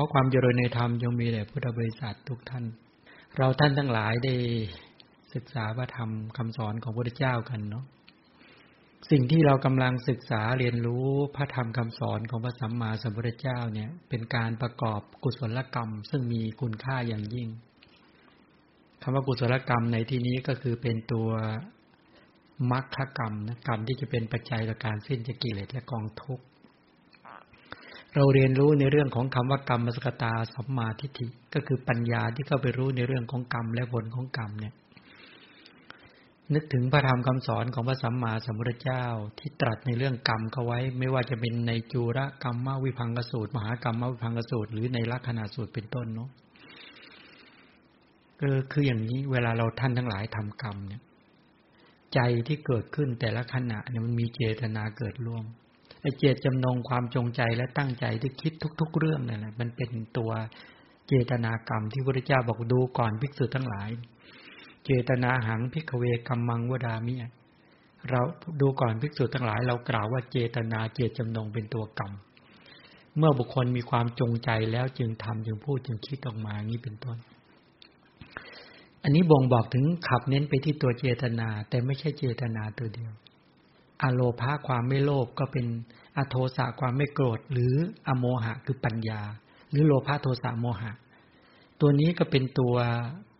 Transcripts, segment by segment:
อความเจริญในธรรมจงมีแด่พุทธบริษัททุกท่าน เราท่านทั้งหลายได้ศึกษาพระธรรมคำสอนของพระพุทธเจ้ากันเนาะสิ่งที่เรากำลังศึกษาเรียนรู้พระธรรมคำสอนของพระสัมมาสัมพุทธเจ้าเนี่ย เป็นการประกอบกุศลกรรม ซึ่งมีคุณค่าอย่างยิ่งคำว่ากุศลกรรมในที่นี้ก็คือเป็นตัวมรรคกรรมนะกรรมที่จะเป็นปัจจัยต่อการสิ้นจะกิเลสและกองทุกข์ เราเรียนรู้ในเรื่องของคำว่ากรรมมสกตาสัมมาทิฏฐิก็คือปัญญาที่เข้าไปรู้ในเรื่องของกรรมและผลของกรรมเนี่ย นึกถึงพระธรรมคำสอนของพระสัมมาสัมพุทธเจ้าที่ตรัสในเรื่องกรรมเขาไว้ ไม่ว่าจะเป็นในจูระกรรมมาวิพังกสูตร มหากรรมมาวิพังกสูตร หรือในลักษณะสูตรเป็นต้นเนาะก็คืออย่างนี้เวลาเราท่านทั้งหลายทำกรรมเนี่ย ใจที่เกิดขึ้นแต่ละขณะเนี่ยมันมีเจตนาเกิดร่วม เจตจำนงความจงใจและตั้งใจที่คิดทุก ๆ เรื่องนั่นแหละมันเป็นตัวเจตนากรรมที่พระเจ้าบอกดูก่อนภิกษุทั้งหลาย เจตนาหังพิกเวกรรมังวดามิเราดูก่อนภิกษุทั้งหลาย เรากล่าวว่าเจตนาเจตจำนงเป็นตัวกรรม เมื่อบุคคลมีความจงใจแล้วจึงทำจึงพูดจึงคิดออกมานี้เป็นต้น อันนี้บ่งบอกถึงขับเน้นไปที่ตัวเจตนา แต่ไม่ใช่เจตนาตัวเดียว อโลภาความไม่โลภก็เป็นอโทสะความไม่โกรธ หรืออโมหะคือปัญญา หรือโลภะโทสะโมหะ ตัวนี้ก็เป็นตัว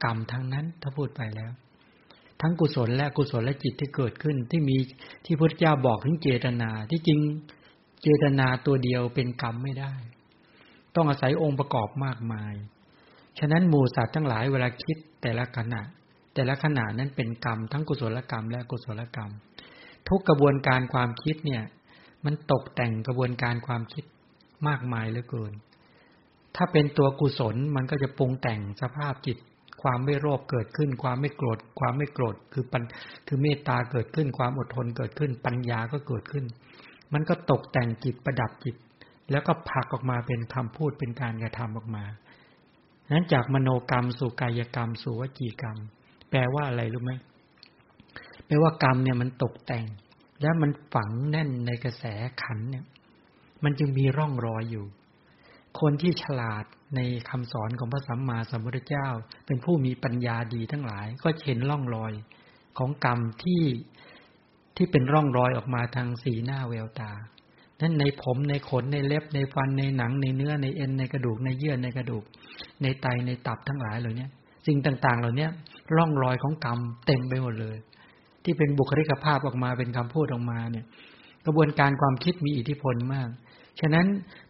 กรรมทั้งนั้นถ้าพูดไปแล้ว ทั้งกุศลและกุศลและจิตที่เกิดขึ้นที่มีที่พระเจ้าบอกถึงเจตนา ที่จริงเจตนาตัวเดียวเป็นกรรมไม่ได้ ต้องอาศัยองค์ประกอบมากมาย ฉะนั้นหมู่สัตว์ทั้งหลายเวลาคิดแต่ละขณะ แต่ละขณะนั้นเป็นกรรม ทั้งกุศลกรรมและกุศลกรรม ทุกกระบวนการความคิดเนี่ย มันตกแต่งกระบวนการความคิดมากมายเหลือเกิน ถ้าเป็นตัวกุศลมันก็จะปรุงแต่งสภาพจิต ความไม่โลภเกิดขึ้น ความไม่โกรธ ความไม่โกรธคือปัญคือเมตตาเกิดขึ้น ความอดทนเกิดขึ้น ปัญญาก็เกิดขึ้น มันก็ตกแต่งจิตประดับจิต แล้วก็ผักออกมาเป็นคำพูดเป็นการกระทำออกมานั้นจากมโนกรรมสู่กายกรรมสู่วจีกรรม แปลว่าอะไรรู้ไหม แปลว่ากรรมเนี่ยมันตกแต่ง แล้วมันฝังแน่นในกระแสขันเนี่ย มันจึงมีร่องรอยอยู่ คนที่ฉลาดในคำสอนของพระสัมมาสัมพุทธเจ้า เป็นผู้มีปัญญาดีทั้งหลาย ก็เห็นร่องรอยของกรรมที่ที่เป็นร่องรอยออกมาทางสีหน้าแววตา นั้นในผมในขนในเล็บในฟันในหนังในเนื้อในเอ็นในกระดูกในเยื่อในกระดูก ในไตในตับทั้งหลายเหล่านี้สิ่งต่างๆ เหล่านี้ร่องรอยของกรรมเต็มไปหมดเลย ที่เป็นบุคลิกภาพออกมาเป็นคำพูดออกมาเนี่ย กระบวนการความคิดมีอิทธิพลมาก ฉะนั้น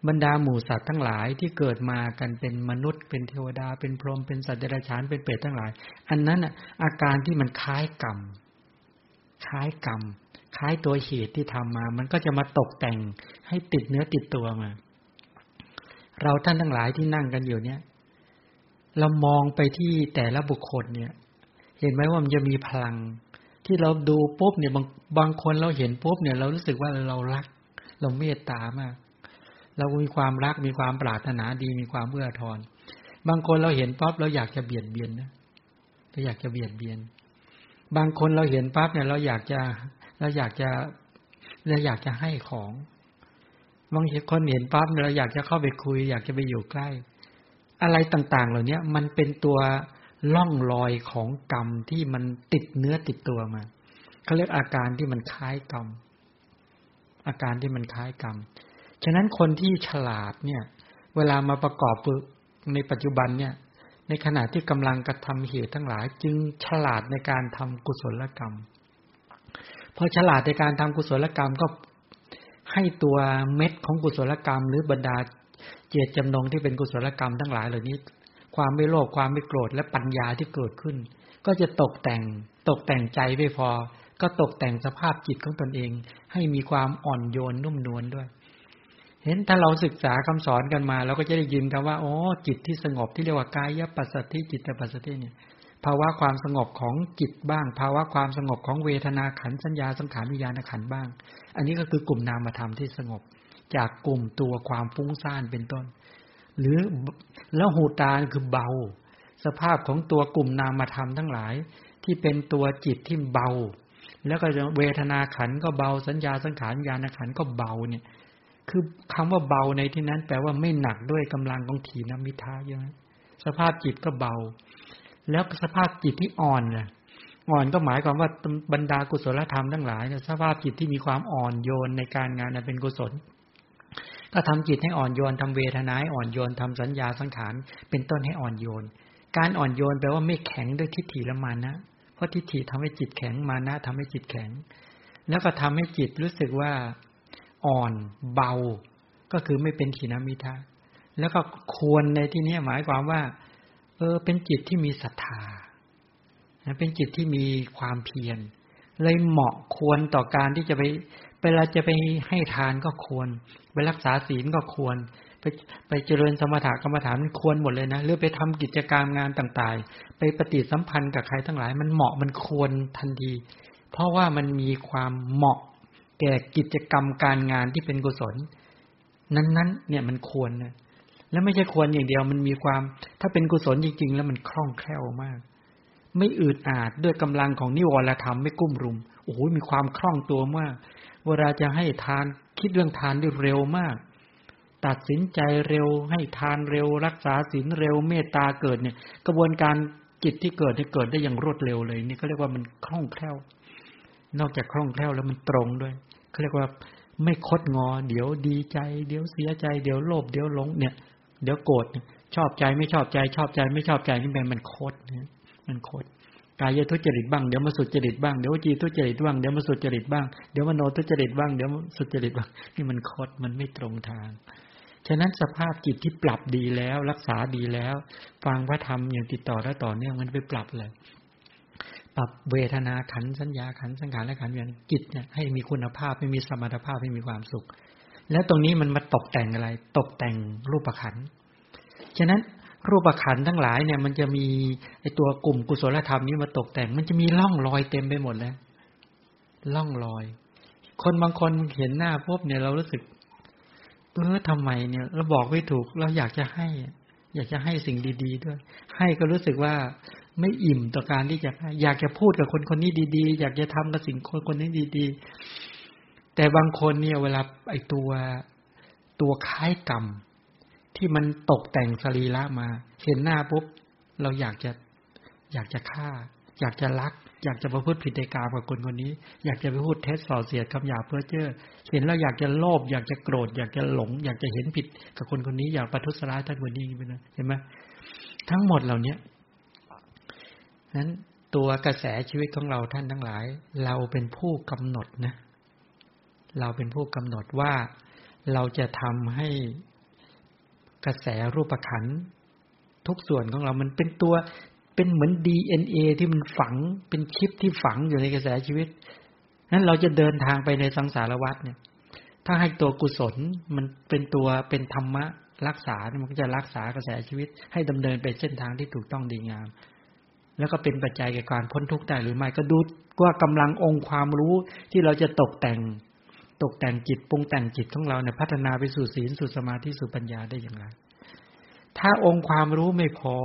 บรรดาหมู่สัตว์ทั้งหลายที่เกิดมากันเป็นมนุษย์ เป็นเทวดา เป็นพรหมเป็นสัตว์เดรัจฉานเป็นเปรตทั้งหลาย อันนั้นอะอาการที่มันคล้ายกรรมคล้ายกรรมคล้ายตัวเหตุที่ทำมา มันก็จะมาตกแต่งให้ติดเนื้อติดตัวมา เราท่านทั้งหลายที่นั่งกันอยู่เนี่ย เรามองไปที่แต่ละบุคคลเนี่ย เห็นไหมว่ามันจะมีพลัง ที่เราดูปุ๊บเนี่ยบางบางคนเราเห็นปุ๊บเนี่ย เรารู้สึกว่าเรารัก เราเมตตามาก เรามีความรักมีความปรารถนาดีมีความเอื้อทอน บางคนเราเห็นปั๊บเราอยากจะเบียดเบียนนะเราอยากจะเบียดเบียน บางคนเราเห็นปั๊บเนี่ย เราอยากจะเราอยากจะเราอยากจะให้ของบางคนเห็นปั๊บเราอยากจะเข้าไปคุย อยากจะไปอยู่ใกล้ อะไรต่าง ๆ เหล่านี้มันเป็นตัว ล่องรอยของกรรมที่มันติดเนื้อติดตัวมาเขาเรียกอาการที่มันคล้ายกรรม อาการที่มันคล้ายกรรม ฉะนั้นคนที่ฉลาดเนี่ย เวลามาประกอบในปัจจุบันเนี่ย ในขณะที่กำลังกระทำเหตุทั้งหลาย จึงฉลาดในการทำกุศลกรรม พอฉลาดในการทำกุศลกรรมก็ให้ตัวเม็ดของกุศลกรรม หรือบรรดาเจตจำนงที่เป็นกุศลกรรมทั้งหลายเหล่านี้ ความไม่โลภความไม่โกรธและปัญญาที่เกิดขึ้น ก็จะตกแต่ง ตกแต่งใจไม่พอ ก็ตกแต่งสภาพจิตของตนเอง ให้มีความอ่อนโยนนุ่มนวลด้วย เห็นถ้าเราศึกษาคำสอนกันมาเราก็จะได้ยินกันว่าโอ้จิตที่สงบที่เรียกว่ากายปัสสติจิตปัสสติเนี่ยภาวะความสงบของจิตบ้าง ภาวะความสงบของเวทนาขันสัญญาสังขารวิญญาณขันบ้าง อันนี้ก็คือกลุ่มนามธรรมที่สงบ จากกลุ่มตัวความฟุ้งซ่านเป็นต้น หรือแล้วหูตาคือเบา สภาพของตัวกลุ่มนามธรรมทั้งหลาย ที่เป็นตัวจิตที่เบา แล้วก็เวทนาขันก็เบาสัญญาสังขารญาณขันก็เบาเนี่ย คือคำว่าเบาในที่นั้น แปลว่าไม่หนักด้วยกำลังของถีนมิทาใช่ไหมสภาพจิตก็เบา แล้วสภาพจิตที่อ่อนเนี่ยอ่อนก็หมายความว่าบรรดากุศลธรรมทั้งหลายสภาพจิตที่มีความอ่อนโยนในการงานเป็นกุศล ก็ทำจิตให้อ่อนโยนทำเวทนาให้อ่อนโยนทำสัญญาสังขารเป็นต้นให้อ่อนโยน การอ่อนโยนแปลว่าไม่แข็งด้วยทิฏฐิละมานะ เพราะทิฏฐิทำให้จิตแข็งมานะทำให้จิตแข็ง แล้วก็ทำให้จิตรู้สึกว่าอ่อนเบา ก็คือไม่เป็นถีนมิทะแล้วก็ควรในที่นี้หมายความว่า เออ เป็นจิตที่มีศรัทธาเป็นจิตที่มีความเพียรเลยเหมาะควรต่อการที่จะไป เวลาจะไปให้ทานก็ควร ไปรักษาศีลก็ควร ไปไปเจริญสมถะกรรมฐานมันควรหมดเลยนะหรือไปทำกิจการงานต่างๆ ไปปฏิสัมพันธ์กับใครทั้งหลาย มันเหมาะมันควรทันที เพราะว่ามันมีความเหมาะแก่กิจกรรมการงานที่เป็นกุศล นั้นๆ เนี่ยมันควรนะแล้วไม่ใช่ควรอย่างเดียวมันมีความ ถ้าเป็นกุศลจริง ๆ แล้วมันคล่องแคล่วมาก ไม่อืดอาดด้วยกำลังของนิวรธรรมไม่กุ้มรุมโอ้โหมีความคล่องตัวมาก เวลาจะให้ทานคิดเรื่องทานได้เร็วมาก ตัดสินใจเร็วให้ทานเร็ว รักษาศีลเร็วเมตตาเกิดเนี่ย กระบวนการจิตที่เกิดที่เกิดได้อย่างรวดเร็วเลยนี่เขาเรียกว่ามันคล่องแคล่ว นอกจากคล่องแคล่วแล้วมันตรงด้วยเขาเรียกว่าไม่คดงอ เดี๋ยวดีใจ เดี๋ยวเสียใจ เดี๋ยวโลภเดี๋ยวหลงเนี่ย เดี๋ยวโกรธชอบใจไม่ชอบใจ ชอบใจไม่ชอบใจนี่เป็นมันโคตรเนี่ยมันโคตร กายทุจริตบ้างเดี๋ยวมาสุจริตบ้างเดี๋ยวจีทุจริตบ้างเดี๋ยวมาสุจริตบ้างเดี๋ยวมโนทุจริตบ้างเดี๋ยวสุจริตบ้างนี่มันโคตรมันไม่ตรงทางฉะนั้นสภาพจิตที่ปรับดีแล้ว รักษาดีแล้ว ฟังพระธรรมอย่างติดต่อและต่อเนื่องมันไปปรับเลย ปรับเวทนาขันสัญญาขันสังขารและขันเวียนจิตเนี่ยให้มีคุณภาพให้มีสมรรถภาพให้มีความสุข แล้วตรงนี้มันมาตกแต่งอะไร ตกแต่งรูปขันฉะนั้น รูปขันทั้งหลายเนี่ย มันจะมีไอตัวกลุ่มกุศลธรรมนี้มาตกแต่ง มันจะมีร่องรอยเต็มไปหมดแล้วร่องรอย คนบางคนเห็นหน้าพบเนี่ยเรารู้สึกเออทำไมเนี่ย เราบอกไม่ถูกเราอยากจะให้ อยากจะให้สิ่งดี ๆด้วย ให้ก็รู้สึกว่าไม่อิ่มต่อการที่จะอยากจะพูดกับคนคนนี้ดี ๆ อยากจะทำกับสิ่งคนคนนี้ดี ๆ แต่บางคนเนี่ย เวลาไอตัวตัวคล้ายกรรม ที่มันตกแต่งสรีระมา เห็นหน้าปุ๊บเราอยากจะอยากจะฆ่า อยากจะรัก อยากจะประพฤติผิดในกามกับคนคนนี้ อยากจะไปพูดเท็จส่อเสียดคำหยาเพื่อเจ้อเห็นแล้วอยากจะโลภอยากจะโกรธ อยากจะหลง อยากจะเห็นผิดกับคนคนนี้ อยากประทุษร้ายท่านคนนี้ไปนะเห็นไหมทั้งหมดเหล่าเนี้ยนั้นตัวกระแสชีวิตของเราท่านทั้งหลาย เราเป็นผู้กำหนดนะ เราเป็นผู้กำหนดว่าเราจะทำให้ กระแสรูปขันทุกส่วนของเรามันเป็นตัวเป็นเหมือนดีเอ็นเอที่มันฝังเป็นชิปที่ฝังอยู่ในกระแสชีวิตนั้นเราจะเดินทางไปในสังสารวัฏเนี่ย ถ้าให้ตัวกุศลมันเป็นตัวเป็นธรรมะรักษา มันก็จะรักษากระแสชีวิต ให้ดำเนินไปเส้นทางที่ถูกต้องดีงาม แล้วก็เป็นปัจจัยแก่การพ้นทุกข์ได้หรือไม่ก็ดูว่ากำลังองค์ความรู้ที่เราจะตกแต่ง ตกแต่งจิตปรุงแต่งจิตของเราเนี่ยพัฒนาไปสู่ศีลสู่สมาธิสู่ปัญญาได้อย่างไร ถ้าองค์ความรู้ไม่พอ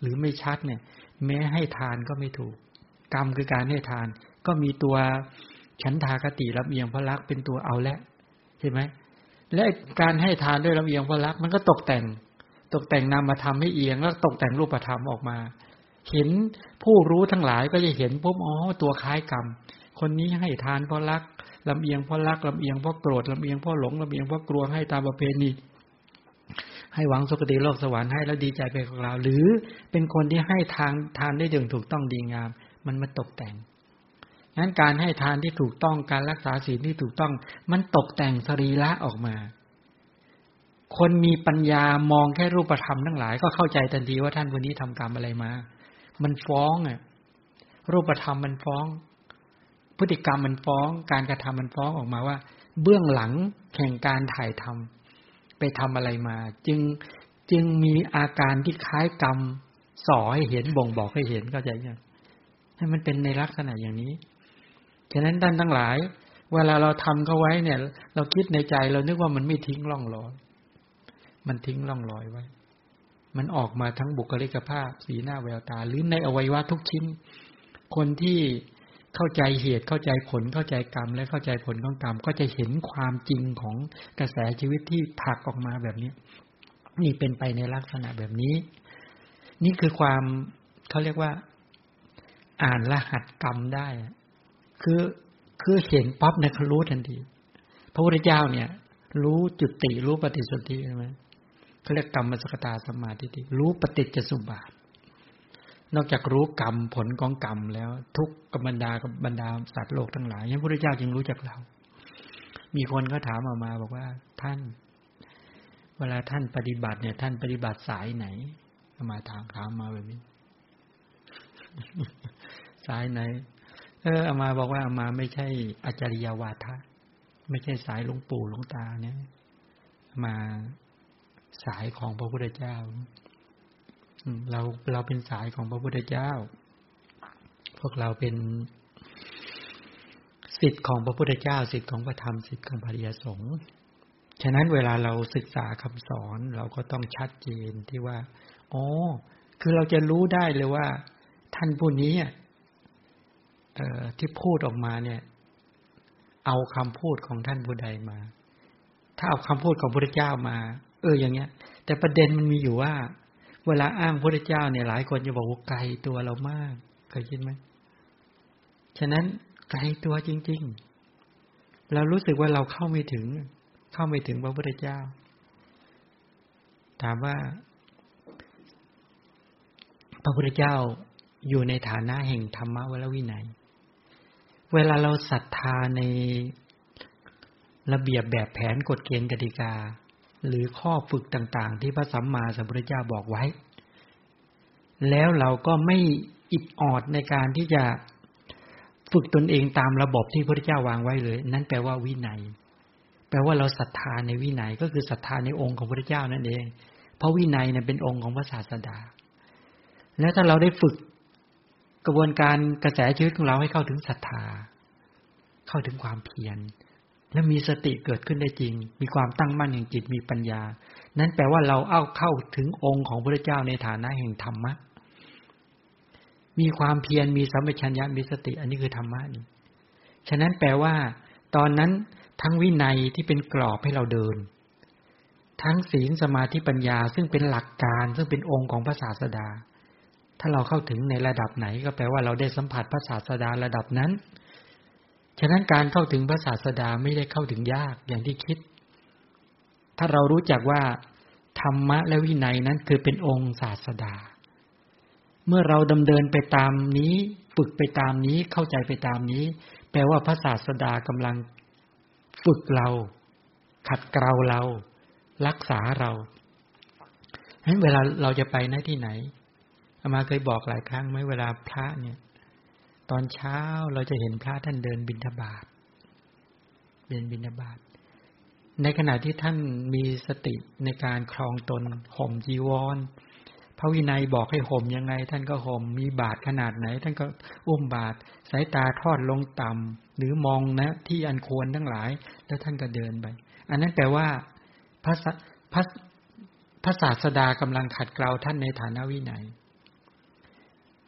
หรือไม่ชัดเนี่ย แม้ให้ทานก็ไม่ถูก กรรมคือการให้ทาน ก็มีตัวฉันทากติรับเอียงพระลักษเป็นตัวเอาและเห็นไหมและการให้ทานด้วยลำเอียงพระลักมันก็ตกแต่ง ตกแต่งนำมาทำให้เอียง แล้วตกแต่งรูปธรรมออกมา เห็นผู้รู้ทั้งหลายก็จะเห็นปุ๊บอ๋อตัวคล้ายกรรม คนนี้ให้ทานเพราะรัก ลำเอียงเพราะรักลำเอียงเพราะโกรธลำเอียงเพราะหลงลำเอียงเพราะกลัวให้ตามประเพณีให้หวังสุคติโลกสวรรค์ให้แล้วดีใจไปของเรา หรือเป็นคนที่ให้ทานทานได้อย่างถูกต้องดีงาม มันมาตกแต่งงั้นการให้ทานที่ถูกต้องการรักษาศีลที่ถูกต้อง มันตกแต่งสรีระออกมา คนมีปัญญามองแค่รูปธรรมทั้งหลาย ก็เข้าใจทันทีว่าท่านคนนี้ทำกรรมอะไรมา มันฟ้องอะ รูปธรรมมันฟ้อง พฤติกรรมมันฟ้อง การกระทำมันฟ้องออกมาว่า เบื้องหลังแข่งการถ่ายทำไปทำอะไรมา จึงจึงมีอาการที่คล้ายกรรมสอให้เห็นบ่งบอกให้เห็นเข้าใจยังให้มันเป็นในลักษณะอย่างนี้ฉะนั้นด้านทั้งหลาย เวลาเราทำเขาไว้เนี่ย เราคิดในใจเรานึกว่ามันไม่ทิ้งร่องรอยมันทิ้งร่องรอยไว้ มันออกมาทั้งบุคลิกภาพ สีหน้าแววตา หรือในอวัยวะทุกชิ้น คนที่ เข้าใจเหตุเข้าใจผลเข้าใจกรรม และเข้าใจผลของกรรม ก็จะเห็นความจริงของกระแสชีวิตที่ผักออกมาแบบนี้ นี่เป็นไปในลักษณะแบบนี้ นี่คือความเขาเรียกว่า อ่านรหัสกรรมได้ คือคือเห็นป๊อปในเขารู้ทันทีพระพุทธเจ้าเนี่ย รู้จุติรู้ปฏิสนธิใช่ไหมเขาเรียกกรรมสกตาสมาธิรู้ปฏิจจสุบาท นอกจากรู้กรรมผลของกรรมแล้ว ทุกกับบรรดากับบรรดาสัตว์โลกทั้งหลายยังพระพุทธเจ้าจึงรู้จักเรา มีคนก็ถามออกมาบอกว่าท่าน เวลาท่านปฏิบัติเนี่ย ท่านปฏิบัติสายไหนมาถามถามมาแบบนี้สายไหน เอออามาบอกว่าอามาไม่ใช่อาจาริยวาทะไม่ใช่สายหลวงปู่หลวงตาเนี่ย มาสายของพระพุทธเจ้า เราเราเป็นสายของพระพุทธเจ้า พวกเราเป็นสิทธิ์ของพระพุทธเจ้า สิทธิ์ของพระธรรมสิทธิ์ของพระริยสงฆ์ฉะนั้นเวลาเราศึกษาคำสอนเราก็ต้องชัดเจนที่ว่าอ๋อคือเราจะรู้ได้เลยว่า ท่านผู้นี้เออที่พูดออกมาเนี่ย เอาคำพูดของท่านผู้ใดมา ถ้าเอาคำพูดของพระเจ้ามา เอออย่างเงี้ย แต่ประเด็นมันมีอยู่ว่า เวลาอ้างพระเจ้าเนี่ยหลายคนจะบอกว่าไกลตัวเรามากเคยคิดไหมฉะนั้นไกลตัวจริง ๆ เรารู้สึกว่าเราเข้าไม่ถึง เข้าไม่ถึงพระพุทธเจ้า ถามว่า พระพุทธเจ้าอยู่ในฐานะแห่งธรรมะวลวินัย เวลาเราศรัทธาในระเบียบแบบแผนกฎเกณฑ์กติกา หรือข้อฝึกต่างๆ ที่พระสัมมาสัมพุทธเจ้าบอกไว้ แล้วเราก็ไม่อิดออดในการที่จะฝึกตนเองตามระบบที่พระพุทธเจ้าวางไว้เลย นั่นแปลว่าวินัย แปลว่าเราศรัทธาในวินัยก็คือศรัทธาในองค์ของพระพุทธเจ้านั่นเอง เพราะวินัยเนี่ยเป็นองค์ของพระศาสดา แล้วถ้าเราได้ฝึกกระบวนการกระแสชีวิตของเราให้เข้าถึงศรัทธา เข้าถึงความเพียร และมีสติเกิดขึ้นได้จริง มีความตั้งมั่นแห่งจิตมีปัญญา นั้นแปลว่าเราเอาเข้าถึงองค์ของพระเจ้าในฐานะแห่งธรรมะ มีความเพียรมีสัมปชัญญะมีสติ อันนี้คือธรรมะนี่ ฉะนั้นแปลว่า ตอนนั้นทั้งวินัยที่เป็นกรอบให้เราเดิน ทั้งศีลสมาธิปัญญาซึ่งเป็นหลักการซึ่งเป็นองค์ของพระศาสดา ถ้าเราเข้าถึงในระดับไหนก็แปลว่าเราได้สัมผัสพระศาสดาระดับนั้น ฉะนั้นการเข้าถึงพระศาสดาไม่ได้เข้าถึงยากอย่างที่คิด ถ้าเรารู้จักว่า ธรรมะและวินัยนั้นคือเป็นองค์ศาสดา เมื่อเราดำเนินไปตามนี้ ฝึกไปตามนี้เข้าใจไปตามนี้ แปลว่าพระศาสดากำลังฝึกเรา ขัดเกลาเรา รักษาเราฉะนั้นเวลาเราจะไปหน้ที่ไหนอามาเคยบอกหลายครั้งไหมเวลาพระเนี่ย ตอนเช้าเราจะเห็นพระท่านเดินบิณฑบาตเดินบิณฑบาตในขณะที่ท่านมีสติในการครองตนห่มจีวร พระวินัยบอกให้ห่มยังไง ท่านก็ห่มมีบาทขนาดไหน ท่านก็อุ้มบาทสายตาทอดลงต่ำหรือมองนะ ที่อันควรทั้งหลาย แล้วท่านก็เดินไป อันนั้นแปลว่าพระพระพระศาสดากำลังขัดเกลาท่านในฐานะวินัย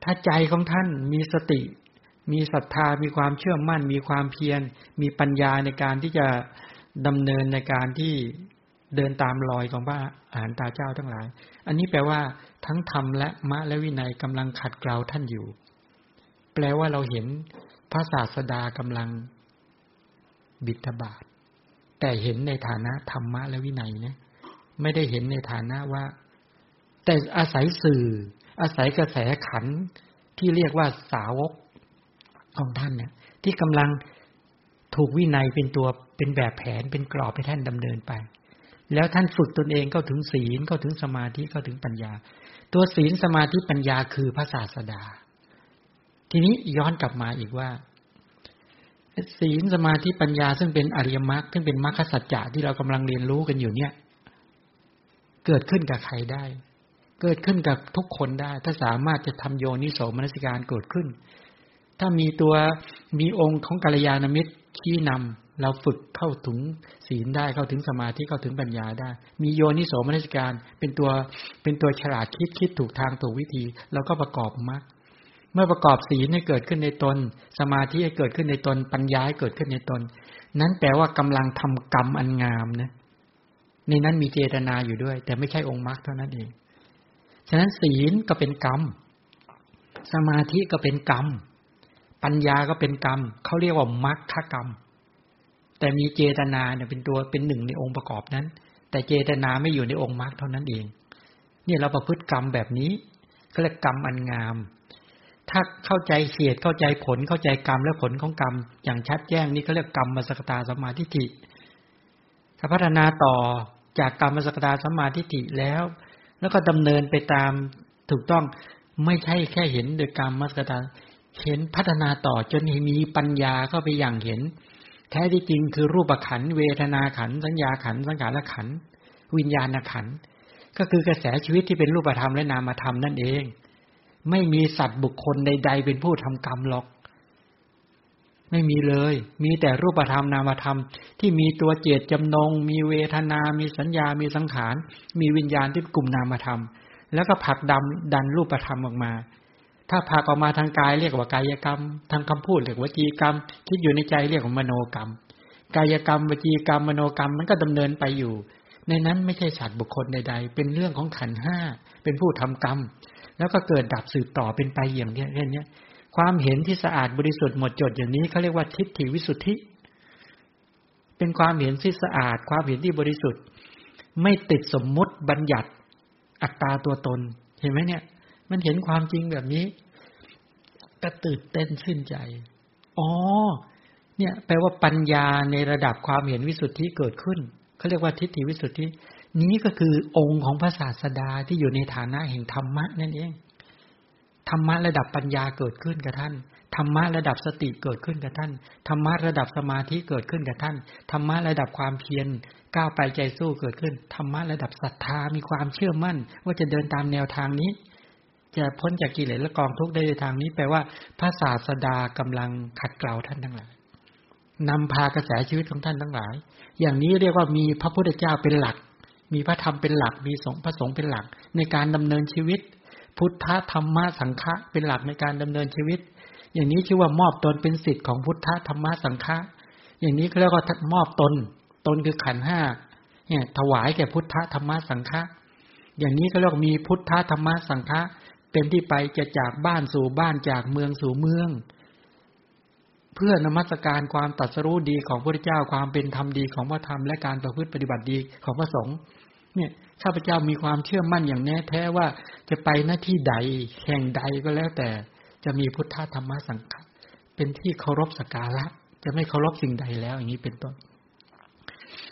ถ้าใจของท่านมีสติ มีศรัทธามีความเชื่อมั่น มีความเพียร มีปัญญาในการที่จะดำเนินในการที่เดินตามรอยของพระอาหารตาเจ้าทั้งหลาย อันนี้แปลว่าทั้งธรรมและมะและวินัยกำลังขัดเกลาท่านอยู่ แปลว่าเราเห็นพระศาสดากำลังบิดาบาทแต่เห็นในฐานะธรรมะและวินัยนะไม่ได้เห็นในฐานะว่า แต่อาศัยสื่อ อาศัยกระแสขันที่เรียกว่าสาวก ของท่านเนี่ยที่กำลังถูกวินัยเป็นตัวเป็นแบบแผนเป็นกรอบให้ท่านดำเนินไป แล้วท่านฝึกตนเองเข้าถึงศีลเข้าถึงสมาธิเข้าถึงปัญญา ตัวศีลสมาธิปัญญาคือพระศาสดา ทีนี้ย้อนกลับมาอีกว่า ศีลสมาธิปัญญาซึ่งเป็นอริยมรรคซึ่งเป็นมรรคสัจจะที่เรากำลังเรียนรู้กันอยู่เนี่ย เกิดขึ้นกับใครได้ เกิดขึ้นกับทุกคนได้ ถ้าสามารถจะทำโยนิโสมนสิการเกิดขึ้น ถ้ามีตัวมีองค์ของกัลยาณมิตรชี้นำเราฝึกเข้าถึงศีลได้เข้าถึงสมาธิเข้าถึงปัญญาได้ มีโยนิโสมนสิการ เป็นตัวเป็นตัวฉลาดคิดคิดถูกทางถูกวิธีเราก็ประกอบมรรคเมื่อประกอบศีลให้เกิดขึ้นในตน สมาธิให้เกิดขึ้นในตนปัญญาให้เกิดขึ้นในตน นั้นแปลว่ากำลังทำกรรมอันงามนะในนั้นมีเจตนาอยู่ด้วย แต่ไม่ใช่องค์มรรคเท่านั้นเอง ฉะนั้นศีลก็เป็นกรรม สมาธิก็เป็นกรรม ปัญญาก็เป็นกรรมเขาเรียกว่ามรรคกรรม แต่มีเจตนาเนี่ยเป็นตัวเป็นหนึ่งในองค์ประกอบนั้น แต่เจตนาไม่อยู่ในองค์มรรคเท่านั้นเอง เนี่ยเราประพฤติกรรมแบบนี้ก็เรียกกรรมอันงาม ถ้าเข้าใจเหตุเข้าใจผลเข้าใจกรรมและผลของกรรม อย่างชัดแจ้งนี่เขาเรียกกรรมมสกตาสมาธิิถ้าพัฒนาต่อจากกรรมสกตาสมาธิิแล้ว แล้วก็ดำเนินไปตามถูกต้องไม่ใช่แค่เห็นโดยกรรมมัสกตา เห็นพัฒนาต่อจนมีปัญญาเข้าไปอย่างเห็น แท้ที่จริงคือรูปขันเวทนาขันสัญญาขันสังขารขันวิญญาณขันก็คือกระแสชีวิตที่เป็นรูปธรรมและนามธรรมนั่นเอง ไม่มีสัตว์บุคคลใด ๆ เป็นผู้ทำกรรมหรอก ไม่มีเลย มีแต่รูปธรรมนามธรรม ที่มีตัวเจตจำนง มีเวทนา มีสัญญา มีสังขาร มีวิญญาณที่กลุ่มนามธรรม แล้วก็ผลักดำดันรูปธรรมออกมา ถ้าผลักออกมาทางกายเรียกว่ากายกรรม ทางคำพูดเรียกว่าจีกรรม คิดอยู่ในใจเรียกว่ามโนกรรม กายกรรมวจีกรรมมโนกรรมมันก็ดำเนินไปอยู่ ในนั้นไม่ใช่สัตว์บุคคลใด ๆ เป็นเรื่องของขันห้าเป็นผู้ทำกรรม แล้วก็เกิดดับสืบต่อเป็นไปอย่างเนี้แค่นี้ความเห็นที่สะอาดบริสุทธิ์หมดจดอย่างนี้เขาเรียกว่าทิฏฐิวิสุทธิ เป็นความเห็นที่สะอาด ความเห็นที่บริสุทธิ์ ไม่ติดสมมุติบัญญัติอัตตาตัวตน เห็นไหมเนี่ย มันเห็นความจริงแบบนี้ก็ตื่นเต้นชื่นใจ อ๋อ เนี่ย แปลว่าปัญญาในระดับความเห็นวิสุทธิเกิดขึ้นเขาเรียกว่าทิฏฐิวิสุทธิ นี้ก็คือองค์ของพระศาสดาที่อยู่ในฐานะแห่งธรรมะนั่นเอง ธรรมะระดับปัญญาเกิดขึ้นกับท่าน ธรรมะระดับสติเกิดขึ้นกับท่าน ธรรมะระดับสมาธิเกิดขึ้นกับท่าน ธรรมะระดับความเพียรก้าวไปใจสู้เกิดขึ้น ธรรมะระดับศรัทธามีความเชื่อมั่น ว่าจะเดินตามแนวทางนี้ จะพ้นจากกิเลสและกองทุกข์ได้ในทางนี้แปลว่าพระศาสดากำลังขัดเกลาท่านทั้งหลายนำพากระแสชีวิตของท่านทั้งหลาย อย่างนี้เรียกว่ามีพระพุทธเจ้าเป็นหลัก มีพระธรรมเป็นหลัก มีสงฆ์พระสงฆ์เป็นหลัก ในการดำเนินชีวิต พุทธธรรมะสังฆะเป็นหลักในการดำเนินชีวิต อย่างนี้ชื่อว่ามอบตนเป็นสิทธิ์ของพุทธธรรมะสังฆะอย่างนี้เขาเรียกว่ามอบตน ตนคือขันห้าเนี่ยถวายแก่พุทธธรรมะสังฆะอย่างนี้ก็เรียกมีพุทธธรรมะสังฆะ เป็นที่ไปจะจากบ้านสู่บ้านจากเมืองสู่เมือง เพื่อนมัสการความตัดสรู้ดีของพระเจ้าความเป็นธรรมดีของพระธรรมและการประพฤติปฏิบัติดีของพระสงฆ์เนี่ยข้าพเจ้ามีความเชื่อมั่นอย่างแน่แท้ว่าจะไปหน้าที่ใดแห่งใดก็แล้วแต่จะมีพุทธธรรมสังฆะเป็นที่เคารพสักการะ จะไม่เคารพสิ่งใดแล้วอย่างนี้เป็นต้น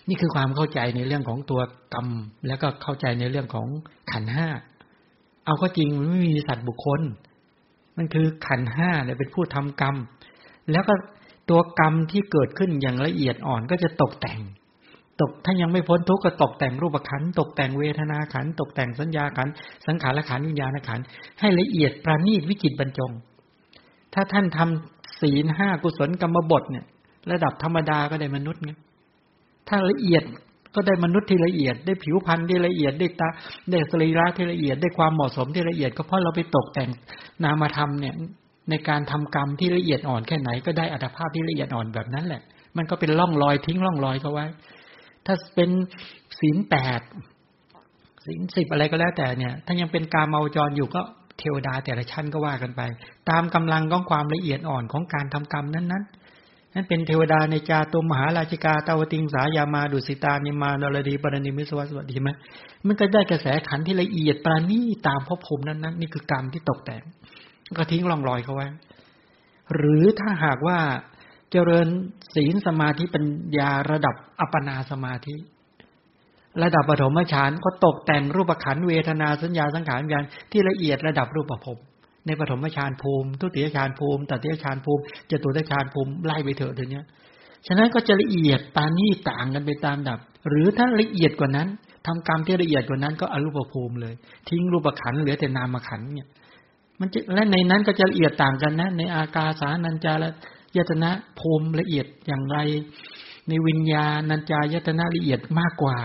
นี่คือความเข้าใจในเรื่องของตัวกรรม แล้วก็เข้าใจในเรื่องของขันห้า เอาก็จริงมันไม่มีสัตว์บุคคล มันคือขันห้าเนี่ยเป็นผู้ทำกรรม แล้วก็ตัวกรรมที่เกิดขึ้นอย่างละเอียดอ่อนก็จะตกแต่ง ตกถ้ายังไม่พ้นทุกข์ก็ตกแต่งรูปขันตกแต่งเวทนาขันตกแต่งสัญญาขันสังขารขันวิญญาณขันให้ละเอียดประณีตวิจิตบรรจง ถ้าท่านทำศีลห้ากุศลกรรมบทเนี่ย ระดับธรรมดาก็ได้มนุษย์ไงถ้าละเอียด ก็ได้มนุษย์ที่ละเอียด ได้ผิวพรรณที่ละเอียด ได้ตา ได้สรีระที่ละเอียด ได้ความเหมาะสมที่ละเอียด ก็เพราะเราไปตกแต่งนามธรรมเนี่ย ในการทำกรรมที่ละเอียดอ่อนแค่ไหน ก็ได้อัตภาพที่ละเอียดอ่อนแบบนั้นแหละ มันก็เป็นร่องรอยทิ้งร่องรอยเขาไว้ ถ้าเป็นศีลแปดศีลสิบอะไรก็แล้วแต่เนี่ย ถ้ายังเป็นการเมาจรอยู่ก็เทวดาแต่ละชั้นก็ว่ากันไป ตามกำลังของความละเอียดอ่อนของการทำกรรมนั้นนั้ นั่นเป็นเทวดาในจาตุมหาราชิกาตาวติงสายามาดุสิตานิมานรดีปรณิมิสวัสดีไหมมันก็ได้กระแสขันที่ละเอียดปราณีตามภพภูมินั้นนั้นนี่คือกรรมที่ตกแต่งก็ทิ้งร่องรอยเขาไว้ หรือถ้าหากว่าเจริญศีลสมาธิปัญญาระดับอัปปนาสมาธิ ระดับปฐมฌานก็ตกแต่งรูปขันเวทนาสัญญาสังขารวิญญาณที่ละเอียดระดับรูปภพ ในปฐมฌานภูมิ ทุติยฌานภูมิตติยฌานภูมิจตุตฌานภูมิไล่ไปเถอะเดี๋ยวนี้ฉะนั้นก็จะละเอียดปานี่ต่างกันไปตามดับ หรือถ้าละเอียดกว่านั้นทำกรรมที่ละเอียดกว่านั้นก็อรูปภูมิเลย ทิ้งรูปขันเหลือแต่นามขันเนี่ยมันจะและในนั้นก็จะละเอียดต่างกันนะ ในอากาสานัญจาและยตนะภูมิละเอียดอย่างไร ในวิญญาณัญจายตนะละเอียดมากกว่า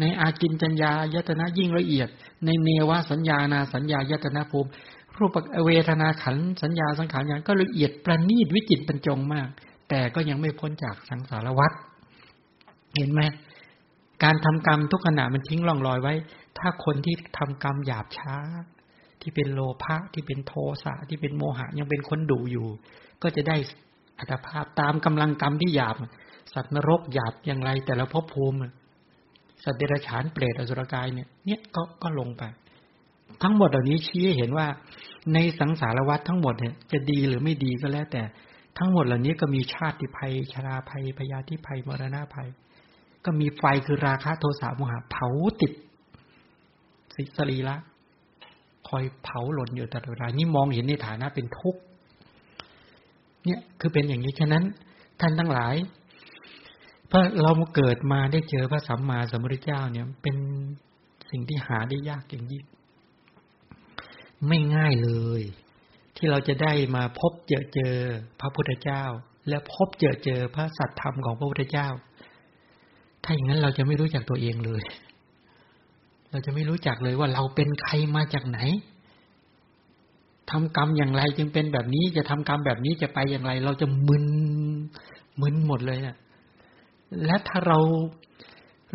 ในอากินจัญญายตนะยิ่งละเอียด ในเนวสัญญานาสัญญายตนะภูมิ รูปเวทนาขันสัญญาสังขารอย่างก็ละเอียดประณีตวิจิตบรรจงมาก แต่ก็ยังไม่พ้นจากสังสารวัฏเห็นไหมการทำกรรมทุกขณะมันทิ้งร่องรอยไว้ ถ้าคนที่ทำกรรมหยาบช้า ที่เป็นโลภะที่เป็นโทสะที่เป็นโมหะยังเป็นคนดุอยู่ ก็จะได้อัตภาพตามกำลังกรรมที่หยาบ สัตว์นรกหยาบอย่างไร แต่ละภพภูมิ สัตว์เดรัจฉานเปรตอสุรกายเนี่ยเนี่ยก็ก็ลงไป ทั้งหมดเหล่านี้ชี้ให้เห็นว่า ในสังสารวัฏทั้งหมดเนี่ยจะดีหรือไม่ดีก็แล้วแต่ทั้งหมดเหล่านี้ก็มีชาติภัย ชราภัยพยาธิภัยมรณะภัย ก็มีไฟคือราคะโทสะโมหะเผาติดสิสรีละคอยเผาหล่นอยู่ตลอดเวลานี่มองเห็นในฐานะเป็นทุกข์เนี่ยคือเป็นอย่างนี้ฉะนั้น ท่านทั้งหลายเพราะเราเกิดมาได้เจอพระสัมมาสัมพุทธเจ้าเนี่ย เป็นสิ่งที่หาได้ยากอย่างยิ่ง ไม่ง่ายเลย ที่เราจะได้มาพบเจอเจอพระพุทธเจ้า และพบเจอเจอพระสัตธรรมของพระพุทธเจ้า ถ้าอย่างนั้นเราจะไม่รู้จักตัวเองเลย เราจะไม่รู้จักเลยว่าเราเป็นใครมาจากไหนทำกรรมอย่างไรจึงเป็นแบบนี้จะทำกรรมแบบนี้จะไปอย่างไร เราจะมึนมึนหมดเลยเนะี่ยและถ้าเรา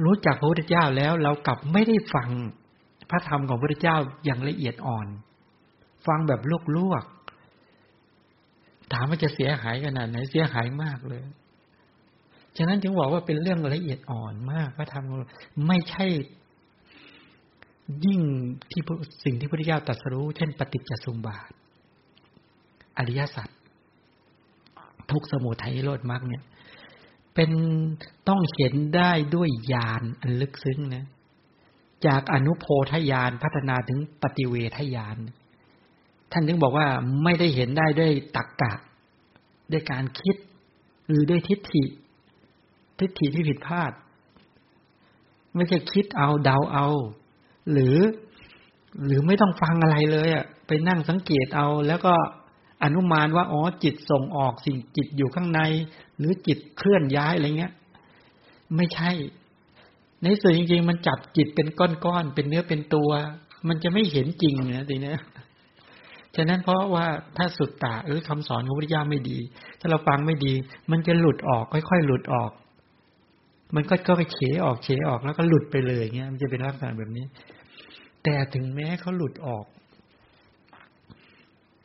รู้จักพระพุทธเจ้าแล้วเรากลับไม่ได้ฟังพระธรรมของพระพุทธเจ้าอย่างละเอียดอ่อน ฟังแบบลวกๆถามว่าจะเสียหายขนาดไหนเสียหายมากเลย ฉะนั้นจึงบอกว่าเป็นเรื่องละเอียดอ่อนมากพระธรรมไม่ใช่ ยิ่งที่สิ่งที่พระพุทธเจ้าตรัสรู้ เช่น ปฏิจจสมบาท อริยสัจทุกสมุทัยโลดมรรคเนี่ย เป็นต้องเห็นได้ด้วยญาณอันลึกซึ้งนะจากอนุโพธญาณพัฒนาถึงปฏิเวทญาณ ท่านถึงบอกว่าไม่ได้เห็นได้ด้วยตักกะ ด้วยการคิด หรือด้วยทิฏฐิ ทิฏฐิที่ผิดพลาด ไม่ใช่คิดเอาเดาเอา หรือ หรือไม่ต้องฟังอะไรเลยอะไปนั่งสังเกตเอา แล้วก็อนุมานว่าอ๋อจิตส่งออกสิ่งจิตอยู่ข้างใน หรือจิตเคลื่อนย้ายอะไรเงี้ย ไม่ใช่ ในส่วนจริง ๆ มันจับจิตเป็นก้อนๆเป็นเนื้อเป็นตัว มันจะไม่เห็นจริงนะทีเนี้ย ฉะนั้นเพราะว่าถ้าสุดตาหรือคำสอนของพระพุทธเจ้าไม่ดี ถ้าเราฟังไม่ดี มันจะหลุดออกค่อยๆหลุดออก มันก็ก็ไปเฉออกเฉออกแล้วก็หลุดไปเลยเงี้ยมันจะเป็นลักษณะแบบนี้ แต่ถึงแม้เขาหลุดออก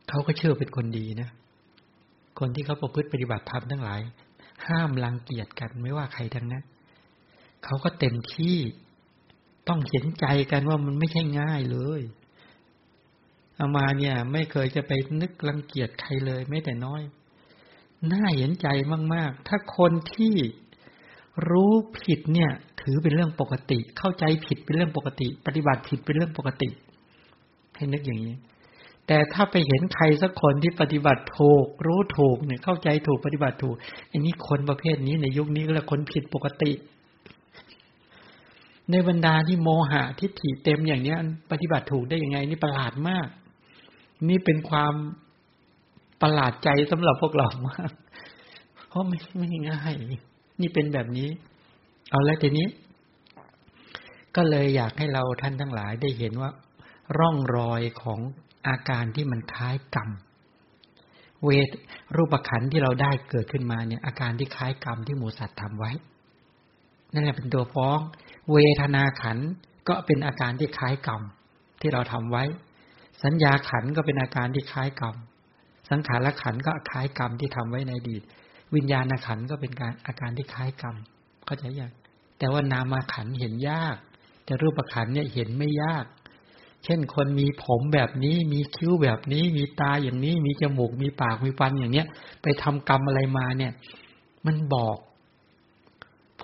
เขาก็เชื่อเป็นคนดีนะคนที่เขาประพฤติปฏิบัติธรรมทั้งหลาย ห้ามรังเกียจกันไม่ว่าใครทั้งนั้นเขาก็เต็มที่ต้องเห็นใจกันว่ามันไม่ใช่ง่ายเลย อามาเนี่ย ไม่เคยจะไปนึกรังเกียจใครเลยแม้แต่น้อย น่าเห็นใจมาก ๆ ถ้าคนที่รู้ผิดเนี่ย ถือเป็นเรื่องปกติ เข้าใจผิดเป็นเรื่องปกติ ปฏิบัติผิดเป็นเรื่องปกติ ให้นึกอย่างนี้ แต่ถ้าไปเห็นใครสักคนที่ปฏิบัติถูก รู้ถูกเนี่ย เข้าใจถูกปฏิบัติถูกอันนี้คนประเภทนี้ในยุคนี้ก็เรียกคนผิดปกติ ในบรรดาที่โมหะทิฏฐิเต็มอย่างเนี้ยปฏิบัติถูกได้ยังไง นี่ประหลาดมาก นี่เป็นความประหลาดใจสำหรับพวกเรามาก เพราะไม่ไม่ง่าย นี่เป็นแบบนี้ เอาแล้วทีนี้ ก็เลยอยากให้เราท่านทั้งหลายได้เห็นว่า ร่องรอยของอาการที่มันคล้ายกรรม เวทรูปขันที่เราได้เกิดขึ้นมาเนี่ย อาการที่คล้ายกรรมที่หมูสัตว์ทำไว้นั่นแหละเป็นตัวฟ้อง เวทนาขันก็เป็นอาการที่คล้ายกรรมที่เราทำไว้ สัญญาขันก็เป็นอาการที่คล้ายกรรม สังขารขันก็คล้ายกรรมที่ทำไว้ในอดีต วิญญาณขันก็เป็นการอาการที่คล้ายกรรม เข้าใจยังแต่ว่านามาขันเห็นยาก แต่รูปขันเนี่ยเห็นไม่ยาก เช่นคนมีผมแบบนี้ มีคิ้วแบบนี้ มีตาอย่างนี้ มีจมูก มีปาก มีฟันอย่างเนี้ย ไปทำกรรมอะไรมาเนี่ย มันบอก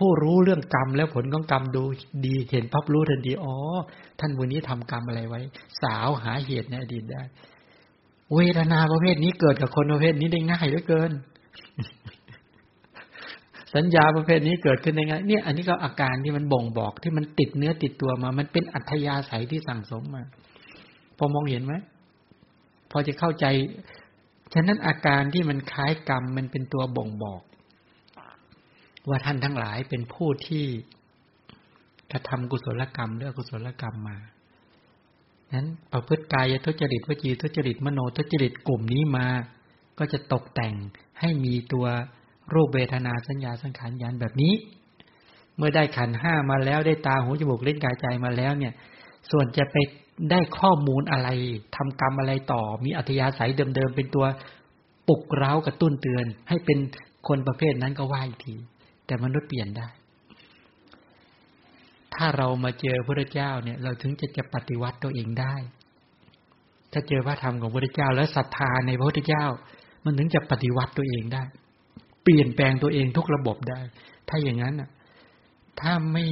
ผู้รู้เรื่องกรรมแล้วผลของกรรมดูดีเห็นพับรู้ทันทีอ๋อท่านวันนี้ทำกรรมอะไรไว้ สาวหาเหตุในอดีตได้ เวทนาประเภทนี้เกิดกับคนประเภทนี้ได้ง่ายเหลือเกิน สัญญาประเภทนี้เกิดขึ้นได้ไงเนี่ย อันนี้ก็อาการที่มันบ่งบอกที่มันติดเนื้อติดตัวมา มันเป็นอัธยาศัยที่สั่งสมมาพอมองเห็นไหมพอจะเข้าใจ ฉะนั้นอาการที่มันคล้ายกรรมมันเป็นตัวบ่งบอก ว่าท่านทั้งหลายเป็นผู้ที่กระทำกุศลกรรมหรือกุศลกรรมมานั้นประพฤติกายทุจริตวจีทุจริตมโนทุจริตกลุ่มนี้มา ก็จะตกแต่งให้มีตัวรูปเวทนาสัญญาสังขารญาณแบบนี้ เมื่อได้ขันห้ามาแล้วได้ตาหูจมูกเล่นกายใจมาแล้วเนี่ย ส่วนจะไปได้ข้อมูลอะไรทำกรรมอะไรต่อ มีอัธยาศัยเดิมๆเป็นตัวปลุกเร้ากระตุ้นเตือน ให้เป็นคนประเภทนั้นก็ว่าอีกที แต่มนุษย์เปลี่ยนได้ ถ้าเรามาเจอพระเจ้าเนี่ย เราถึงจะจะปฏิวัติตัวเองได้ ถ้าเจอพระธรรมของพระเจ้า แล้วศรัทธาในพระพุทธเจ้า มันถึงจะปฏิวัติตัวเองได้ เปลี่ยนแปลงตัวเองทุกระบบได้ ถ้าอย่างนั้นอะ ถ้าไม่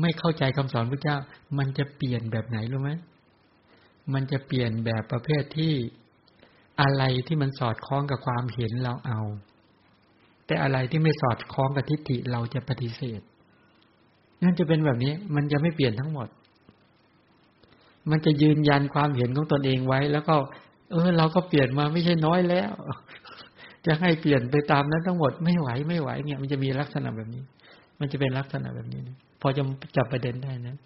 ไม่เข้าใจคำสอนพระเจ้า มันจะเปลี่ยนแบบไหนรู้ไหมมันจะเปลี่ยนแบบประเภทที่อะไรที่มันสอดคล้องกับความเห็นเราเอา แต่อะไรที่ไม่สอดคล้องกับทิฏฐิเราจะปฏิเสธ นั่นจะเป็นแบบนี้ มันจะไม่เปลี่ยนทั้งหมด มันจะยืนยันความเห็นของตนเองไว้ แล้วก็ เออ เราก็เปลี่ยนมาไม่ใช่น้อยแล้ว จะให้เปลี่ยนไปตามนั้นทั้งหมดไม่ไหวไม่ไหวเนี่ย มันจะมีลักษณะแบบนี้ มันจะเป็นลักษณะแบบนี้พอจะจับประเด็นได้นะ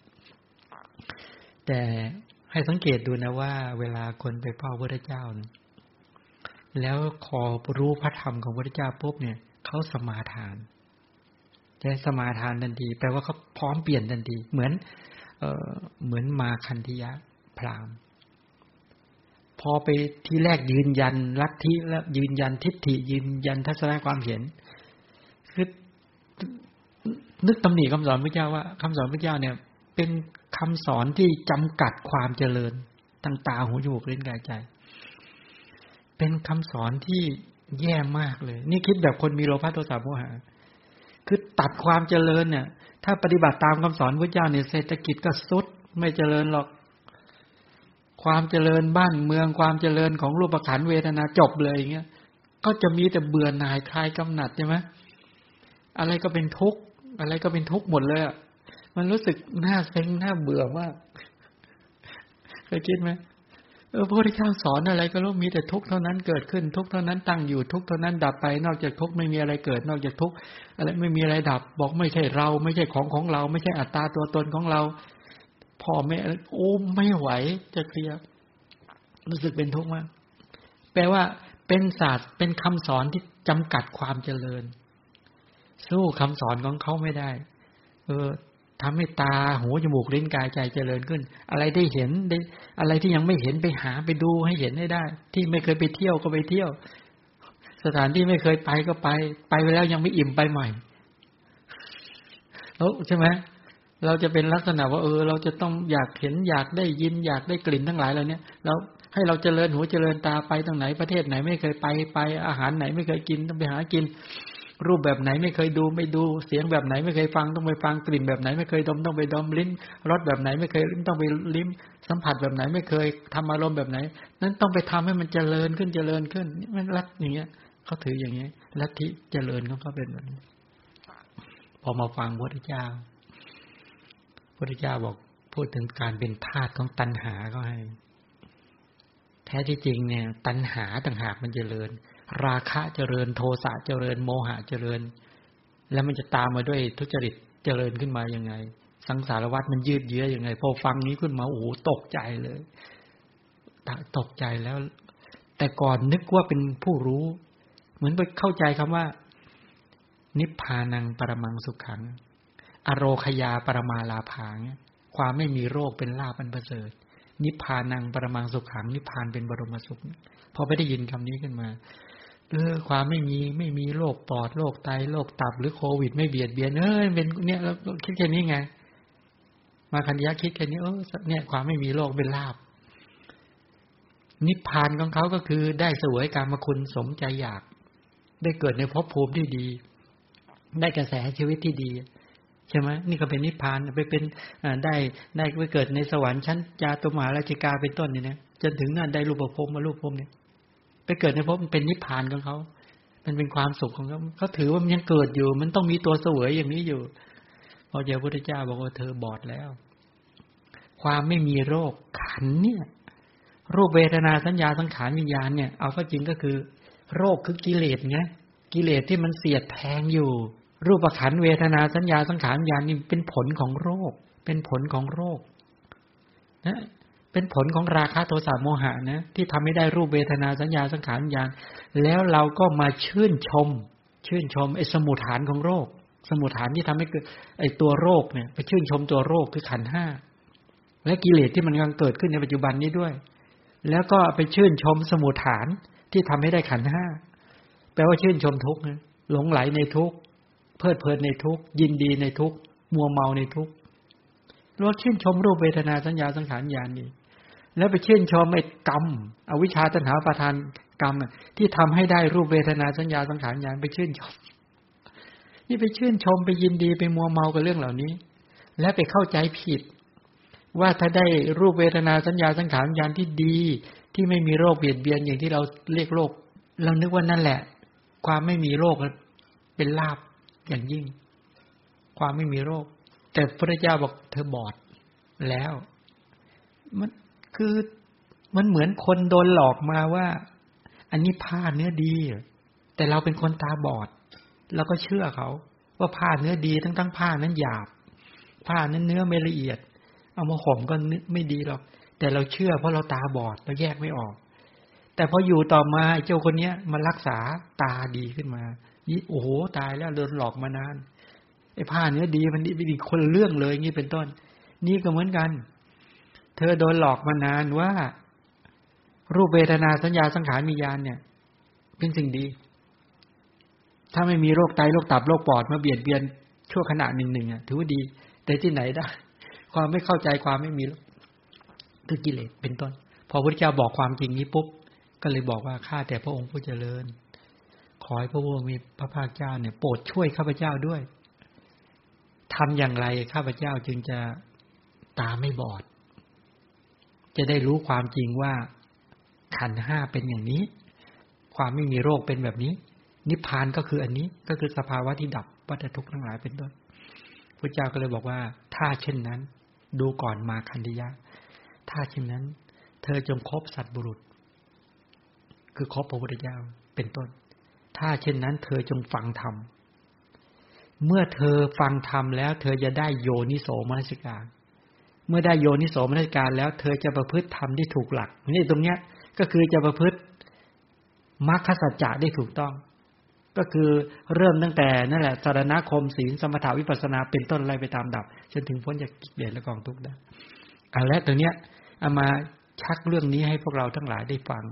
แต่ให้สังเกตดูนะว่า เวลาคนไปเฝ้าพระเจ้านะแล้วขอรู้พระธรรมของพระเจ้าปุ๊บเนี่ย เขาสมาทานจะสมาทานทันทีแปลว่าเขาพร้อมเปลี่ยนทันทีเหมือน เออเหมือนมาคันธิยะพรามพอไปที่แรกยืนยันลัทธิแล้วยืนยันทิฏฐิยืนยันทัศนคความเห็นคือนึกตำหนิคำสอนพระเจ้าว่าคำสอนพระเจ้าเนี่ย เป็นคำสอนที่จำกัดความเจริญทางตาหูจมูกลิ้นกายใจ เป็นคำสอนที่ แย่มากเลย นี่คิดแบบคนมีโลภะโทสะโมหะคือตัดความเจริญเนี่ย ถ้าปฏิบัติตามคำสอนพระเจ้าเนี่ยเศรษฐกิจก็สุดไม่เจริญหรอก ความเจริญบ้านเมืองความเจริญของรูปขันเวทนาจบเลยอย่างเงี้ยก็จะมีแต่เบื่อหน่ายคลายกำหนัดใช่ไหมอะไรก็เป็นทุกข์อะไรก็เป็นทุกข์หมดเลยอะมันรู้สึกน่าเซ็งน่าเบื่อมากเคยคิดไหม เออพระพุทธเจ้าสอนอะไรก็รู้มีแต่ทุกข์เท่านั้นเกิดขึ้นทุกข์เท่านั้นตั้งอยู่ทุกข์เท่านั้นดับไป นอกจากทุกข์ไม่มีอะไรเกิด นอกจากทุกข์อะไรไม่มีอะไรดับ บอกไม่ใช่เรา ไม่ใช่ของของเรา ไม่ใช่อัตตาตัวตนของเราพ่อแม่โอ้ไม่ไหวจะเคลียร์รู้สึกเป็นทุกข์มากแปลว่าเป็นศาสตร์เป็นคำสอนที่จำกัดความเจริญ สู้คำสอนของเขาไม่ได้ เออ ทำให้ตาหูจมูกลิ้นกายใจเจริญขึ้น อะไรได้เห็นได้ อะไรที่ยังไม่เห็นไปหาไปดูให้เห็นให้ได้ ที่ไม่เคยไปเที่ยวก็ไปเที่ยว สถานที่ไม่เคยไปก็ไป ไปไปแล้วยังไม่อิ่มไปใหม่แล้วใช่ไหมเราจะเป็นลักษณะว่าเออ เราจะต้องอยากเห็นอยากได้ยินอยากได้กลิ่นทั้งหลายเหล่านี้แล้วให้เราเจริญหูเจริญตาไปตรงไหนประเทศไหนไม่เคยไปไปอาหารไหนไม่เคยกินต้องไปหากิน รูปแบบไหนไม่เคยดูไม่ดูเสียงแบบไหนไม่เคยฟังต้องไปฟังกลิ่นแบบไหนไม่เคยดมต้องไปดมลิ้นรสแบบไหนไม่เคยลิ้มต้องไปลิ้ม สัมผัสแบบไหนไม่เคยทำอารมณ์แบบไหน นั้นต้องไปทำให้มันเจริญขึ้นเจริญขึ้นมันรัดอย่างเงี้ยเขาถืออย่างเงี้ยลัทธิเจริญของเขาเป็นแบบนี้พอมาฟังพระพุทธเจ้าพระพุทธเจ้าบอกพูดถึงการเป็นธาตุของตัณหาก็ให้ แท้ที่จริงเนี่ย ตัณหาต่างหากมันเจริญ ราคะเจริญโทสะเจริญโมหะเจริญ แล้วมันจะตามมาด้วยทุจริตเจริญขึ้นมายังไง สังสารวัฏมันยืดเยื้อยังไง พอฟังนี้ขึ้นมาโอ้โหตกใจเลยตกใจแล้ว แต่ก่อนนึกว่าเป็นผู้รู้ เหมือนไปเข้าใจคำว่า นิพพานังปรมังสุขขัง อโรคยาปรมาลาภางความไม่มีโรคเป็นลาบอันประเสริฐนิพพานังปรมังสุขขัง นิพพานเป็นบรมสุข พอไปได้ยินคำนี้ขึ้นมา เออความไม่มีไม่มีโรคปอดโรคไตโรคตับหรือโควิด ไม่เบียดเบียนเออเป็นเนี่ยเราคิดแค่นี้ไง มาคันยะคิดแค่นี้เออเนี่ยความไม่มีโรคเป็นลาบนิพพานของเขาก็คือได้สวยกรรมคุณสมใจอยาก ได้เกิดในภพภูมิที่ดี ได้กระแสชีวิตที่ดี ใช่ไหมนี่ก็เป็นนิพพานไปเป็นได้ได้ไปเกิดในสวรรค์ชั้นจาตุมาราชิกาเป็นต้นเนี่ยนะจนถึงนั่นได้รูปภพมารูปภพเนี่ย ไปเกิดในภพมันเป็นนิพพานของเขามันเป็นความสุขของเขาเขาถือว่ามันยังเกิดอยู่ มันต้องมีตัวเสวยอย่างนี้อยู่พอเจอพระพุทธเจ้าบอกว่าเธอบอดแล้ว ความไม่มีโรคขันเนี่ย รูปเวทนาสัญญาสังขารวิญญาณเนี่ย เอาก็จริงก็คือ โรคคือกิเลสไงกิเลสที่มันเสียดแทงอยู่ รูปขันเวทนาสัญญาสังขารวิญญาณนี่เป็นผลของโรค เป็นผลของโรคนะ เป็นผลของราคะโทสะโมหะนะที่ทำให้ได้รูปเวทนาสัญญาสังขารญาณแล้วเราก็มาชื่นชม ชื่นชมไอ้สมุทฐานของโรค สมุทฐานที่ทำให้เกิดไอ้ตัวโรคเนี่ย ไปชื่นชมตัวโรคคือขันห้าและกิเลสที่มันกำลังเกิดขึ้นในปัจจุบันนี้ด้วย แล้วก็ไปชื่นชมสมุทฐานที่ทำให้ได้ขันห้าแปลว่าชื่นชมทุกข์นะหลงไหลในทุกข์เพลิดเพลินในทุกข์ยินดีในทุกข์มัวเมาในทุกข์รสชื่นชมรูปเวทนาสัญญาสังขารญาณนี่ แล้วไปเชื่นชมไอ้กรรมอวิชชาตัณหาประทานกรรมที่ทำให้ได้รูปเวทนาสัญญาสังขารญาณไปชื่นชม นี่ไปชื่นชมไปยินดีไปมัวเมากับเรื่องเหล่านี้ และไปเข้าใจผิด ว่าถ้าได้รูปเวทนาสัญญาสังขารญาณที่ดี ที่ไม่มีโรคเบียดเบียนอย่างที่เราเรียกโรคเรานึกว่านั่นแหละ ความไม่มีโรคเป็นลาบอย่างยิ่ง ความไม่มีโรค แต่พระเจ้าบอกเธอบอดแล้ว มัน คือมันเหมือนคนโดนหลอกมาว่า อันนี้ผ้าเนื้อดี แต่เราเป็นคนตาบอดเราก็เชื่อเขา ว่าผ้าเนื้อดีทั้งทั้งผ้านั้นหยาบ ผ้านั้นเนื้อไม่ละเอียด เอามาห่มก็ไม่ดีหรอก แต่เราเชื่อเพราะเราตาบอดเราแยกไม่ออก แต่พออยู่ต่อมาเจ้าคนเนี้ยมารักษาตาดีขึ้นมานี่โอ้โหตายแล้วโดนหลอกมานานไอ้ผ้าเนื้อดีมันนี่เป็นคนเรื่องเลยงี้เป็นต้น นี่ก็เหมือนกัน เธอโดนหลอกมานานว่า รูปเวทนาสัญญาสังขารมียานเนี่ย เป็นสิ่งดี ถ้าไม่มีโรคไตโรคตับโรคปอดมาเบียดเบียนชั่วขณะหนึ่งหนึ่งอะถือว่าดี แต่ที่ไหนได้ ความไม่เข้าใจความไม่มีคือกิเลสเป็นต้น พอพระเจ้าบอกความจริงนี้ปุ๊บก็เลยบอกว่าข้าแต่พระองค์ผู้เจริญ ขอให้พระองค์มีพระภาคเจ้าเนี่ยโปรดช่วยข้าพเจ้าด้วยทำอย่างไรข้าพเจ้าจึงจะตาไม่บอด จะได้รู้ความจริงว่าขันห้าเป็นอย่างนี้ ความไม่มีโรคเป็นแบบนี้ นิพพานก็คืออันนี้ก็คือสภาวะที่ดับวัฏทุกข์ทั้งหลายเป็นต้นพระเจ้าก็เลยบอกว่า ถ้าเช่นนั้น ดูก่อนมาคันธยะ ถ้าเช่นนั้น เธอจงคบสัตบุรุษ คือคบพระพุทธเจ้าเป็นต้น ถ้าเช่นนั้น เธอจงฟังธรรมเมื่อเธอฟังธรรมแล้ว เธอจะได้โยนิโสมนสิการ เมื่อได้โยนิโสมนสิการแล้ว เธอจะประพฤติธรรมที่ถูกหลักนี่ตรงเนี้ยก็คือจะประพฤติมรรคสัจจะได้ถูกต้อง ก็คือเริ่มตั้งแต่นั่นแหละสารณคมศีลสมถาวิปัสนาเป็นต้นอะไล่ไปตามดับจนถึงพ้นจากกิเลสและกองทุกข์ได้อันและตัวเนี้ยเอามาชักเรื่องนี้ให้พวกเราทั้งหลายได้ฟัง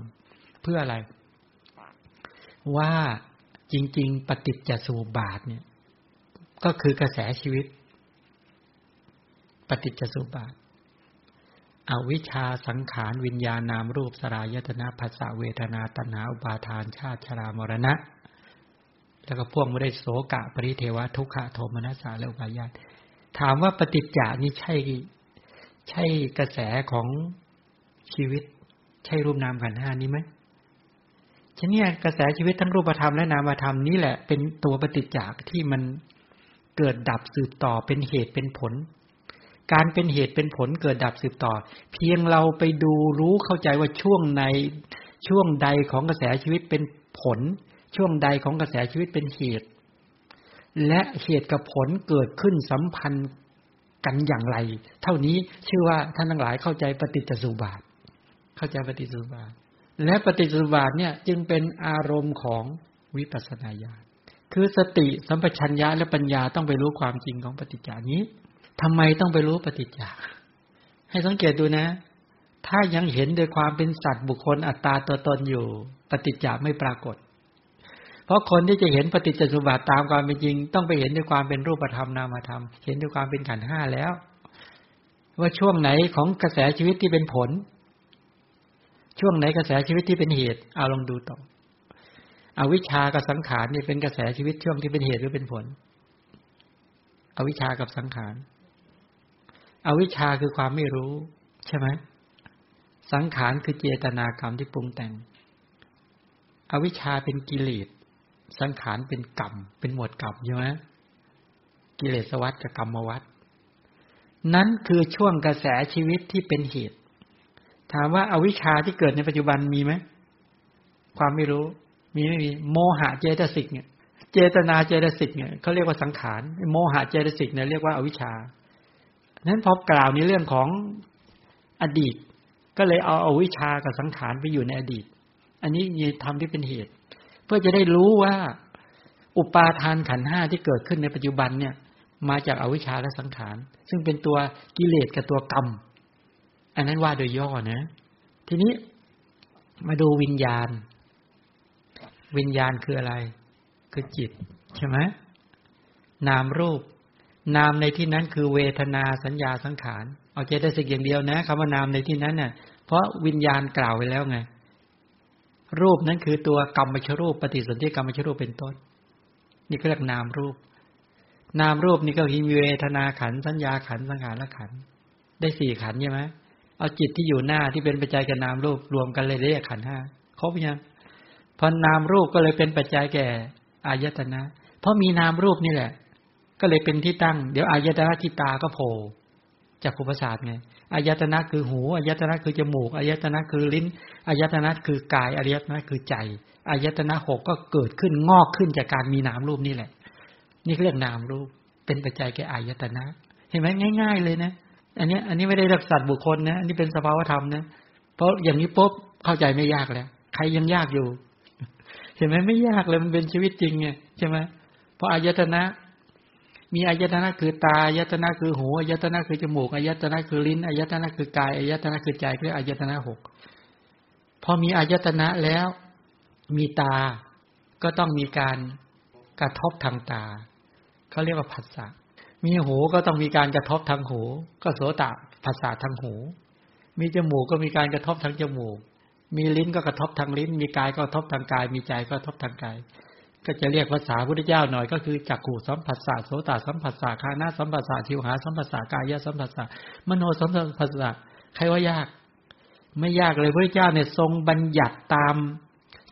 เพื่ออะไร ว่าจริง ๆ ปฏิจจสมุปบาทเนี่ย ก็คือกระแสชีวิต ปฏิจจสุบาทอวิชชาสังขารวิญญาณนามรูปสรายตนาภาษาเวทนาตนาอุปาทานชาติชรามรณะ แล้วก็พ่วงไม่ได้โสกะปริเทวะทุกขะโทมนัสสาและอุปายาตถามว่าปฏิจจานี้ใช่ ใช่กระแสของชีวิต ใช่รูปนามขันห้านี้ไหมฉะนี้กระแสชีวิตทั้งรูปธรรมและนามธรรมนี่แหละเป็นตัวปฏิจจากที่มันเกิดดับสืบต่อเป็นเหตุเป็นผล การเป็นเหตุเป็นผลเกิดดับสืบต่อ เพียงเราไปดูรู้เข้าใจว่าช่วงในช่วงใดของกระแสชีวิตเป็นผล ช่วงใดของกระแสชีวิตเป็นเหตุ และเหตุกับผลเกิดขึ้นสัมพันธ์กันอย่างไร เท่านี้ชื่อว่าท่านทั้งหลายเข้าใจปฏิจจสุบาท เข้าใจปฏิจจสุบาท และปฏิจจสุบาทเนี่ยจึงเป็นอารมณ์ของวิปัสสนาญาณคือสติสัมปชัญญะและปัญญาต้องไปรู้ความจริงของปฏิจจานี้ ทำไมต้องไปรู้ปฏิจจาให้สังเกตดูนะ ถ้ายังเห็นโดยความเป็นสัตว์บุคคลอัตตาตัวตนอยู่ ปฏิจจาไม่ปรากฏ เพราะคนที่จะเห็นปฏิจจสุบาทตามความเป็นจริง ต้องไปเห็นด้วยความเป็นรูปธรรมนามธรรม เห็นด้วยความเป็นขันห้าแล้ว ว่าช่วงไหนของกระแสชีวิตที่เป็นผล ช่วงไหนกระแสชีวิตที่เป็นเหตุเอาลองดูต่ออวิชากับสังขารนี่เป็นกระแสชีวิตช่วงที่เป็นเหตุหรือเป็นผล อวิชากับสังขาร อวิชชาคือความไม่รู้ ใช่ไหมสังขารคือเจตนากรรมที่ปรุงแต่ง อวิชาเป็นกิเลสสังขารเป็นกรรม เป็นหมวดกรรมใช่ไหมกิเลสวัฏกับกรรมวัฏนั้นคือช่วงกระแสชีวิตที่เป็นเหตุ ถามว่าอาวิชชาที่เกิดในปัจจุบันมีไหมความไม่รู้ มีไม่มี โมหะเจตสิกเนี่ย เจตนาเจตสิกเนี่ยเขาเรียกว่าสังขาร โมหะเจตสิกเนี่ยเรียกว่าอาวิชชา นั้นพอกล่าวในเรื่องของอดีต ก็เลยเอาเอาวิชากับสังขารไปอยู่ในอดีต อันนี้ยีทำที่เป็นเหตุ เพื่อจะได้รู้ว่าอุปาทานขันห้าที่เกิดขึ้นในปัจจุบันเนี่ย มาจากอาวิชชาและสังขาร ซึ่งเป็นตัวกิเลสกับตัวกรรม อันนั้นว่าโดยย่อนะ ทีนี้มาดูวิญญาณ วิญญาณคืออะไร คือจิต ใช่ไหมนามรูป นามในที่นั้นคือเวทนาสัญญาสังขารเอาใจได้สิกอย่างเดียวนะคำว่านามในที่นั้นเน่ะ เพราะวิญญาณกล่าวไว้แล้วไง รูปนั้นคือตัวกรรมชรูปปฏิสนธิกรรมชรูปเป็นต้น นี่ก็เรียกนามรูป นามรูปนี่ก็มีเวทนาขันสัญญาขันสังขารละขันได้สี่ขันใช่ไหมเอาจิตที่อยู่หน้าที่เป็นปัจจัยกับนามรูปรวมกันเลยเรียกขันห้าครบยังพอนามรูปก็เลยเป็นปัจจัยแก่อายตนะ เพราะมีนามรูปนี่แหละ ก็เลยเป็นที่ตั้ง เดี๋ยวอายตนะที่ตาก็โผล่จากภูมิศาสตร์ไงอายตนะคือหูอายตนะคือจมูกอายตนะคือลิ้นอายตนะคือกายอายตนะคือใจอายตนะหกก็เกิดขึ้นงอกขึ้นจากการมีนามรูปนี่แหละ นี่เรียกนามรูป เป็นปัจจัยแก่อายตนะ เห็นไหมง่าย ๆ เลยนะอันนี้อันนี้ไม่ได้รักษาบุคคลนะอันนี้เป็นสภาวธรรมนะเพราะอย่างนี้ปุ๊บเข้าใจไม่ยากแล้วใครยังยากอยู่ เห็นไหมไม่ยากเลยมันเป็นชีวิตจริงไงใช่ไหมเพราะอายตนะ มีอายตนะคือตาอายตนะคือหูอายตนะคือจมูกอายตนะคือลิ้นอายตนะคือกายอายตนะคือใจเรียกอายตนะหกพอมีอายตนะแล้ว มีตาก็ต้องมีการกระทบทางตาเขาเรียกว่าผัสสะมีหูก็ต้องมีการกระทบทางหู ก็โสตภาษาทางหู มีจมูกก็มีการกระทบทางจมูก มีลิ้นก็กระทบทางลิ้น มีกายก็กระทบทางกาย มีใจก็กระทบทางกาย ก็จะเรียกภาษาพุทธเจ้าหน่อยก็คือจักขู่สัมผัสสะโสตสัมผัสสะคานาสัมผัสสะทิวหาสัมผัสสะกายสัมผัสสะมโนสัมผัสสะใครว่ายาก ไม่ยากเลยพระเจ้าเนี่ยทรงบัญญัติตาม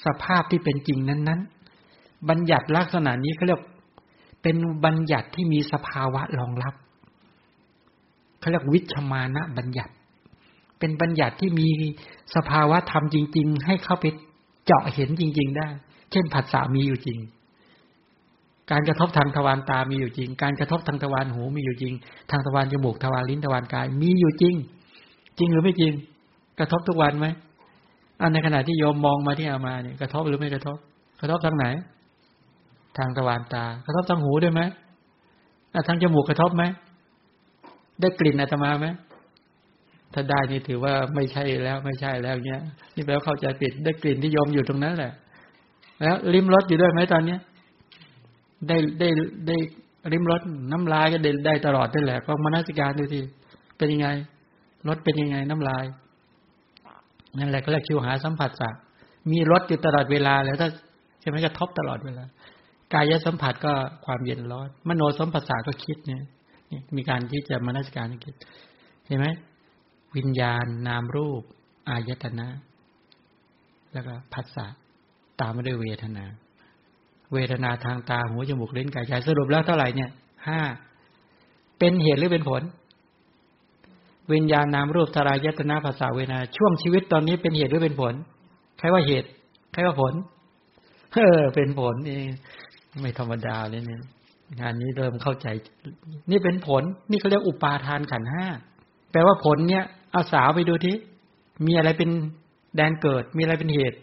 สภาพที่เป็นจริงนั้น ๆ บัญญัติลักษณะนี้เขาเรียกเป็นบัญญัติที่มีสภาวะรองรับเขาเรียกวิชมานะบัญญัติ เป็นบัญญัติที่มีสภาวะธรรมจริง ๆ ให้เข้าไปเจาะเห็นจริง ๆ ได้ เช่นผัสสะมีอยู่จริง การกระทบทางทวารตามีอยู่จริง การกระทบทางทวารหูมีอยู่จริง ทางทวารจมูกทวารลิ้นทวารกาย มีอยู่จริง จริงหรือไม่จริง กระทบทุกวันไหมอันในขณะที่โยมมองมาที่อามาเนี่ยกระทบหรือไม่กระทบ กระทบทางไหน ทางตะวันตา กระทบทางหูด้วยไหมทางจมูกกระทบไหมได้กลิ่นอาตมาไหมถ้าได้นี่ถือว่าไม่ใช่แล้วไม่ใช่แล้วเนี้ยนี่แปลว่าเข้าใจผิดได้กลิ่นที่ยมอยู่ตรงนั้นแหละ แล้วริมรสอยู่ด้วยไหมตอนเนี้ยได้ได้ได้ริมรสน้ำลายก็ได้ได้ตลอดนั่แหละก็มานาสิการดูทีเป็นยังไงรสเป็นยังไงน้ำลายนั่นแหละก็เรียกคิวหาสัมผัสสักมีรสอยู่ตลอดเวลาแล้วถ้าใช่ไหมกระทบตลอดเวลากายสัมผัสก็ความเย็นร้อน มโนสัมผัสสาก็คิดเนี่ยมีการที่จะมานัสการคิดเห็นไหมวิญญาณนามรูป อายตนะ แล้วก็ผัสสะ ตามมาด้วยเวทนา เวทนาทางตาหูจมูกเลิ้นกายใจสรุปแล้วเท่าไหร่เนี่ยห้าเป็นเหตุหรือเป็นผล วิญญาณนามรูปสลายตนาภาษาเวนา ช่วงชีวิตตอนนี้เป็นเหตุหรือเป็นผลใครว่าเหตุใครว่าผลเออเป็นผลเองไม่ธรรมดาเลยเนี่ยงานนี้เริ่มเข้าใจ นี่เป็นผล นี่เขาเรียกอุปาทานขันห้าแปลว่าผลเนี่ยเอาสาวไปดูที่มีอะไรเป็นแดนเกิด มีอะไรเป็นเหตุ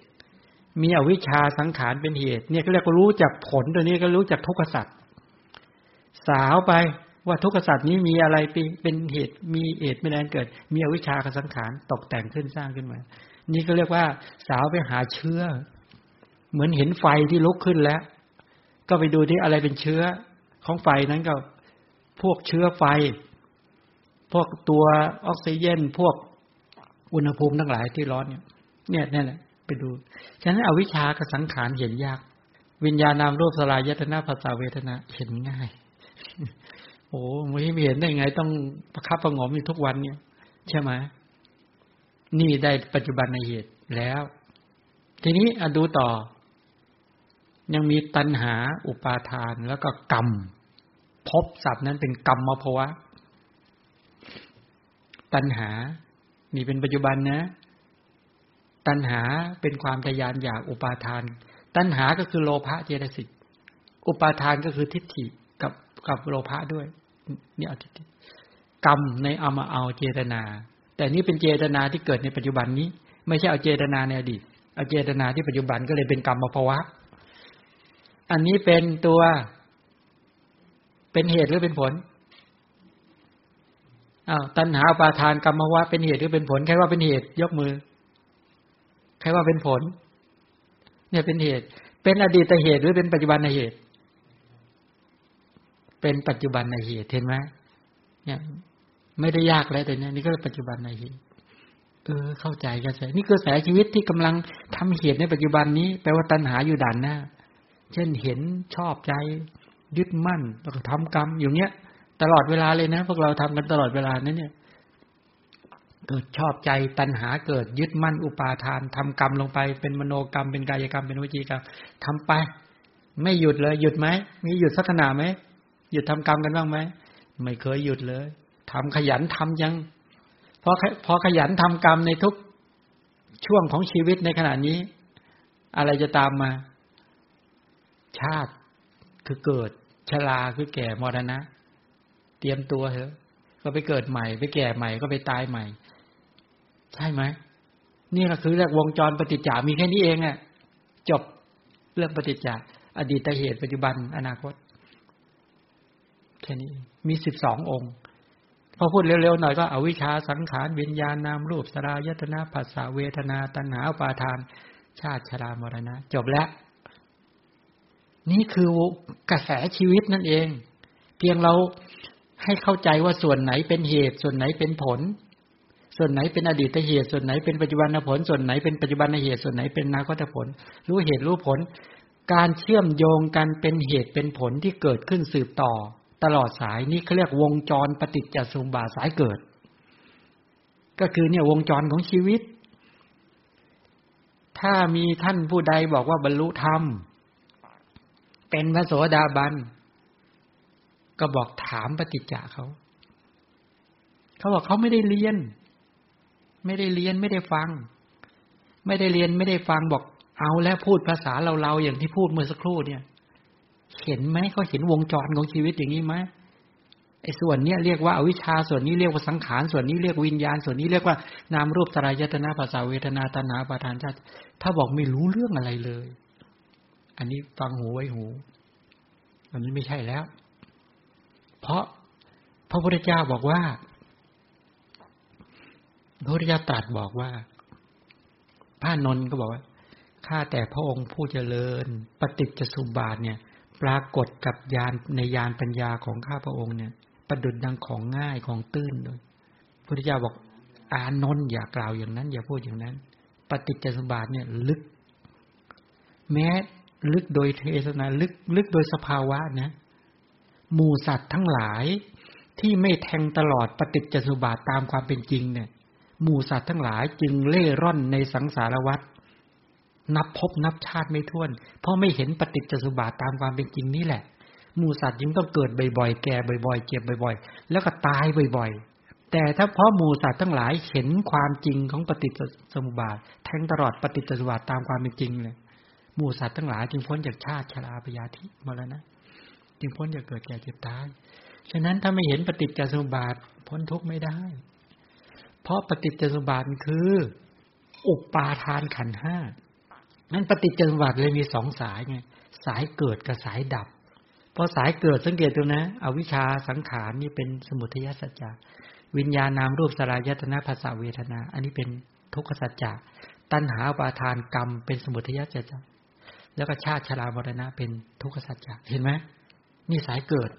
มีอวิชชาสังขารเป็นเหตุ เนี่ยเขาเรียกรู้จากผลตัวนี้ก็รู้จากทุกขสัตว์สาวไปว่าทุกขสัตว์นี้มีอะไรเป็นเหตุ มีเหตุไม่แดนเกิด มีอวิชชากับสังขารตกแต่งขึ้นสร้างขึ้นมา นี่ก็เรียกว่าสาวไปหาเชื้อ เหมือนเห็นไฟที่ลุกขึ้นแล้ว ก็ไปดูที่อะไรเป็นเชื้อของไฟนั้นก็พวกเชื้อไฟ พวกตัวออกซิเจนพวกอุณหภูมิทั้งหลายที่ร้อนเนี่ย เนี่ยนี่แหละ ไปดู ฉะนั้นอวิชากับสังขารเห็นยาก วิญญาณนามรูปสลายยตนาภาษาเวทนาเห็นง่าย โอ้ไม่เห็นได้ไง ต้องประคับประงมอยู่ทุกวันเนี่ย ใช่ไหมนี่ได้ปัจจุบันในเหตุแล้ว ทีนี้อดูต่อ ยังมีตัณหาอุปาทานแล้วก็กรรมพบศัพท์นั้นเป็นกรรมมาภวะ ตัณหา นี่เป็นปัจจุบันนะ ตัณหาเป็นความทยานอยากอุปาทาน ตัณหาก็คือโลภะเจตสิกอุปาทานก็คือทิฏฐิกับกับโลภะด้วยเนี่ยทิฏฐิกรรมในเอามาเอาเจตนา แต่นี้เป็นเจตนาที่เกิดในปัจจุบันนี้ ไม่ใช่เอาเจตนาในอดีตเอาเจตนาที่ปัจจุบันก็เลยเป็นกรรมภาวะ อันนี้เป็นตัวเป็นเหตุหรือเป็นผลอ้าวตัณหาปาทานกรรมภาวะเป็นเหตุหรือเป็นผลใครว่าเป็นเหตุยกมือ ใครว่าเป็นผล เนี่ยเป็นเหตุ เป็นอดีตเหตุหรือเป็นปัจจุบันเหตุ เป็นปัจจุบันเหตุเห็นไหมเนี่ยไม่ได้ยากแล้วแต่เนี้ยนี่ก็ปัจจุบันในเหตุเออเข้าใจกันใช่นี่คือสายชีวิตที่กำลังทำเหตุในปัจจุบันนี้แปลว่าตัณหาอยู่ด่านหน้า เช่นเห็นชอบใจ ยึดมั่นแล้วก็ทำกรรมอย่างเนี้ย ตลอดเวลาเลยนะ พวกเราทำกันตลอดเวลานั้นเนี่ย เกิดชอบใจตัณหาเกิดยึดมั่นอุปาทานทำกรรมลงไปเป็นมโนกรรมเป็นกายกรรมเป็นวิจีกรรมทำไป ไม่หยุดเลย หยุดไหมมีหยุดสักขณะไหมหยุดทำกรรมกันบ้างไหมไม่เคยหยุดเลยทำขยันทำยังพอพอขยันทำกรรมในทุกช่วงของชีวิตในขณะนี้ อะไรจะตามมา ชาติคือเกิดชราคือแก่มรณะ เตรียมตัวเถอะ ก็ไปเกิดใหม่ ไปแก่ใหม่ก็ไปตายใหม่ ใช่ไหมนี่ก็คือเรียกวงจรปฏิจจามีแค่นี้เองอะจบเรื่องปฏิจจาอดีตเหตุปัจจุบันอนาคต แค่นี้มีสิบสององค์ พอพูดเร็วๆหน่อยก็อวิชชาสังขารวิญญาณนามรูปสรายตนาภาษาเวทนาตัณหาปาทาน ชาติชรามรณะ จบแล้ว นี่คือกระแสชีวิตนั่นเอง เพียงเราให้เข้าใจว่าส่วนไหนเป็นเหตุส่วนไหนเป็นผล ส่วนไหนเป็นอดีตเหตุส่วนไหนเป็นปัจจุบันผล ส่วนไหนเป็นปัจจุบันเหตุส่วนไหนเป็นอนาคตผล รู้เหตุรู้ผล การเชื่อมโยงกันเป็นเหตุเป็นผลที่เกิดขึ้นสืบต่อ ตลอดสายนี่เขาเรียกวงจรปฏิจจสมบาสายเกิด ก็คือเนี่ยวงจรของชีวิต ถ้ามีท่านผู้ใดบอกว่าบรรลุธรรมเป็นพระโสดาบันก็บอกถามปฏิจจาเขา เขาบอกเขาไม่ได้เรียน ไม่ได้เรียนไม่ได้ฟัง ไม่ได้เรียนไม่ได้ฟังบอกเอาแล้วพูดภาษาเราเราอย่างที่พูดเมื่อสักครู่เนี่ย เห็นไหมเขาเห็นวงจรของชีวิตอย่างนี้ไหมไอ้ส่วนเนี้ยเรียกว่าอวิชชาส่วนนี้เรียกว่าสังขารส่วนนี้เรียกวิญญาณส่วนนี้เรียกว่านามรูปตรายตนาภาษาเวทนาตนาประธานชาติถ้าบอกไม่รู้เรื่องอะไรเลย อันนี้ฟังหูไว้หู อันนี้ไม่ใช่แล้ว เพราะพระพุทธเจ้าบอกว่า พระพุทธเจ้าตรัสบอกว่าพระนนท์ก็บอกว่าข้าแต่พระองค์ผู้เจริญ ปฏิจจสุบาทเนี่ย ปรากฏกับยานในยานปัญญาของข้าพระองค์เนี่ย ประดุดดังของง่ายของตื้นเลยพุทธเจ้าบอก อานนท์อย่ากล่าวอย่างนั้น อย่าพูดอย่างนั้น ปฏิจจสมบาทเนี่ยลึก แม้ลึกโดยเทศนาลึกลึกโดยสภาวะนะหมู่สัตว์ทั้งหลายที่ไม่แทงตลอดปฏิจจสมบาทตามความเป็นจริงเนี่ย หมู่สัตว์ทั้งหลายจึงเล่ร่อนในสังสารวัฏนับพบนับชาติไม่ท้วน เพราะไม่เห็นปฏิจจสุบาทตามความเป็นจริงนี่แหละมูสัตว์ยิ่งต้องเกิดบ่อยๆ แก่บ่อยๆ เจ็บบ่อยๆ แล้วก็ตายบ่อยๆ แต่ถ้าเพราะมูสัตว์ทั้งหลายเห็นความจริงของปฏิจจสมุปบาทแทงตลอดปฏิจจสมุบาทตามความเป็นจริงเลยมูสัตว์ทั้งหลายจึงพ้นจากชาติชราพยาธิมาแล้วนะจึงพ้นจากเกิดแก่เจ็บตาย ฉะนั้นถ้าไม่เห็นปฏิจจสมุปบาทพ้นทุกข์ไม่ได้ เพราะปฏิจจสมุปบาทคือ อุปาทานขันห้านั้นปฏิจจสมบัติเลยมีสองสายไงสายเกิดกับสายดับพอสายเกิดสังเกตดูนะ อวิชชาสังขารนี่เป็นสมุทัยสัจจะวิญญาณนามรูปสลายตนะภาษาเวทนา อันนี้เป็นทุกขสัจจะตัณหาปาทานกรรม เป็นสมุทัยสัจจะแล้วก็ชาติชรามรณะเป็นทุกขสัจจะเห็นไหมนี่สายเกิด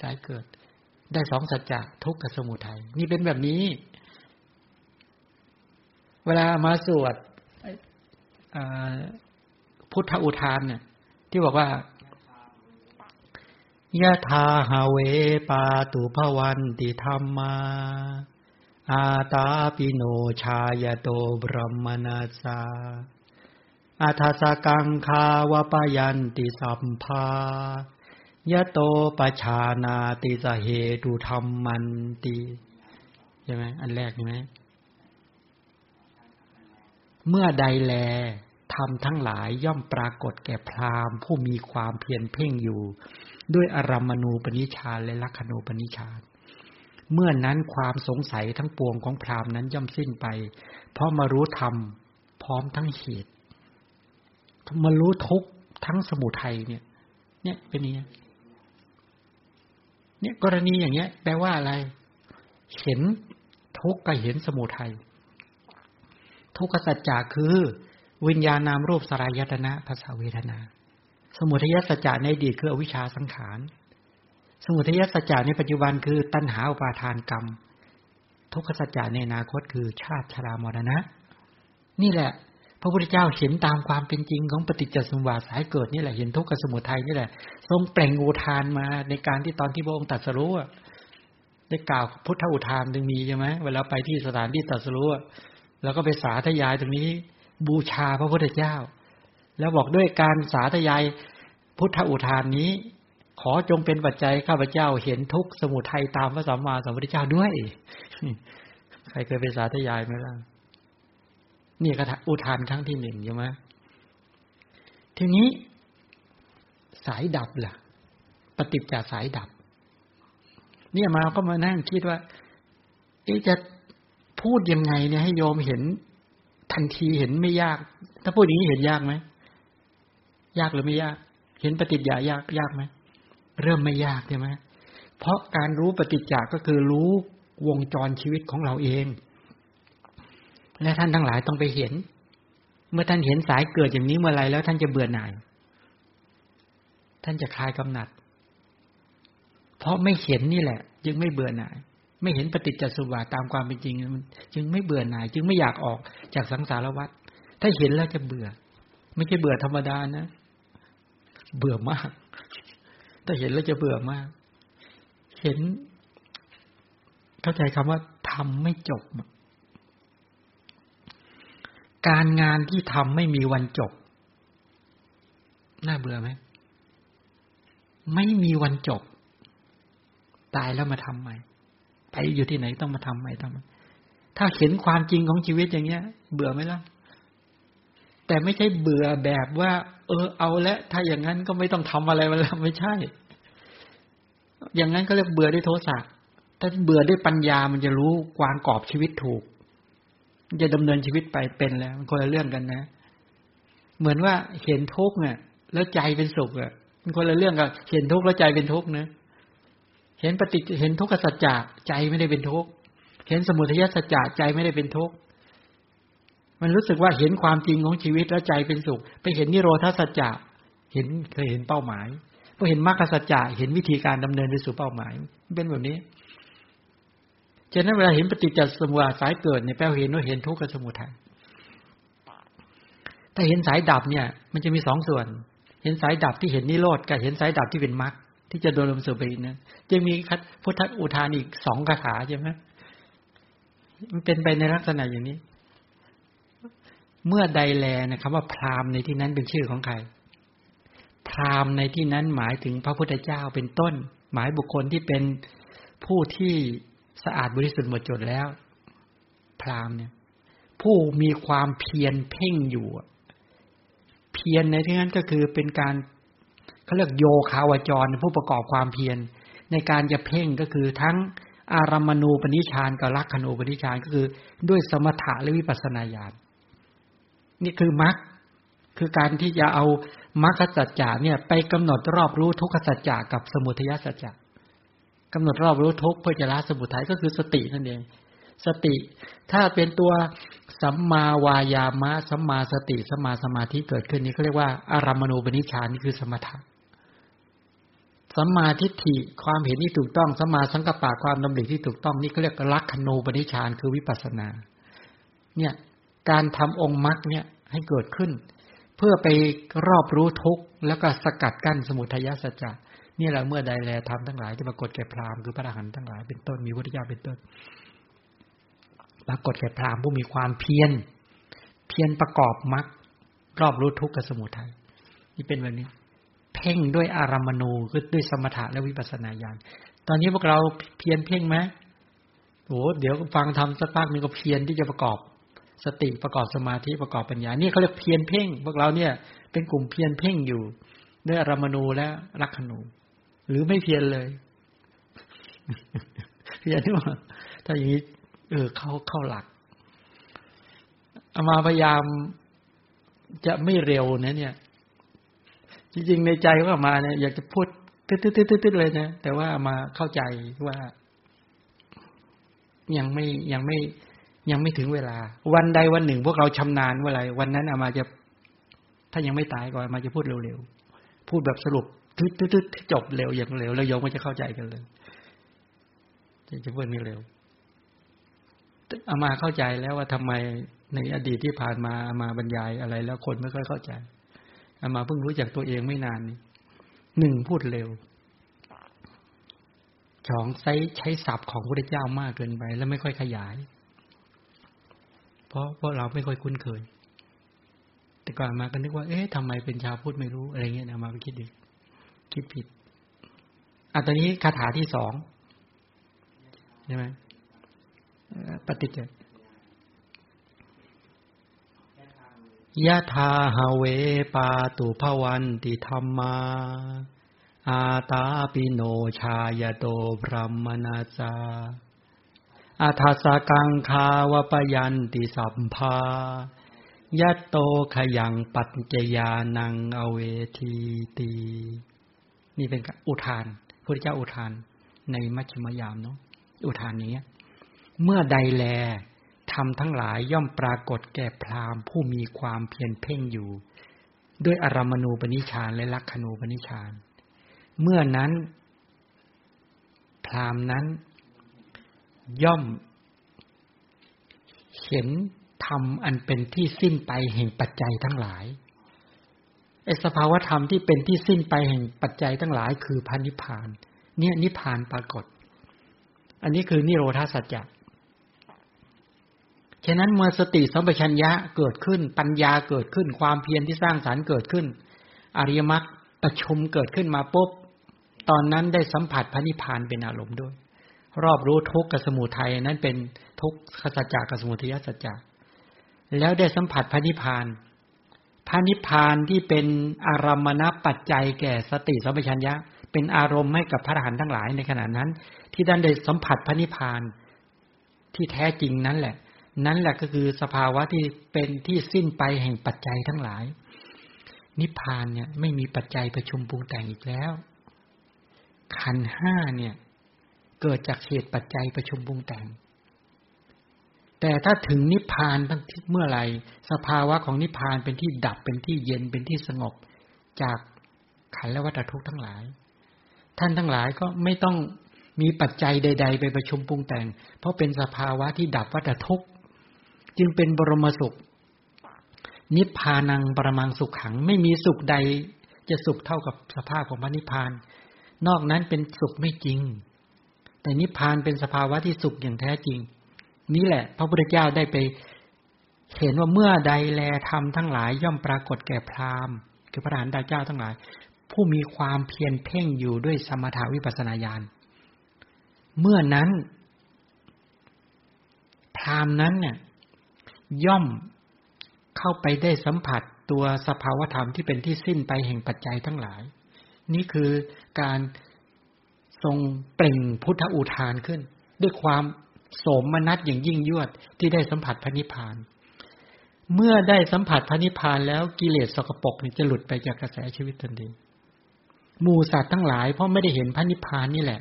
สายเกิด ได้สองสัจจะทุกขสมุทัยนี่เป็นแบบนี้ เวลามาสวดพุทธอุทานเนี่ย ที่บอกว่ายะทาหาเวปาตุภวันติธรรมา อาตาปิโนชายโตบรมนาสาอาทาสกังคาวปยันติสัมภายะโตปชานาติสเหตุธรรมมันติ ใช่ไหมอันแรกใช่ไหม เมื่อใดแลธรรมทั้งหลายย่อมปรากฏแก่พราหมณ์ ผู้มีความเพียรเพ่งอยู่ ด้วยอารมณูปนิชานและลักขณูปนิชานเมื่อนั้นความสงสัยทั้งปวงของพราหมณ์นั้นย่อมสิ้นไป เพราะมารู้ธรรมพร้อมทั้งเหตุมารู้ทุกทั้งสมุทัยเนี่ย เนี่ยเป็นยังเนี่ยกรณีอย่างเงี้ย แปลว่าอะไร เห็นทุกข์กับเห็นสมุทัย ทุกขสัจจะคือ วิญญาณนามรูปสลายตนะภาษาเวทนา สมุทัยสัจจะในอดีตคืออวิชชาสังขาร สมุทัยสัจจะในปัจจุบันคือตัณหาอุปาทานกรรม ทุกขสัจจะในอนาคตคือชาติชรามรณะ นี่แหละ พระพุทธเจ้าเห็นตามความเป็นจริงของปฏิจจสมุปบาทสายเกิดนี่แหละเห็นทุกขสมุทัยนี่แหละทรงแปลงอุทานมาในการที่ตอนที่พระองค์ตรัสรู้ได้กล่าวพุทธอุทานจึงมีใช่ไหมเวลาไปที่สถานที่ตรัสรู้ แล้วก็ไปสาธยายตรงนี้ บูชาพระพุทธเจ้า แล้วบอกด้วยการสาธยายพุทธอุทานนี้ ขอจงเป็นปัจจัยข้าพเจ้าเห็นทุกสมุทัยตามพระสัมมาสัมพุทธเจ้าด้วย ใครเคยไปสาธยายไหมล่ะนี่กระอุทานครั้งที่หนึ่งใช่ไหมทีนี้สายดับล่ะ ปฏิจจสายดับ เนี่ยมาก็มานั่งคิดว่าจะ พูดยังไงเนี่ยให้โยมเห็น ทันทีเห็นไม่ยาก ถ้าพูดอย่างนี้เห็นยากไหมยากหรือไม่ยาก เห็นปฏิจจายากยากไหมเริ่มไม่ยากใช่ไหมเพราะการรู้ปฏิจจาก็คือรู้วงจรชีวิตของเราเอง และท่านทั้งหลายต้องไปเห็น เมื่อท่านเห็นสายเกิดอย่างนี้เมื่อไรแล้วท่านจะเบื่อหน่าย ท่านจะคลายกำหนัด เพราะไม่เห็นนี่แหละ จึงไม่เบื่อหน่าย ไม่เห็นปฏิจจสุบาตามความเป็นจริง จึงไม่เบื่อหน่าย จึงไม่อยากออกจากสังสารวัฏถ้าเห็นแล้วจะเบื่อ ไม่ใช่เบื่อธรรมดานะ เบื่อมาก ถ้าเห็นแล้วจะเบื่อมาก เห็น เข้าใจคำว่าทำไม่จบ การงานที่ทำไม่มีวันจบ น่าเบื่อไหม ไม่มีวันจบ ตายแล้วมาทำใหม่ ไปอยู่ที่ไหนต้องมาทำใหมทำถ้าเห็นความจริงของชีวิตอย่างเงี้ย เบื่อไหมล่ะ แต่ไม่ใช่เบื่อแบบว่า เออเอาละถ้าอย่างนั้นก็ไม่ต้องทำอะไรมาแล้วไม่ใช่ อย่างนั้นก็เรียกเบื่อด้วยโทสะถ้าเบื่อด้วยปัญญามันจะรู้วางกรอบชีวิตถูกจะดำเนินชีวิตไปเป็นแล้ว มันคนละเรื่องกันนะ เหมือนว่าเห็นทุกข์เนี่ยแล้วใจเป็นสุขอะมันคนละเรื่องกับเห็นทุกข์แล้วใจเป็นทุกข์นะ เห็นปฏิเห็นทุกขสัจจะใจไม่ได้เป็นทุกข์เห็นสมุทัยสัจจะใจไม่ได้เป็นทุกข์มันรู้สึกว่าเห็นความจริงของชีวิตแล้วใจเป็นสุข ไปเห็นนิโรธาสัจจะเห็นเคยเห็นเป้าหมายพอเห็นมรรคสัจจะเห็นวิธีการดำเนินไปสู่เป้าหมายเป็นแบบนี้ฉะนั้นเวลาเห็นปฏิจจสมุปบาทสายเกิดเนี่ยแปลเห็นว่าเห็นทุกข์กับสมุทัยถ้าเห็นสายดับเนี่ย มันจะมีสองส่วน เห็นสายดับที่เห็นนิโรธกับเห็นสายดับที่เป็นมรรค ที่จะโดนลมสุบินะจะมีพุทธอุทานอีกสองคาถาใช่ไหมมันเป็นไปในลักษณะอย่างนี้ เมื่อใดแลนะคำว่าพราหมณ์ในที่นั้นเป็นชื่อของใคร พราหมณ์ในที่นั้นหมายถึงพระพุทธเจ้าเป็นต้น หมายบุคคลที่เป็นผู้ที่สะอาดบริสุทธิ์หมดจดแล้ว พราหมณ์เนี่ย ผู้มีความเพียรเพ่งอยู่ เพียรในที่นั้นก็คือเป็นการ เขาเรียกโยคาวจรผู้ประกอบความเพียร ในการจะเพ่งก็คือทั้งอารามณูปนิชานกับลักขณูปนิชานก็คือด้วยสมถะและวิปัสนาญาณนี่คือมรรคคือการที่จะเอามรรคสัจจะเนี่ย ไปกำหนดรอบรู้ทุกขสัจจะกับสมุทัยสัจจะกำหนดรอบรู้ทุกเพื่อจะละสมุทัยก็คือสตินั่นเอง สติ ถ้าเป็นตัวสัมมาวายามะสัมมาสติสัมมาสมาธิเกิดขึ้นนี้เขาเรียกว่าอารามณูปนิชานนี่คือสมถะ สัมมาทิฏฐิความเห็นที่ถูกต้องสัมมาสังกัปปะความดำริที่ถูกต้องนี่เขาเรียกลักขณูปนิชานคือวิปัสนา เนี่ยการทำองค์มรรคเนี่ยให้เกิดขึ้น เพื่อไปรอบรู้ทุกข์แล้วก็สกัดกั้นสมุทัยสัจจะนี่แหละเมื่อใดแลทำทั้งหลายที่ปรากฏแก่พราหมณ์คือพระอรหันต์ทั้งหลายเป็นต้นมีวุฒิญาเป็นต้น ปรากฏแก่พราหมณ์ผู้มีความเพียรเพียรประกอบมรรครอบรู้ทุกข์กับสมุทัยนี่เป็นแบบนี้ เพ่งด้วยอารามณูคือด้วยสมถะและวิปัสสนาญาณ ตอนนี้พวกเราเพียรเพ่งไหมโอ้เดี๋ยวฟังทำสักพักนึงก็เพียรที่จะประกอบสติประกอบสมาธิประกอบปัญญานี่เขาเรียกเพียรเพ่ง พวกเราเนี่ย เป็นกลุ่มเพียรเพ่งอยู่ ด้วยอารามณูและลักขณู หรือไม่เพียรเลยเสียนี่ว่าถ้าอย่างนี้เออเข้าเข้าหลักเอามาพยายามจะไม่เร็วนะเนี่ย จริงๆในใจว่ามาเนี่ยอยากจะพูดตึ๊ดๆๆๆเลยนะแต่ว่ามาเข้าใจว่ายังไม่ยังไม่ยังไม่ถึงเวลา วันใดวันหนึ่ง พวกเราชำนาญเมื่อไรวันนั้นอามาจะ ถ้ายังไม่ตายก่อนมาจะพูดเร็วๆพูดแบบสรุปตึ๊ดๆจบเร็วอย่างเร็ว แล้วโยมก็จะเข้าใจกันเลยจะพูดไม่เร็วอามาเข้าใจแล้วว่าทำไมในอดีตที่ผ่านมาอามาบรรยายอะไร แล้วคนไม่ค่อยเข้าใจ อามาเพิ่งรู้จักตัวเองไม่นานนี้หนึ่งพูดเร็วสองใช้ใช้ศัพท์ของพระเจ้ามากเกินไป แล้วไม่ค่อยขยาย เพราะเพราะเราไม่ค่อยคุ้นเคย แต่ก่อนมาก็นึกว่า เอ๊ะทำไมเป็นชาวพูดไม่รู้อะไรเงี้ยนะมาไปคิดดีคิดผิดอะตอนนี้คาถาที่สองใช่ไหมปฏิจจ ยะทาหาเวปาตุภวันติธรรมา อาตาปิโนชายโตพรหมนาจาอาทัสกังคาวปยันติสัมภายะโตขยังปัจจยานังอเวทีตี นี่เป็นอุทานพระเจ้าอุทานในมัชฌิมยามเนาะอุทานนี้ เมื่อใดแล ทำทั้งหลายย่อมปรากฏแก่พราหมณ์ผู้มีความเพียรเพ่งอยู่ ด้วยอารมณูปนิชานและลักขณูปนิชานเมื่อนั้น พราหมณ์นั้น ย่อม เห็นธรรมอันเป็นที่สิ้นไปแห่งปัจจัยทั้งหลายไอสภาวธรรมที่เป็นที่สิ้นไปแห่งปัจจัยทั้งหลาย คือพันนิพาน เนี่ยนิพานปรากฏ อันนี้คือนิโรธาสัจจะ ฉะนั้นเมื่อสติสัมปชัญญะเกิดขึ้น ปัญญาเกิดขึ้น ความเพียรที่สร้างสารรค์เกิดขึ้น อริยมรรคประชุมเกิดขึ้นมาปุ๊บตอนนั้นได้สัมผัสพระนิพพานเป็นอารมณ์ด้วย รอบรู้ทุกข์กับสมุทัยนั้นเป็นทุกขสัจจะกับสมุทัยสัจจะแล้วได้สัมผัสพระนิพพานพระนิพพานที่เป็นอารมณปัจจัยแก่สติสัมปชัญญะ เป็นอารมณ์ให้กับพระอรหันต์ทั้งหลายในขณะนั้น ที่ท่านได้สัมผัสพระนิพพานที่แท้จริงนั้นแหละ นั่นแหละก็คือสภาวะที่เป็นที่สิ้นไปแห่งปัจจัยทั้งหลาย นิพพานเนี่ยไม่มีปัจจัยประชุมปรุงแต่งอีกแล้ว ขันห้าเนี่ย เกิดจากเหตุปัจจัยประชุมปรุงแต่ง แต่ถ้าถึงนิพพานตั้งเมื่อไหร่สภาวะของนิพพานเป็นที่ดับเป็นที่เย็นเป็นที่สงบจากขันและวัฏทุกข์ทั้งหลาย ท่านทั้งหลายก็ไม่ต้องมีปัจจัยใด ๆ ไปประชุมปรุงแต่ง เพราะเป็นสภาวะที่ดับวัฏทุกข์ จึงเป็นบรมสุข นิพพานังปรมังสุขขัง ไม่มีสุขใดจะสุขเท่ากับสภาพของพระนิพพาน นอกนั้นเป็นสุขไม่จริง แต่นิพพานเป็นสภาวะที่สุขอย่างแท้จริง นี่แหละ พระพุทธเจ้าได้ไปเห็นว่าเมื่อใดแลทำทั้งหลายย่อมปรากฏแก่พราหมณ์คือพระอรหันตเจ้าทั้งหลาย ผู้มีความเพียรเพ่งอยู่ด้วยสมถาวิปัสนาญาณเมื่อนั้นพราหมณ์นั้นเนี่ย ย่อมเข้าไปได้สัมผัสตัวสภาวธรรมที่เป็นที่สิ้นไปแห่งปัจจัยทั้งหลาย นี่คือการทรงเปล่งพุทธอุทานขึ้น ด้วยความโสมนัสอย่างยิ่งยวดที่ได้สัมผัสพระนิพพาน เมื่อได้สัมผัสพระนิพพานแล้วกิเลสสกปรกจะหลุดไปจากกระแสชีวิตทันทีหมูสัตว์ทั้งหลายเพราะไม่ได้เห็นพระนิพพานนี่แหละ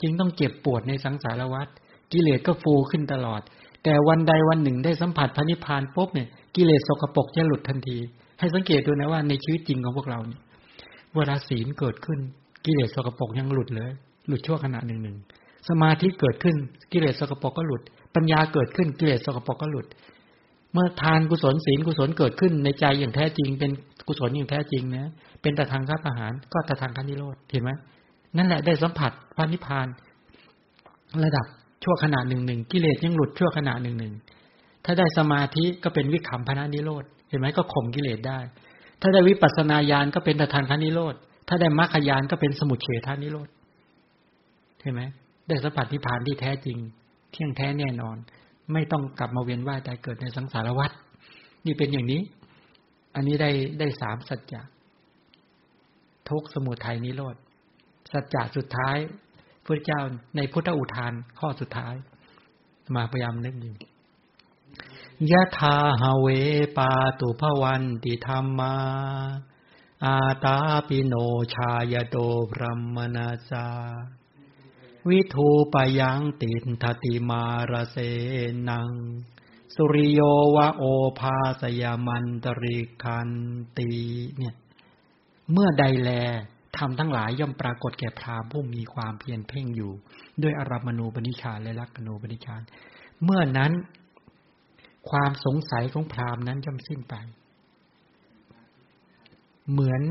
จึงต้องเจ็บปวดในสังสารวัฏกิเลสก็ฟูขึ้นตลอด แต่วันใดวันหนึ่งได้สัมผัสพระนิพพานปุ๊บเนี่ยกิเลสสกปรกจะหลุดทันที ให้สังเกตดูนะว่าในชีวิตจริงของพวกเราเนี่ยเวลาศีลเกิดขึ้นกิเลสสกปรกยังหลุดเลย หลุดชั่วขณะหนึ่งหนึ่งสมาธิเกิดขึ้นกิเลสสกปรกก็หลุด ปัญญาเกิดขึ้นกิเลสสกปรกก็หลุด เมื่อทานกุศลศีลกุศลเกิดขึ้นในใจอย่างแท้จริง เป็นกุศลอย่างแท้จริงนะเป็นแต่ทางรับอาหารก็แต่ทางคันิโรธเห็นไหมนั่นแหละได้สัมผัสพระนิพพานระดับ ชั่วขณะหนึ่งหนึ่งกิเลสยังหลุดชั่วขณะหนึ่งหนึ่งถ้าได้สมาธิก็เป็นวิกขัมภนนิโรธเห็นไหมก็ข่มกิเลสได้ ถ้าได้วิปัสสนาญาณก็เป็นตทังคนิโรธถ้าได้มรรคญาณก็เป็นสมุจเฉทนิโรธเห็นไหมได้สัมผัสนิพพานที่แท้จริง เที่ยงแท้แน่นอน ไม่ต้องกลับมาเวียนว่ายตายเกิดในสังสารวัฏนี่เป็นอย่างนี้ อันนี้ได้ได้สามสัจจะทุกสมุทัยนิโรธสัจจะสุดท้าย พระเจ้าในพุทธอุทานข้อสุดท้าย มาพยายามนึกอยู่ยะทาหาเวปาตุภวันติธรรมา อาตาปิโนชายโตพรหมนาจาวิทูปยังตินทติมารเสนัง สุริโยวะโอภาสยามันตริคันตีเนี่ย เมื่อใดแล ทำทั้งหลายย่อมปรากฏแก่พรามผู้มีความเพียรเพ่งอยู่ ด้วยอารมณูปนิชานและลักขณูปนิชานเมื่อนั้น ความสงสัยของพรามนั้นย่อมสิ้นไป เหมือน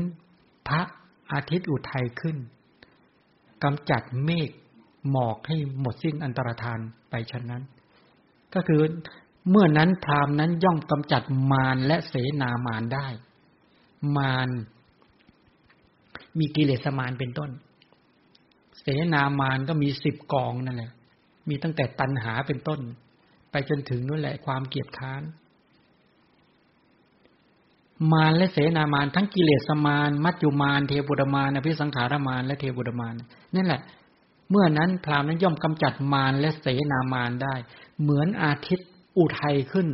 พระอาทิตย์อุทัยขึ้นกำจัดเมฆหมอกให้หมดสิ้นอันตรธานไปฉะนั้น ก็คือเมื่อนั้นพรามนั้นย่อมกำจัดมารและเสนามารได้ มาร มีกิเลสมารเป็นต้น เสนามารก็มีสิบกองนั่นแหละ มีตั้งแต่ตัณหาเป็นต้น ไปจนถึงนั่นแหละความเกียดค้าน มารและเสนามารทั้งกิเลสมารมัจจุมารเทบุตรมารอภิสังขารมารและเทบุตรมารนั่นแหละ เมื่อนั้นพรามนั้นย่อมกำจัดมารและเสนามารได้ เหมือนอาทิตย์อุทัยขึ้น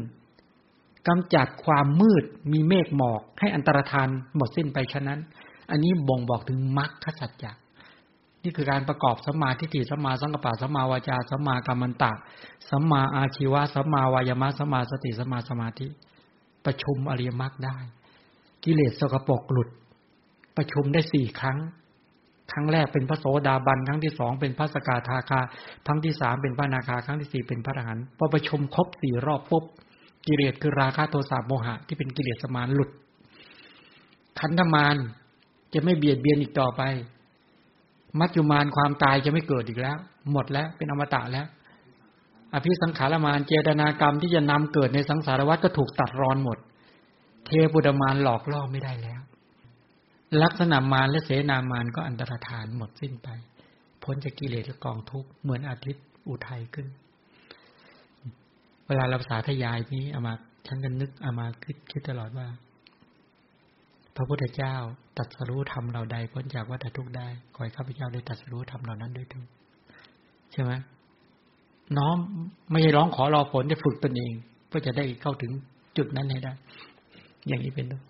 กำจัดความมืดมีเมฆหมอกให้อันตรธานหมดสิ้นไปฉะนั้น อันนี้บ่งบอกถึงมรรคสัจจะนี่คือการประกอบสัมมาทิฏฐิสัมมาสังกปะสัมมาวาจาสัมมากรรมันตะสัมมาอาชีวะสัมมาวายมะสัมมาสติสัมมาสมาธิ ประชุมอริยมรรคได้ กิเลสสกปรกหลุด ประชุมได้สี่ครั้ง ครั้งแรกเป็นพระโสดาบันครั้งที่สองเป็นพระสกาทาคาครั้งที่สามเป็นพระนาคาครั้งที่สี่เป็นพระอรหันต์พอประชุมครบสี่รอบปุ๊บกิเลสคือราคะโทสะโมหะที่เป็นกิเลสสมานหลุดขันธมาร จะไม่เบียดเบียนอีกต่อไป มัจจุมานความตายจะไม่เกิดอีกแล้ว หมดแล้วเป็นอมตะแล้ว อภิสังขารมานเจตนากรรมที่จะนำเกิดในสังสารวัฏก็ถูกตัดรอนหมด เทพุดมานหลอกล่อไม่ได้แล้ว ลักษณะมารและเสนามานก็อันตรธานหมดสิ้นไป พ้นจากกิเลสและกองทุกข์เหมือนอาทิตย์อุทัยขึ้น เวลาเราสาธยายนี้อามาฉันก็นึกอามาคิดคิดตลอดว่า พระพุทธเจ้าตัดสรู้ธรรมเราใดพ้นจากวัฏทุกข์ได้ ขอให้ข้าพเจ้าได้ตัดสรู้ธรรมเหล่านั้นด้วยทุกใช่ไหมน้อมไม่ใช่ร้องขอรอผลได้ฝึกตนเองเพื่อจะได้เข้าถึงจุดนั้นให้ได้ อย่างนี้เป็นต้น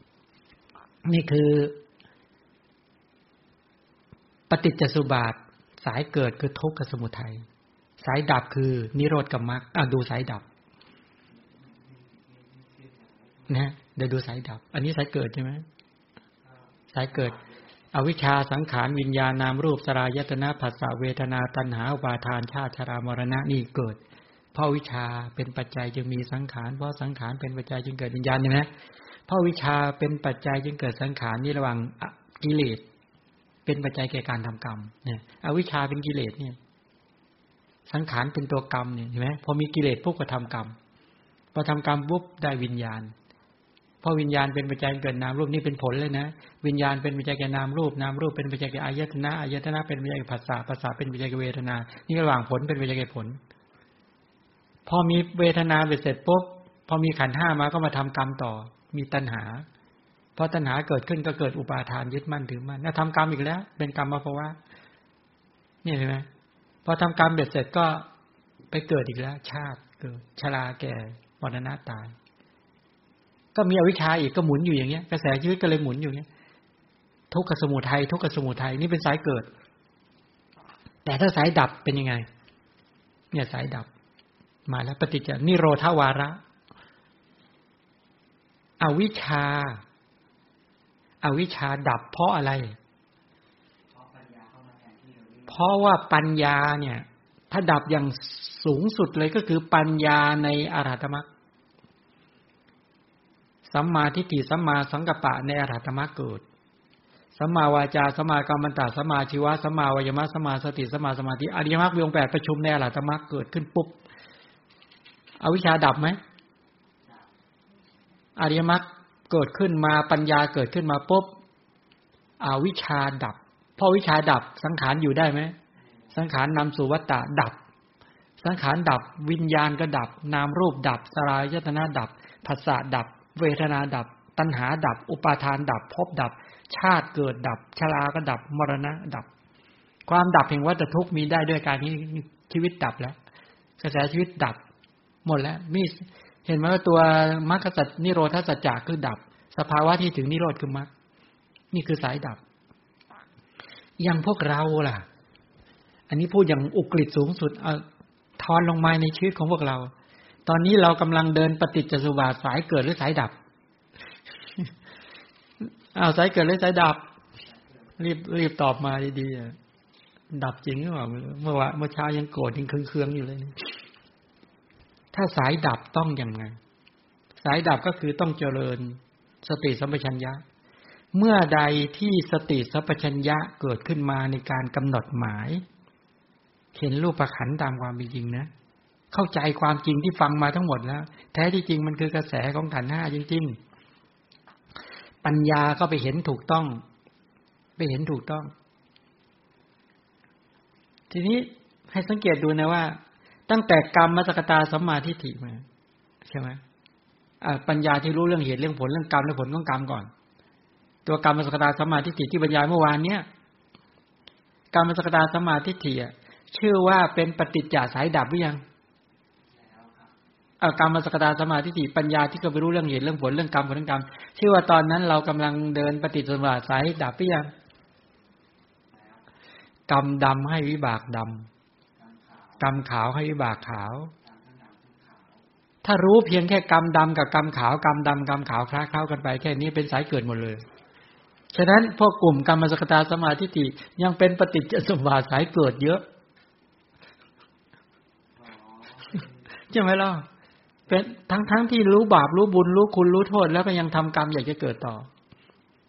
นี่คือ ปฏิจจสุบาท สายเกิดคือทุกขสมุทัยสายดับคือนิโรธกับมรรคอะดูสายดับนะเดี๋ยวดูสายดับ อันนี้สายเกิดใช่ไหม สายเกิด อวิชชาสังขารวิญญาณนามรูปสรายตนะผัสสะเวทนาตัณหาวาทานชาติชรามรณะนี่เกิด เพราะวิชาเป็นปัจจัยจึงมีสังขารเพราะสังขารเป็นปัจจัยจึงเกิดวิญญาณใช่ไหมเพราะวิชาเป็นปัจจัยจึงเกิดสังขารนี่ระว่างกิเลสเป็นปัจจัยแก่การทำกรรมเนี่ย อวิชาเป็นกิเลสเนี่ย สังขารเป็นตัวกรรมเนี่ยเห็นไหมพอมีกิเลสปุ๊บก็ทำกรรมพอทำกรรมปุ๊บได้วิญญาณ พราะวิญญาณเป็นปัจจัยเกิดนามรูปนี่เป็นผลเลยนะ วิญญาณเป็นปัจจัยแก่นามรูปนามรูปเป็นปัจจัยแก่อายตนะอายตนะเป็นปัจจัยแก่ภาษาภาษาเป็นปัจจัยแก่เวทนา นี่ระหว่างผลเป็นปัจจัยแก่ผล พอมีเวทนาเสร็จปุ๊บพอมีขันห้ามาก็มาทำกรรมต่อ มีตัณหาพอตัณหาเกิดขึ้นก็เกิดอุปาทานยึดมั่นถือมั่นแล้วทำกรรมอีกแล้ว เป็นกรรมมาเพราะว่านี่เห็นไหมพอทำกรรมเบ็ดเสร็จก็ไปเกิดอีกแล้ว ชาติเกิดชราแก่มรณะตาย ก็มีอวิชชาอีกก็หมุนอยู่อย่างเงี้ยกระแสชีวิตก็เลยหมุนอยู่เงี้ยทุกขสมุทัยทุกขสมุทัยนี่เป็นสายเกิด แต่ถ้าสายดับเป็นยังไง เนี่ยสายดับ มาแล้วปฏิจจนิโรธาวาระ อวิชชาอาวิชชาดับเพราะอะไร เพราะว่าปัญญาเนี่ย ถ้าดับอย่างสูงสุดเลยก็คือปัญญาในอรหัตมรรค สัมมาทิฏฐิสัมมาสังกัปปะในอรหัตมรรคเกิดสัมมาวาจาสัมมากรรมตาสัมมาชีวะสัมมาวายมะสัมมาสติสัมมาสมาธิอริยมรรควงแปดประชุมในอรหัตมรรคเกิดขึ้นปุ๊บอวิชชาดับไหมอริยมรรคเกิดขึ้นมาปัญญาเกิดขึ้นมาปุ๊บอวิชชาดับพอวิชาดับสังขารอยู่ได้ไหมสังขารนำสู่วัตตะดับ สังขารดับวิญญาณก็ดับ นามรูปดับสลายยตนาดับภาษาดับ เวทนาดับ ตัณหาดับ อุปาทานดับภพดับ ชาติเกิดดับ ชราก็ดับ มรณะดับ ความดับแห่งวัฏทุกข์มีได้ด้วยการที่ชีวิตดับแล้วกระแสชีวิตดับ หมดแล้วมีเห็นไหมว่าตัวมรรคสัจนิโรธาสัจจะคือดับ สภาวะที่ถึงนิโรธคือมรรคนี่คือสายดับ อย่างพวกเราล่ะ อันนี้พูดอย่างอุกฤษสูงสุดเอาทอนลงมาในชีวิตของพวกเรา ตอนนี้เรากำลังเดินปฏิจจสุบาทสายเกิดหรือสายดับอ้าวสายเกิดหรือสายดับ รีบรีบตอบมาดีๆดับจริงหรือเปล่าเมื่อวานเมื่อเช้ายังโกรธยังเคืองๆอยู่เลย ถ้าสายดับต้องอยังไง สายดับก็คือต้องเจริญสติสัมปชัญญะ เมื่อใดที่สติสัมปชัญญะเกิดขึ้นมาในการกำหนดหมาย เห็นรูปประขันตามความเป็นจริงนะ เข้าใจความจริงที่ฟังมาทั้งหมดแล้ว แท้ที่จริงมันคือกระแสของขันห้าจริง ๆ ปัญญาก็ไปเห็นถูกต้อง ไปเห็นถูกต้อง ทีนี้ให้สังเกตดูนะว่า ตั้งแต่กรรมมัสกตาสัมมาทิฏฐิมา ใช่ไหมปัญญาที่รู้เรื่องเหตุเรื่องผลเรื่องกรรมและผลของกรรมก่อน ตัวกรรมมัสกตาสัมมาทิฏฐิที่บรรยายเมื่อวานเนี้ยกรรมมัสกตาสัมมาทิฏฐิชื่อว่าเป็นปฏิจจสายดับหรือยัง กรรมมัสกตาสมาธิฏิปัญญาที่ก็ไปรู้เรื่องเหตุเรื่องผลเรื่องกรรมผลเรื่องกรรมชื่ว่าตอนนั้นเรากำลังเดินปฏิจจสมาสายดับหรือยังกรรมดำให้วิบากดำกรรมขาวให้วิบากขาว ถ้ารู้เพียงแค่กรรมดำกับกรรมขาวกรรมดำกรรมขาวคล้าเข้ากันไป แค่นี้เป็นสายเกิดหมดเลยฉะนั้นพวกกลุ่มกรรมสกตาสมาธิิยังเป็นปฏิจจสมบัติสายเกิดเยอะใช่ไหมล่ะ เป็นทั้งทั้งที่รู้บาปรู้บุญรู้คุณรู้โทษ แล้วก็ยังทำกรรมอยากจะเกิดต่อ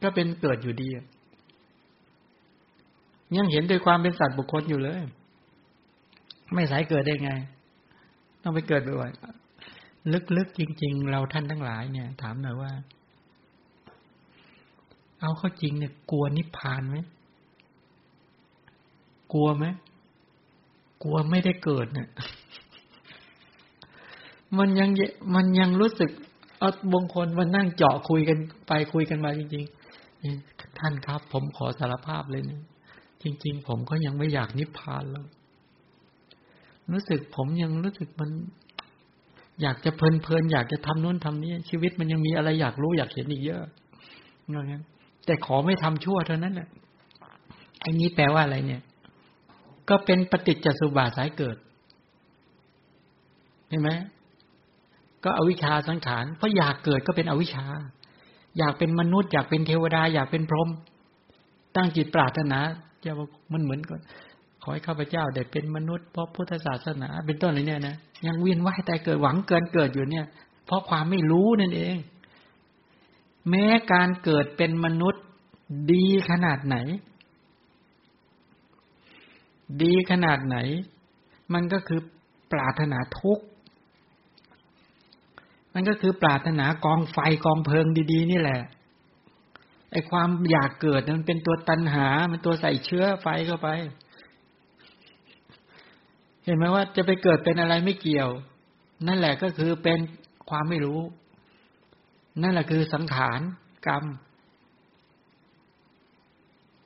ก็เป็นเกิดอยู่ดียังเห็นโดยความเป็นสัตว์บุคคลอยู่เลย ไม่สายเกิดได้ไง ต้องไปเกิดบ่อยลึกๆจริง ๆ เราท่านทั้งหลายเนี่ย ถามหน่อยว่า เอาเข้าจริงเนี่ย กลัวนิพพานไหมกลัวไหมกลัวไม่ได้เกิดเนี่ย มันยังมันยังรู้สึกเอาบางคนมานั่งเจาะคุยกันไปคุยกันมาจริงๆท่านครับ ผมขอสารภาพเลยเนี่ยจริง ๆ ผมก็ยังไม่อยากนิพพานแล้วรู้สึกผมยังรู้สึกมัน อยากจะเพลินเพลินอยากจะทำนู้นทำนี้ชีวิตมันยังมีอะไรอยากรู้อยากเห็นอีกเยอะงั้นแต่ขอไม่ทำชั่วเท่านั้นแหละไอ้นี้แปลว่าอะไรเนี่ย ก็เป็นปฏิจจสุบาสายเกิดเห็นไหม ก็อวิชชาสังขารเพราะอยากเกิดก็เป็นอวิชชา อยากเป็นมนุษย์ อยากเป็นเทวดา อยากเป็นพรหมตั้งจิตปรารถนาจะมันเหมือนกันขอให้ข้าพเจ้าได้เป็นมนุษย์เพราะพุทธศาสนา เป็นต้นอะไรเนี่ยนะยังเวียนว่ายแต่เกิดหวังเกินเกิดอยู่เนี่ย เพราะความไม่รู้นั่นเอง แม้การเกิดเป็นมนุษย์ดีขนาดไหน ดีขนาดไหน มันก็คือปรารถนาทุกข์ มันก็คือปรารถนากองไฟกองเพลิงดี ๆ นี่แหละไอความอยากเกิดมันเป็นตัวตันหา มันตัวใส่เชื้อไฟเข้าไป เห็นไหมว่าจะไปเกิดเป็นอะไรไม่เกี่ยว นั่นแหละก็คือเป็นความไม่รู้ นั่นแหละคือสังขารกรรม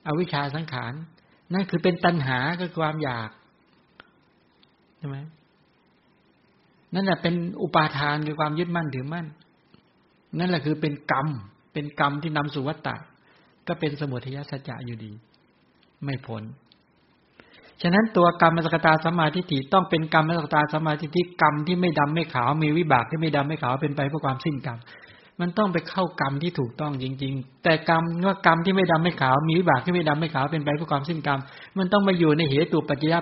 อวิชชาสังขาร นั่นคือเป็นตัณหาคือความอยากใช่ไหม นั่นแหละเป็นอุปาทานคือความยึดมั่นถือมั่น นั่นแหละคือเป็นกรรม เป็นกรรมที่นำสู่วัฏฏะก็เป็นสมุทัยสัจจะอยู่ดี ไม่พ้นฉะนั้นตัวกรรมสกตาสมาธิฏฐิต้องเป็นกรรมสกตาสมาธิฏฐิกรรมที่ไม่ดำไม่ขาวมีวิบากที่ไม่ดำไม่ขาวเป็นไปเพื่อความสิ้นกรรม มันต้องไปเข้ากรรมที่ถูกต้องจริง ๆ แต่กรรมว่ากรรมที่ไม่ดำไม่ขาวมีวิบากที่ไม่ดำไม่ขาวเป็นไปเพื่อความสิ้นกรรม มันต้องมาอยู่ในเหตุปัจจย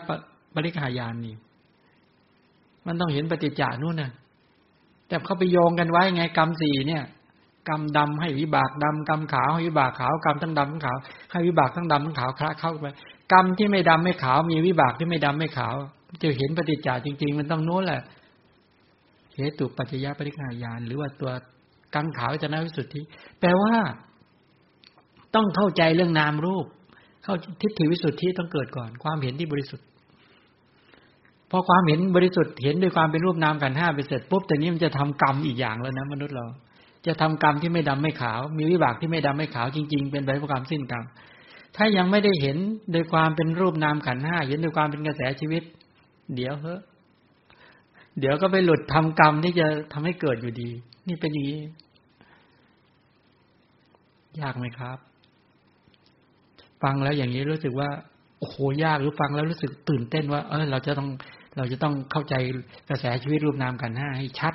ปริขายานนี่ มันต้องเห็นปฏิจจานู่นน่ะ แต่เขาไปโยงกันไว้ไงกรรมสี่เนี่ย กรรมดำให้วิบากดำกรรมขาวให้วิบากขาวกรรมทั้งดำทั้งขาวให้วิบากทั้งดำทั้งขาวคละเข้าไปกรรมที่ไม่ดำไม่ขาว มีวิบากที่ไม่ดำไม่ขาว จะเห็นปฏิจจาจริง ๆ มันต้องโน้นแหละเหตุปัจจยปริฆายานหรือว่าตัวกังขาวจะนาวิสุทธิแปลว่า ต้องเข้าใจเรื่องนามรูป เข้าทิฏฐิวิสุทธิต้องเกิดก่อน ความเห็นที่บริสุทธิ์ พอความเห็นบริสุทธิ์เห็นด้วยความเป็นรูปนามกันห้าไปเสร็จปุ๊บแต่นี้มันจะทำกรรมอีกอย่างแล้วนะ มนุษย์เรา จะทำกรรมที่ไม่ดำไม่ขาว มีวิบากที่ไม่ดำไม่ขาวจริง ๆ เป็นไปเพระความสิ้นกรรมถ้ายังไม่ได้เห็นโดยความเป็นรูปนามขันห้าเห็นโดยความเป็นกระแสชีวิต เดี๋ยวเฮ้เดี๋ยวก็ไปหลุดทำกรรมที่จะทำให้เกิดอยู่ดี นี่เป็นอย่างนี้ ยากไหมครับ ฟังแล้วอย่างนี้รู้สึกว่า อ้โหยากหรือฟังแล้วรู้สึกตื่นเต้นว่า เออเราจะต้องเราจะต้องเข้าใจกระแสชีวิตรูปนามกันห้าให้ชัด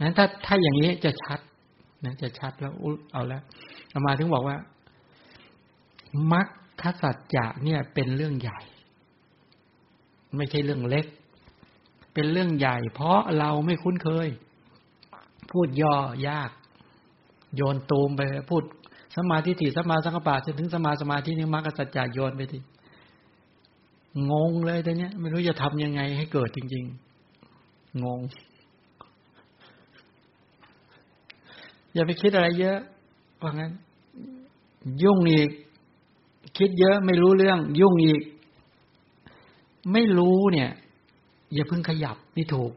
นั้นถ้าถ้าอย่างนี้จะชัดนะจะชัดแล้วเอาแล้วเอามาถึงบอกว่ามัคคสัจจะเนี่ยเป็นเรื่องใหญ่ ไม่ใช่เรื่องเล็ก เป็นเรื่องใหญ่ เพราะเราไม่คุ้นเคย พูดย่อยาก โยนตูมไปพูด สมาธิถิสมาสังกปะจนถึงสมาสมาธินี่มัคคสัจจะโยนไปทีงงเลยตอนนี้ไม่รู้จะทำยังไงให้เกิดจริง ๆ งง อย่าไปคิดอะไรเยอะว่างั้น ยุ่งอีก คิดเยอะไม่รู้เรื่อง ยุ่งอีก ไม่รู้เนี่ย อย่าเพิ่งขยับนี่ถูก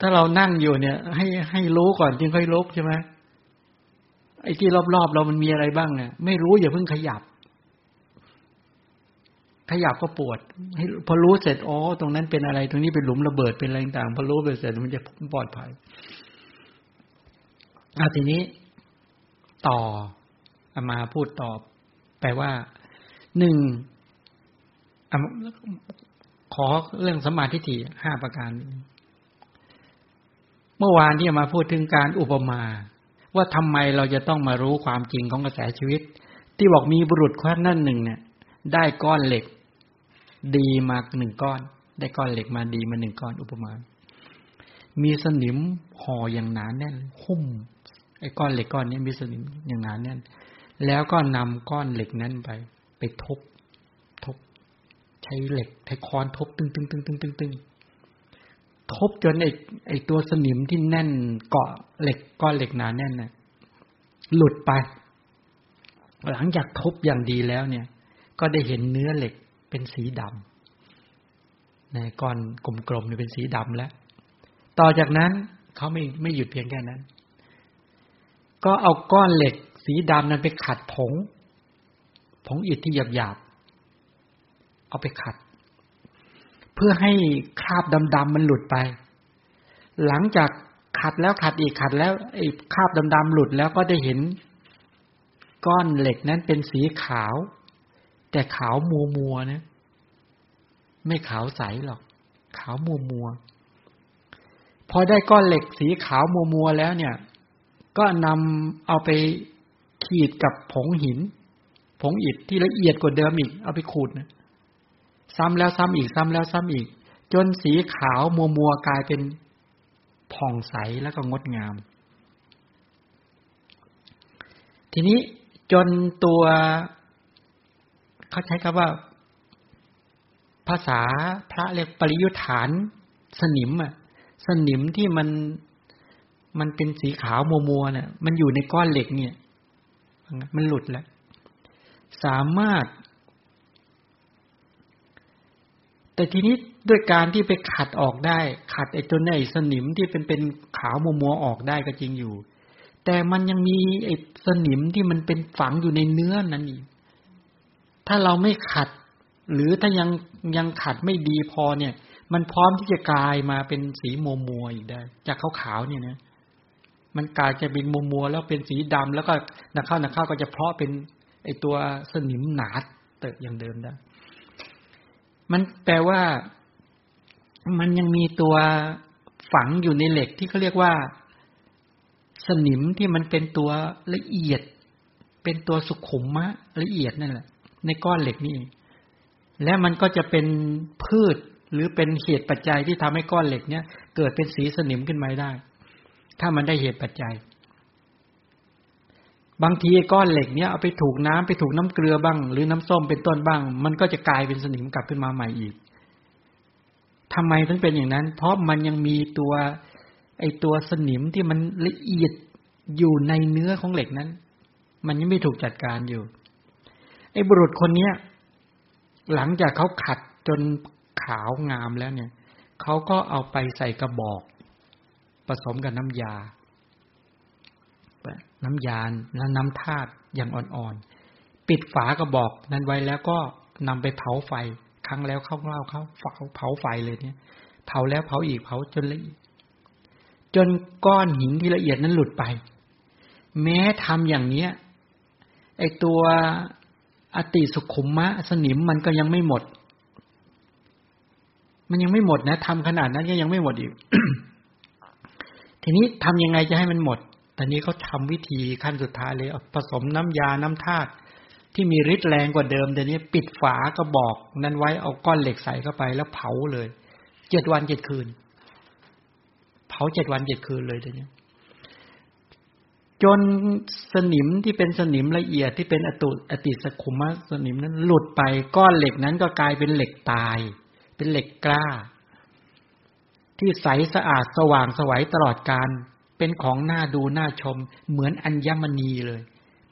ถ้าเรานั่งอยู่เนี่ย ให้ให้รู้ก่อนจึงค่อยลุกใช่ไหม ไอ้ที่รอบๆเรามันมีอะไรบ้างเนี่ยไม่รู้อย่าเพิ่งขยับ ขยับก็ปวดพอรู้เสร็จอ๋อตรงนั้นเป็นอะไร ตรงนี้เป็นหลุมระเบิดเป็นอะไรต่างพอรู้ไปเสร็จมันจะปลอดภัยอาทีนี้ ต่ออามาพูดตอบแปลว่าหนึ่งขอเรื่องสมาธิถี่ห้าประการ เมื่อวานที่มาพูดถึงการอุปมา ว่าทำไมเราจะต้องมารู้ความจริงของกระแสชีวิต ที่บอกมีบุรุษคนนั่นหนึ่งเนี่ย ได้ก้อนเหล็ก ดีมาหนึ่งก้อน ได้ก้อนเหล็กมาดีมาหนึ่งก้อนอุปมา มีสนิมห่ออย่างหนาแน่นหุ้มไอ้ก้อนเหล็กก้อนนี้มีสนิมอย่างหนาแน่นแล้วก็นำก้อนเหล็กนั้นไป ไปทบทบใช้เหล็กใช้ค้อนทบตึงตึงตึงตึงตึงตึง ทบจนไอ้ไอ้ตัวสนิมที่แน่นเกาะเหล็กก้อนเหล็กหนาแน่นน่ะหลุดไป หลังจากทบอย่างดีแล้วเนี่ย ก็ได้เห็นเนื้อเหล็กเป็นสีดำในก้อนกลมๆเนี่ยเป็นสีดำแล้ว ต่อจากนั้นเขาไม่ไม่หยุดเพียงแค่นั้น ก็เอาก้อนเหล็ก สีดำนั้นไปขัดผง ผงอิฐที่หยาบๆเอาไปขัด เพื่อให้คราบดำๆมันหลุดไป หลังจากขัดแล้วขัดอีกขัดแล้วไอ้คราบดำๆหลุดแล้วก็ได้เห็น ก้อนเหล็กนั้นเป็นสีขาว แต่ขาวมัวมัวนะไม่ขาวใสหรอก ขาวมัวมัวพอได้ก้อนเหล็กสีขาวมัวมัวแล้วเนี่ย ก็นำเอาไปขีดกับผงหิน ผงอิฐที่ละเอียดกว่าเดิมอีก เอาไปขูดนะ ซ้ำแล้วซ้ำอีกซ้ำแล้วซ้ำอีก จนสีขาวมัวมัวกลายเป็นผ่องใสแล้วก็งดงาม ทีนี้จนตัวเขาใช้คำว่า ภาษาพระเรียกปริยุทธาน สนิมอะสนิมที่มันมันเป็นสีขาวมัวมัวเนี่ยมันอยู่ในก้อนเหล็กเนี่ย มันหลุดแล้ว สามารถ แต่ทีนี้ด้วยการที่ไปขัดออกได้ ขัดไอ้จนไอ้สนิมที่เป็นเป็นขาวมัวมัวออกได้ก็จริงอยู่ แต่มันยังมีไอ้สนิมที่มันเป็นฝังอยู่ในเนื้อนั้นอีกถ้าเราไม่ขัด หรือถ้ายังยังขัดไม่ดีพอเนี่ย มันพร้อมที่จะกลายมาเป็นสีมัวมัวอีกได้ จากขาวๆเนี่ยนะมันกลายจะเป็นมัวมัวแล้วเป็นสีดำแล้วก็นักเข้านักเข้าก็จะเพาะเป็นไอตัวสนิมหนาเติบอย่างเดิมได้ มันแปลว่ามันยังมีตัวฝังอยู่ในเหล็กที่เขาเรียกว่า สนิมที่มันเป็นตัวละเอียด เป็นตัวสุขุมมะละเอียดนั่นแหละ ในก้อนเหล็กนี่และมันก็จะเป็นพืชหรือเป็นเหตุปัจจัยที่ทำให้ก้อนเหล็กเนี้ยเกิดเป็นสีสนิมขึ้นมาได้ ถ้ามันได้เหตุปัจจัย บางทีก้อนเหล็กเนี้ยเอาไปถูกน้ำไปถูกน้ำเกลือบ้าง หรือน้ำส้มเป็นต้นบ้าง มันก็จะกลายเป็นสนิมกลับขึ้นมาใหม่อีกทำไมถึงเป็นอย่างนั้น เพราะมันยังมีตัว ไอตัวสนิมที่มันละเอียดอยู่ในเนื้อของเหล็กนั้น มันยังไม่ถูกจัดการอยู่ ไอ้บุรุษคนเนี้ยหลังจากเขาขัดจนขาวงามแล้วเนี่ยเขาก็เอาไปใส่กระบอก ผสมกับน้ำยา น้ำยานและน้ำธาตุอย่างอ่อนๆ ปิดฝากระบอกนั้นไว้แล้วก็นำไปเผาไฟ ครั้งแล้วเข้าเล่าเข้าเผาเผาไฟเลยเนี่ย เผาแล้วเผาอีกเผาจนละเอียดจนก้อนหินที่ละเอียดนั้นหลุดไป แม้ทำอย่างเนี้ยไอตัวอติสุขุมมะสนิมมันก็ยังไม่หมด มันยังไม่หมดนะทำขนาดนั้นก็ยังไม่หมดอีก ทีนี้ทำยังไงจะให้มันหมด ตอนนี้เขาทาวิธีขั้นสุดท้ายเลยผสมน้ำยาน้ำธาตุที่มีฤทธิ์แรงกว่าเดิมเดี๋ยวนี้ปิดฝากระบอก นั้นไว้เอาก้อนเหล็กใส่เข้าไปแล้วเผาเลยเจ็ดวันเจ็ดคืน เผาเจ็ดวันเจ็ดคืนเลยเดี๋ยวนี้จนสนิมที่เป็นสนิมละเอียดที่เป็นอตุอติสขุมะสนิมนั้นหลุดไปก้อนเหล็กนั้นก็กลายเป็นเหล็กตาย เป็นเหล็กกล้า ที่ใสสะอาดสว่างสวัยตลอดการ เป็นของน่าดูน่าชม เหมือนอัญมณีเลย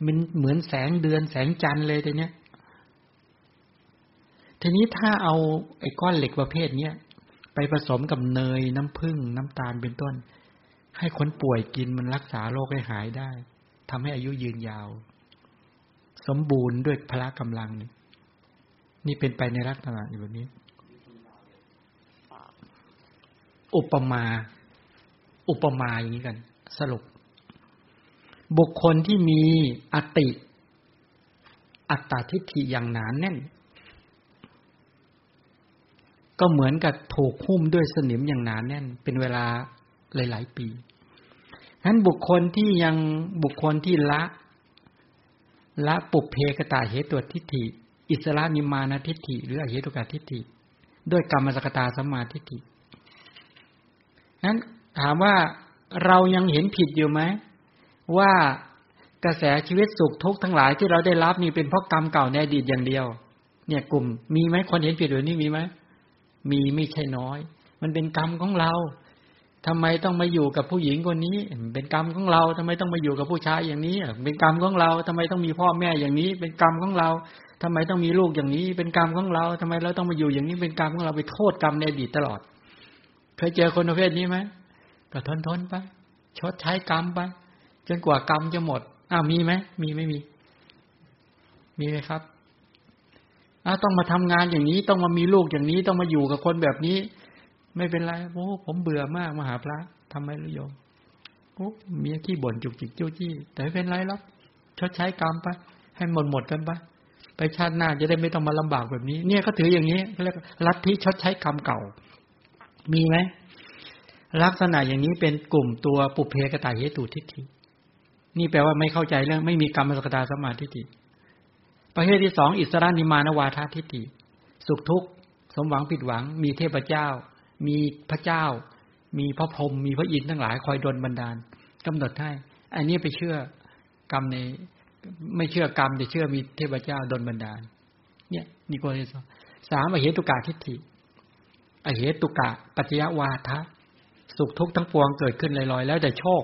มันเหมือนแสงเดือนแสงจันทร์เลยแต่เนี้ย ทีนี้ถ้าเอาไอ้ก้อนเหล็กประเภทเนี้ยไปผสมกับเนยน้ำผึ้งน้ำตาลเป็นต้น ให้คนป่วยกินมันรักษาโรคให้หายได้ทำให้อายุยืนยาว สมบูรณ์ด้วยพละกำลังนี่นี่เป็นไปในลักษณะแบบนี้ อุปมา อุปมาอย่างนี้กัน สรุป บุคคลที่มีอติ อัตตาทิฏฐิอย่างหนานแน่น ก็เหมือนกับถูกหุ้มด้วยสนิมอย่างหนานแน่น เป็นเวลาหลาย ๆ ปีนั้นบุคคลที่ยังบุคคลที่ละละปุเพกตาเหตุตัวทิฏฐิ อิสระนิมานาทิฏฐิ หรืออเหตุกาทิฏฐิ ด้วยกรรมสกตาสมาทิฏฐินั้น ถามว่าเรายังเห็นผิดอยู่ไหม ว่ากระแสชีวิตสุขทุกข์ทั้งหลายที่เราได้รับนี่เป็นเพราะกรรมเก่าในอดีตอย่างเดียว เนี่ยกลุ่มมีไหมคนเห็นผิดแบบนี้มีไหมมีไม่ใช่น้อย มันเป็นกรรมของเราทำไมต้องมาอยู่กับผู้หญิงคนนี้ เป็นกรรมของเราทำไมต้องมาอยู่กับผู้ชายอย่างนี้ เป็นกรรมของเราทำไมต้องมีพ่อแม่อย่างนี้ เป็นกรรมของเราทำไมต้องมีลูกอย่างนี้ เป็นกรรมของเราทำไมเราต้องมาอยู่อย่างนี้เป็นกรรมของเราไปโทษกรรมในอดีตตลอด เคยเจอคนประเภทนี้ไหม ก็ทนทนไป ชดใช้กรรมไป จนกว่ากรรมจะหมด อ้าวมีไหมมีไม่มี มีไหมครับอาต้องมาทำงานอย่างนี้ ต้องมามีลูกอย่างนี้ ต้องมาอยู่กับคนแบบนี้ ไม่เป็นไรโอ้ผมเบื่อมากมาหาพระทำไมรู้โยมโอ้เมียขี้บ่นจุกจิกจ้าจี้ แต่ไม่เป็นไรหรอกชดใช้กรรมไป ให้หมดหมดกันไปไปชาติหน้าจะได้ไม่ต้องมาลำบากแบบนี้ เนี่ยเขาถืออย่างนี้เขาเรียกลัทธิชดใช้กรรมเก่า มีไหม ลักษณะอย่างนี้เป็นกลุ่มตัวปุเพกตาเหตุทิฏฐิ นี่แปลว่าไม่เข้าใจเรื่องไม่มีกรรมสกตาสมาธิฏฐิประเภทที่สองอิสระนิมานวาททิฏฐิ สุขทุกข์ สมหวังผิดหวัง มีเทพเจ้า มีพระเจ้า มีพระพรหมมีพระอินทร์ทั้งหลายคอยดลบันดาลกำหนดให้ อันนี้ไปเชื่อกรรมในไม่เชื่อกรรมแต่เชื่อมีเทพเจ้าดลบันดาล เนี่ยนี่ก็เลยสามอเหตุกาทิฏฐิอเหตุกะปัจจยวาทะ สุขทุกข์ทั้งปวงเกิดขึ้นลอยๆ แล้วแต่โชค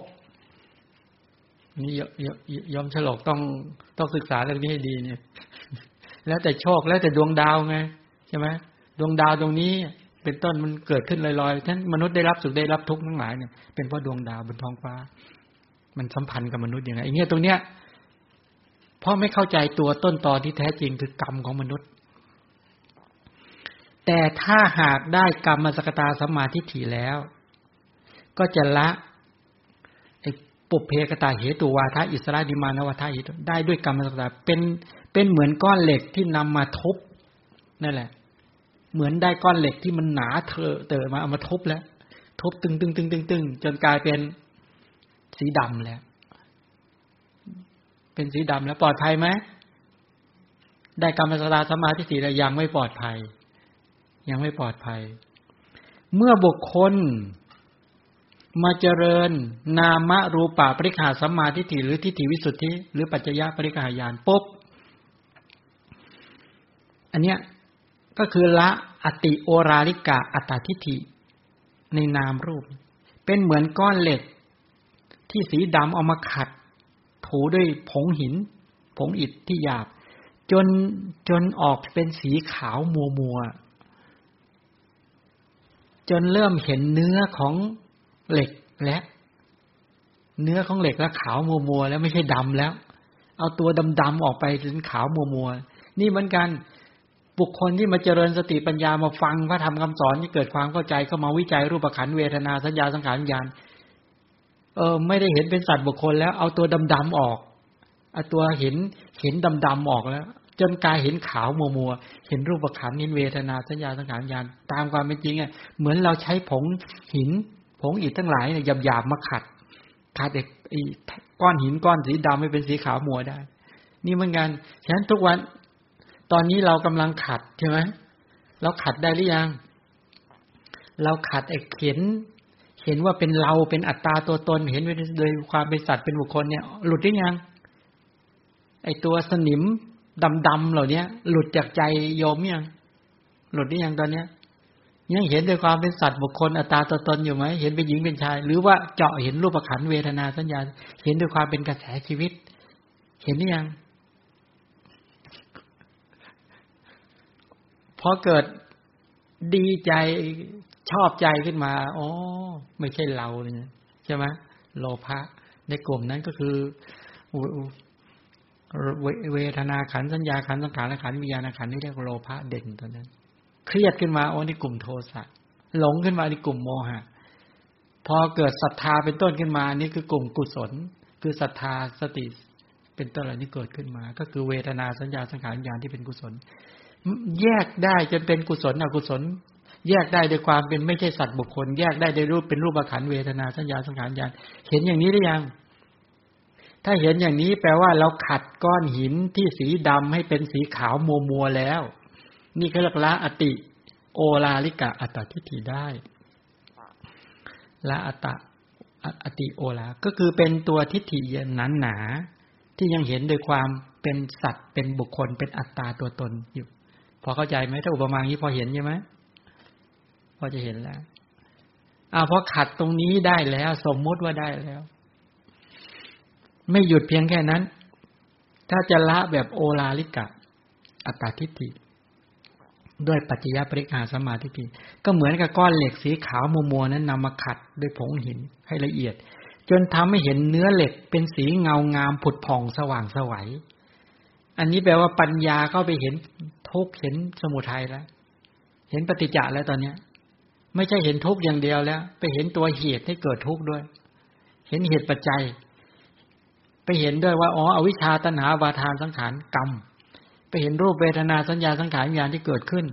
นี่ยอมฉลกต้องต้องศึกษาเรื่องนี้ให้ดีเนี่ย แล้วแต่โชคแล้วแต่ดวงดาวไงใช่ไหมดวงดาวตรงนี้เป็นต้นมันเกิดขึ้นลอยๆท่านมนุษย์ได้รับสุขได้รับทุกข์ทั้งหลายเนี่ยเป็นเพราะดวงดาวบนท้องฟ้า มันสัมพันธ์กับมนุษย์ยังไงไอ้เนี้ยตรงเนี้ยเพราะไม่เข้าใจตัวต้นตอที่แท้จริงคือกรรมของมนุษย์ แต่ถ้าหากได้กรรมมาสกตาสมมาทิฏฐิแล้ว ก็จะละปุเพกตาเหตุวาทะอิสระดิมานวาทะอิได้ด้วยกรรมสตาเป็นเป็นเหมือนก้อนเหล็กที่นำมาทุบนั่นแหละ เหมือนได้ก้อนเหล็กที่มันหนาเธอเตอมาเอามาทุบแล้ว ทุบตึงตึงตึงตึงตึงจนกลายเป็นสีดำแล้ว เป็นสีดำแล้วปลอดภัยไหมได้กรรมสตาสมาธิสีแล้วยังไม่ปลอดภัย ยังไม่ปลอดภัย เมื่อบุคคล มาเจริญ นามรูปะปริขาสัมมาทิฏฐิหรือทิฏฐิวิสุทธิ หรือปัจจยะปริขายานปุ๊บอันเนี้ยก็คือละอติโอราลิกะอัตตาทิฏฐิ ในนามรูป เป็นเหมือนก้อนเหล็ก ที่สีดำเอามาขัด ถูด้วยผงหิน ผงอิฐที่หยาบ จนจนออกเป็นสีขาวมัวมัวจนเริ่มเห็นเนื้อของ เหล็กและ เนื้อของเหล็กแล้วขาวมัวมัวแล้วไม่ใช่ดำแล้ว เอาตัวดำๆออกไปถึงขาวมัวมัวนี่เหมือนกันบุคคลที่มาเจริญสติปัญญามาฟังพระธรรมคำสอนที่เกิดความเข้าใจเข้ามาวิจัยรูปขันเวทนาสัญญาสังขารวิญญาณเออไม่ได้เห็นเป็นสัตว์บุคคลแล้วเอาตัวดำๆออกเอาตัวเห็นเห็นดำๆออกแล้ว จนกายเห็นขาวมัวมัวเห็นรูปขันเห็นเวทนาสัญญาสังขารวิญญาณตามความเป็นจริงอะเหมือนเราใช้ผงหิน ผงอิฐทั้งหลายเนี่ยหยาบๆมาขัด ขัดเด็กไอ้ก้อนหินก้อนสีดำให้เป็นสีขาวมัวได้ นี่เหมือนกันฉะนั้นทุกวัน ตอนนี้เรากำลังขัดใช่ไหมเราขัดได้หรือยัง เราขัดไอ้เห็น เห็นว่าเป็นเราเป็นอัตตาตัวตนเห็นโดยความเป็นสัตว์เป็นบุคคลเนี่ย หลุดได้ยัง ไอ้ตัวสนิมดำๆเหล่านี้หลุดจากใจโยมยังหลุดได้ยังตอนเนี้ย ยังเห็นด้วยความเป็นสัตว์บุคคลอัตตาตัวตนอยู่ไหมเห็นเป็นหญิงเป็นชาย หรือว่าเจาะเห็นรูปขันเวทนาสัญญา เห็นด้วยความเป็นกระแสชีวิต เห็นหรือยังพอเกิดดีใจชอบใจขึ้นมาอ๋อไม่ใช่เราเนี่ยใช่ไหมโลภะในกลุ่มนั้นก็คือเวทนาขันสัญญาขันสังขารขันวิญญาณขันนี่เรียกโลภะเด่นตัวนั้น เครียดขึ้นมาโอ้ในกลุ่มโทสะหลงขึ้นมาในกลุ่มโมหะ พอเกิดศรัทธาเป็นต้นขึ้นมา นี่คือกลุ่มกุศล คือศรัทธาสติเป็นต้นอะไรที่เกิดขึ้นมา ก็คือเวทนาสัญญาสังขารวิญญาณที่เป็นกุศล แยกได้จนเป็นกุศลอกุศล แยกได้ด้วยความเป็นไม่ใช่สัตว์บุคคล แยกได้ด้วยรูปเป็นรูปขันเวทนาสัญญาสังขารญาณ เห็นอย่างนี้หรือยัง ถ้าเห็นอย่างนี้แปลว่าเราขัดก้อนหินที่สีดำให้เป็นสีขาวมัวมัวแล้ว นี่คือลักละอติ โอลาลิกะอัตติทิได้ละอัตตะอติโอลา ก็คือเป็นตัวทิฏฐิหนาหนา ที่ยังเห็นโดยความเป็นสัตว์เป็นบุคคลเป็นอัตตาตัวตนอยู่ พอเข้าใจไหมถ้าอุปมาอย่างนี้พอเห็นใช่ไหมพอจะเห็นแล้วอ่าพอขัดตรงนี้ได้แล้ว สมมุติว่าได้แล้ว ไม่หยุดเพียงแค่นั้น ถ้าจะละแบบโอลาลิกะ อัตตาทิฏฐิ ด้วยปัจจยปริกาสมาธิฏก็เหมือนกับก้อนเหล็กสีขาวมัวมัวนั้นนำมาขัดด้วยผงหินให้ละเอียด จนทำให้เห็นเนื้อเหล็กเป็นสีเงางามผุดผ่องสว่างสวัย อันนี้แปลว่าปัญญาเข้าไปเห็นทุกเห็นสมุทัยแล้ว เห็นปฏิจจแล้วตอนเนี้ย ไม่ใช่เห็นทุกอย่างเดียวแล้ว ไปเห็นตัวเหตุให้เกิดทุกข์ด้วย เห็นเหตุปัจจัย ไปเห็นด้วยว่าอ๋ออวิชชาตัณหาวาทานสังขารกรรม ไปเห็นรูปเวทนาสัญญาสังขารวิญญาณที่เกิดขึ้น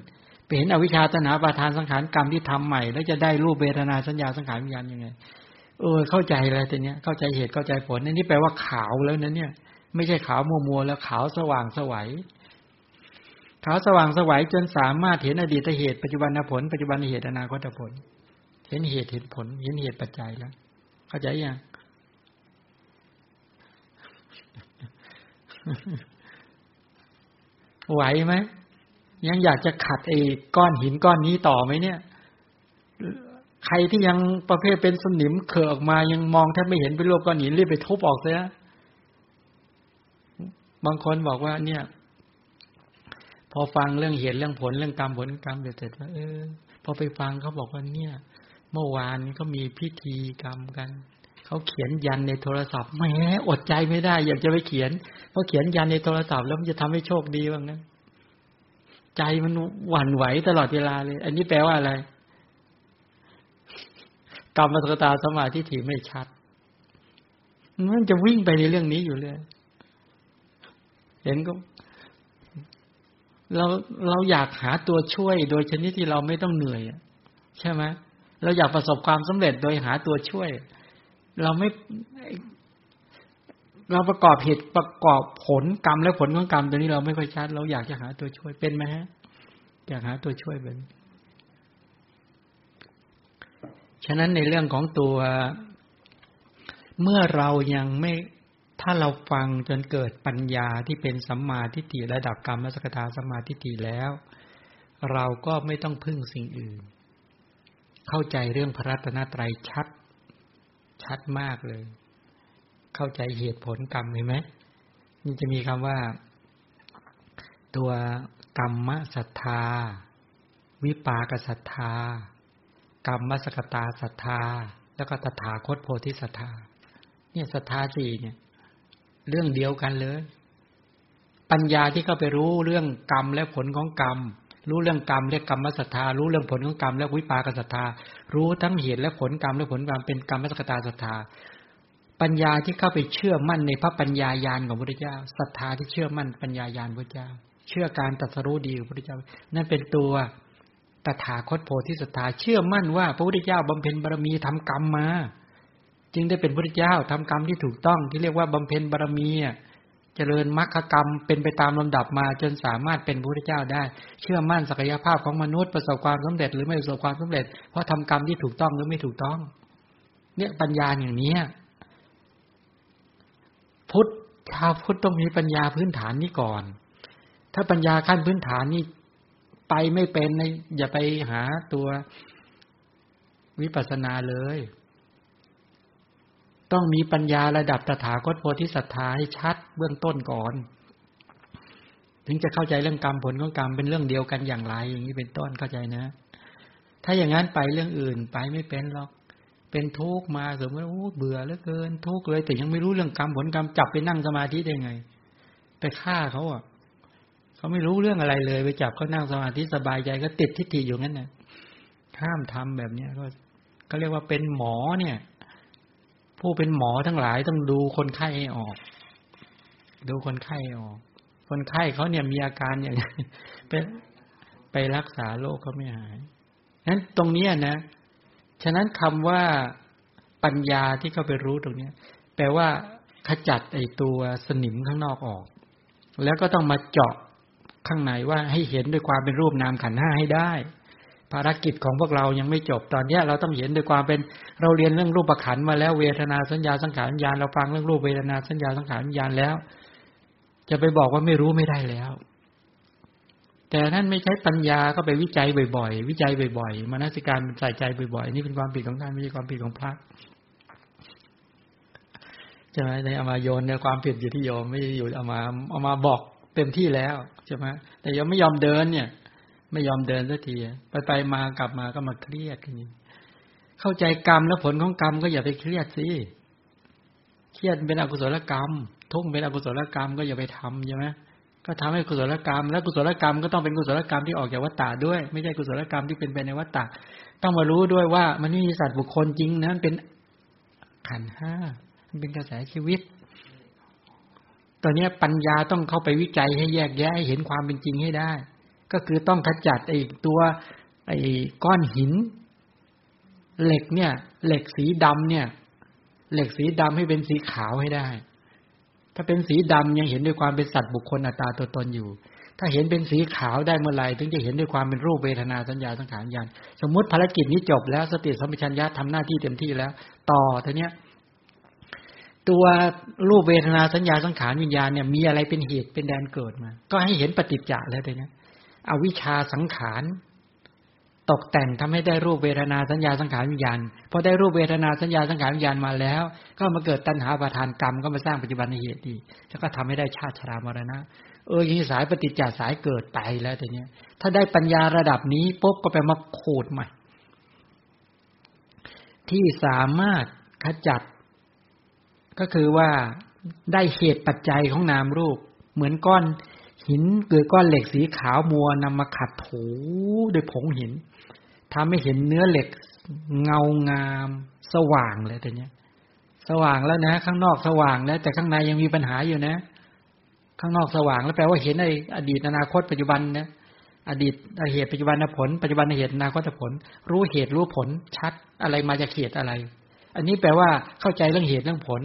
ไปเห็นอวิชชาตัณหาวาทานสังขารกรรมที่ทำใหม่ แล้วจะได้รูปเวทนาสัญญาสังขารวิญญาณยังไง เออ เข้าใจแล้วตอเนี้ยเข้าใจเหตุเข้าใจผลนี่แปลว่าขาวแล้วนะเนี่ย ไม่ใช่ขาวมัวมัวแล้วขาวสว่างสวัยขาวสว่างสวัยจนสามารถเห็นอดีตเหตุปัจจุบันผลปัจจุบันเหตุอนาคตผล เห็นเหตุเห็นผล เห็นเหตุปัจจัยแล้ว เข้าใจยัง ไหวไหมยังอยากจะขัดไอ้ก้อนหินก้อนนี้ต่อไหมเนี่ย ใครที่ยังประเภทเป็นสนิมเขอออกมายังมองแทบไม่เห็นเป็นรูปก้อนหินรีบไปทุบออกเสียบางคนบอกว่า เนี่ย พอฟังเรื่องเหตุเรื่องผลเรื่องกรรมผลกรรมเสร็จว่าเออพอไปฟังเขาบอกว่าเนี่ย เมื่อวานก็มีพิธีกรรมกัน เขาเขียนยันในโทรศัพท์แหมอดใจไม่ได้ อยากจะไปเขียนเพราเขียนยันในโทรศัพท์แล้วมันจะทำให้โชคดีบ้างนะใจมันหวั่นไหวตลอดเวลาเลย อันนี้แปลว่าอะไรกรรมสกตาสมาธิถี่ไม่ชัด มันจะวิ่งไปในเรื่องนี้อยู่เลยเห็นก็ เราเราอยากหาตัวช่วยโดยชนิดที่เราไม่ต้องเหนื่อยใช่ไหมเราอยากประสบความสำเร็จโดยหาตัวช่วย เราไม่ เราประกอบเหตุประกอบผลกรรมและผลของกรรมตัวนี้เราไม่ค่อยชัด เราอยากจะหาตัวช่วยเป็นไหมฮะ อยากหาตัวช่วยเป็นฉะนั้นในเรื่องของตัว เมื่อเรายังไม่ถ้าเราฟังจนเกิดปัญญาที่เป็นสัมมาทิฏฐิระดับกรรมสกทาสัมมาทิฏฐิแล้ว เราก็ไม่ต้องพึ่งสิ่งอื่น เข้าใจเรื่องพระรัตนตรัยชัด ชัดมากเลย เข้าใจเหตุผลกรรมเห็นไหมนี่จะมีคำว่า ตัวกรรมศรัทธา วิปากศรัทธากรรมสกตาศรัทธา แล้วก็ตถาคตโพธิศรัทธา เนี่ยศรัทธาสี่เนี่ย เรื่องเดียวกันเลย ปัญญาที่เข้าไปรู้เรื่องกรรมและผลของกรรม รู้เรื่องกรรมเรียกกรรมศรัทธารู้เรื่องผลของกรรมและวิปากศรัทธารู้ทั้งเหตุและผลกรรมและผลกรรมเป็นกรรมสกตาศรัทธาปัญญาที่เข้าไปเชื่อมั่นในพระปัญญายาณของพระพุทธเจ้าศรัทธาที่เชื่อมั่นปัญญายาณพระพุทธเจ้า เชื่อการตรัสรู้ดีของพระพุทธเจ้า นั่นเป็นตัวตถาคตโพธิสัตธาเชื่อมั่นว่าพระพุทธเจ้าบำเพ็ญบารมีทำกรรมมา จึงได้เป็นพระพุทธเจ้าทำกรรมที่ถูกต้องที่เรียกว่าบำเพ็ญบารมี เจริญมรรคกรรมเป็นไปตามลำดับมาจนสามารถเป็นพระพุทธเจ้าได้ เชื่อมั่นศักยภาพของมนุษย์ประสบความสำเร็จหรือไม่ประสบความสำเร็จ เพราะทำกรรมที่ถูกต้องหรือไม่ถูกต้อง เนี่ยปัญญาอย่างนี้พุทธชาวพุทธต้องมีปัญญาพื้นฐานนี้ก่อน ถ้าปัญญาขั้นพื้นฐานนี้ไปไม่เป็นอย่าไปหาตัววิปัสสนาเลย ต้องมีปัญญาระดับตถาคตโพธิสัตธาให้ชัดเบื้องต้นก่อน ถึงจะเข้าใจเรื่องกรรมผลของกรรมเป็นเรื่องเดียวกันอย่างไร อย่างนี้เป็นต้นเข้าใจนะ ถ้าอย่างนั้นไปเรื่องอื่นไปไม่เป็นหรอก เป็นทุกข์มาสมมติว่าเบื่อเหลือเกินทุกข์เลย แต่ยังไม่รู้เรื่องกรรมผลกรรมจับไปนั่งสมาธิได้ไง ไปฆ่าเขาอะเขาไม่รู้เรื่องอะไรเลยไปจับเขานั่งสมาธิสบายใจก็ติดทิฏฐิอยู่งั้นนะห้ามทำแบบเนี้ยก็ก็เรียกว่าเป็นหมอเนี่ย ผู้เป็นหมอทั้งหลายต้องดูคนไข้ให้ออก ดูคนไข้ออก คนไข้เขาเนี่ยมีอาการอย่างเป็นไปรักษาโรคเขาไม่หายนั้นตรงนี้นะ ฉะนั้นคำว่าปัญญาที่เขาไปรู้ตรงนี้แปลว่าขจัดไอตัวสนิมข้างนอกออก แล้วก็ต้องมาเจาะข้างในว่าให้เห็นด้วยความเป็นรูปนามขันห้าให้ได้ ภารกิจของพวกเรายังไม่จบตอนนี้เราต้องเห็นด้วยความเป็นเราเรียนเรื่องรูปขันมาแล้วเวทนาสัญญาสังขารวิญญาณเราฟังเรื่องรูปเวทนาสัญญาสังขารวิญญาณแล้ว จะไปบอกว่าไม่รู้ไม่ได้แล้ว แต่ท่านไม่ใช้ปัญญาก็ไปวิจัยบ่อยๆ วิจัยบ่อยๆมานัสิการใส่ใจบ่อยๆ นี่เป็นความผิดของท่านไม่ใช่ความผิดของพระใช่ไหมในอามาโยนเนี่ยความผิดอยู่ที่โยมไม่อยู่เอามาเอามาบอกเต็มที่แล้วใช่ไหมแต่ยังไม่ยอมเดินเนี่ย ไม่ยอมเดินสักทีไปไปมากลับมาก็มาเครียดกันนี่เข้าใจกรรมแล้วผลของกรรมก็อย่าไปเครียดสิเครียดเป็นอกุศลกรรม ทุกเป็นอกุศลกรรมก็อย่าไปทำใช่ไหมก็ทำให้กุศลกรรม แล้วกุศลกรรมก็ต้องเป็นกุศลกรรมที่ออกจากวัฏฏะด้วย ไม่ใช่กุศลกรรมที่เป็นไปในวัฏฏะต้องมารู้ด้วยว่ามันไม่มีสัตว์บุคคลจริงนะมันเป็นขันห้ามันเป็นกระแสชีวิต ตอนนี้ปัญญาต้องเข้าไปวิจัยให้แยกแยะให้เห็นความเป็นจริงให้ได้ ก็คือต้องขจัดไอ้ตัวไอ้ก้อนหิน เหล็กเนี่ย เหล็กสีดำเนี่ย เหล็กสีดำให้เป็นสีขาวให้ได้ ถ้าเป็นสีดำยังเห็นด้วยความเป็นสัตว์บุคคลอัตตาตัวตนอยู่ ถ้าเห็นเป็นสีขาวได้เมื่อไหร่ถึงจะเห็นด้วยความเป็นรูปเวทนาสัญญาสังขารญาณสมมติภารกิจนี้จบแล้วสติสัมปชัญญะทำหน้าที่เต็มที่แล้ว ต่อทีเนี้ยตัวรูปเวทนาสัญญาสังขารวิญญาณเนี่ยมีอะไรเป็นเหตุเป็นแดนเกิดมา ก็ให้เห็นปฏิจจ์แล้วเลยนะ อวิชาสังขาร ตกแต่งทำให้ได้รูปเวทนาสัญญาสังขารวิญญาณพอได้รูปเวทนาสัญญาสังขารวิญญาณมาแล้ว ก็มาเกิดตัณหาประทานกรรมก็มาสร้างปัจจุบันเหตุดีแล้วก็ทำให้ได้ชาติชรามรณะเออยี่สายปฏิจจสายเกิดไปแล้วแต่เนี้ย ถ้าได้ปัญญาระดับนี้ปุ๊บก็ไปมาขูดใหม่ที่สามารถขจัด ก็คือว่าได้เหตุปัจจัยของนามรูป เหมือนก้อน หินเกิดก้อนเหล็กสีขาวมัวนำมาขัดถูด้วยผงหินทำให้เห็นเนื้อเหล็กเงางาม สว่างเลยแต่เนี้ย สว่างแล้วนะ ข้างนอกสว่างแล้วแต่ข้างในยังมีปัญหาอยู่นะ ข้างนอกสว่างแล้วแปลว่าเห็นในอดีตอนาคตปัจจุบันนะอดีตเหตุปัจจุบันผล ปัจจุบันเหตุอนาคตผล รู้เหตุรู้ผลชัดอะไรมาจากเหตุอะไร อันนี้แปลว่าเข้าใจเรื่องเหตุเรื่องผล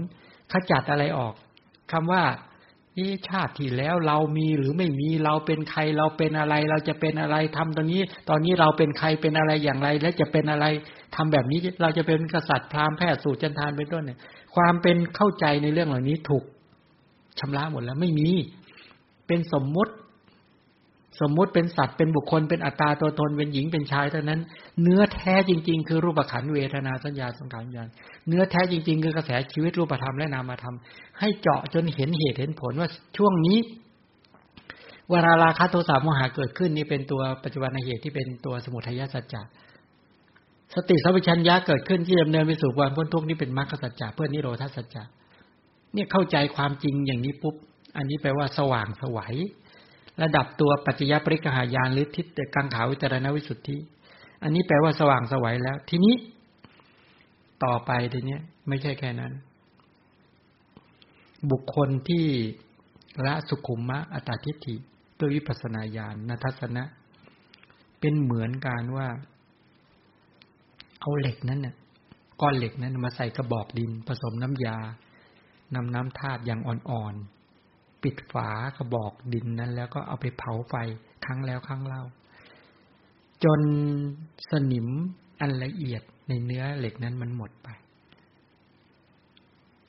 ขจัดอะไรออกคำว่า นี่ชาติที่แล้วเรามีหรือไม่มีเราเป็นใครเราเป็นอะไร เราจะเป็นอะไรทำตอนนี้ ตอนนี้เราเป็นใครเป็นอะไรอย่างไร และจะเป็นอะไรทำแบบนี้เราจะเป็นกษัตริย์พราหมณ์แพทย์สูตรจันทานเป็นต้นเนี่ย ความเป็นเข้าใจในเรื่องเหล่านี้ถูกชำระหมดแล้วไม่มี เป็นสมมุติ สมมุติเป็นสัตว์เป็นบุคคลเป็นอัตตาตัวตนเป็นหญิงเป็นชายเท่านั้น เนื้อแท้จริง ๆ คือรูปขันเวทนาสัญญาสังขารญาณเนื้อแท้จริง ๆ คือกระแสชีวิตรูปธรรมและนามธรรม ให้เจาะจนเห็นเหตุเห็นผลว่าช่วงนี้เวลาราคะโทสะโมหะเกิดขึ้นนี่เป็นตัวปัจจุบันเหตุที่เป็นตัวสมุทัยสัจจะสติสัมปชัญญะเกิดขึ้นที่ดำเนินไปสู่ความพ้นทุกข์นี่เป็นมรรคสัจจะเพื่อนิโรธาสัจจะเนี่ยเข้าใจความจริงอย่างนี้ปุ๊บอันนี้แปลว่าสว่างสวัย ระดับตัวปัจจยปริกหายานหรือทิฏฐกังขาวิจารณวิสุทธิ อันนี้แปลว่าสว่างสวัยแล้ว ทีนี้ ต่อไปทีนี้ไม่ใช่แค่นั้น บุคคลที่ละสุขุมมะอัตติฐิด้วยวิปัสนาญาณนัทสนะ เป็นเหมือนการว่า เอาเหล็กนั้นเนี่ยก้อนเหล็กนั้นมาใส่กระบอกดิน ผสมน้ำยานำน้ำธาตุอย่างอ่อนๆ ปิดฝากระบอกดินนั้น แล้วก็เอาไปเผาไฟครั้งแล้วครั้งเล่า จนสนิมอันละเอียดในเนื้อเหล็กนั้นมันหมดไป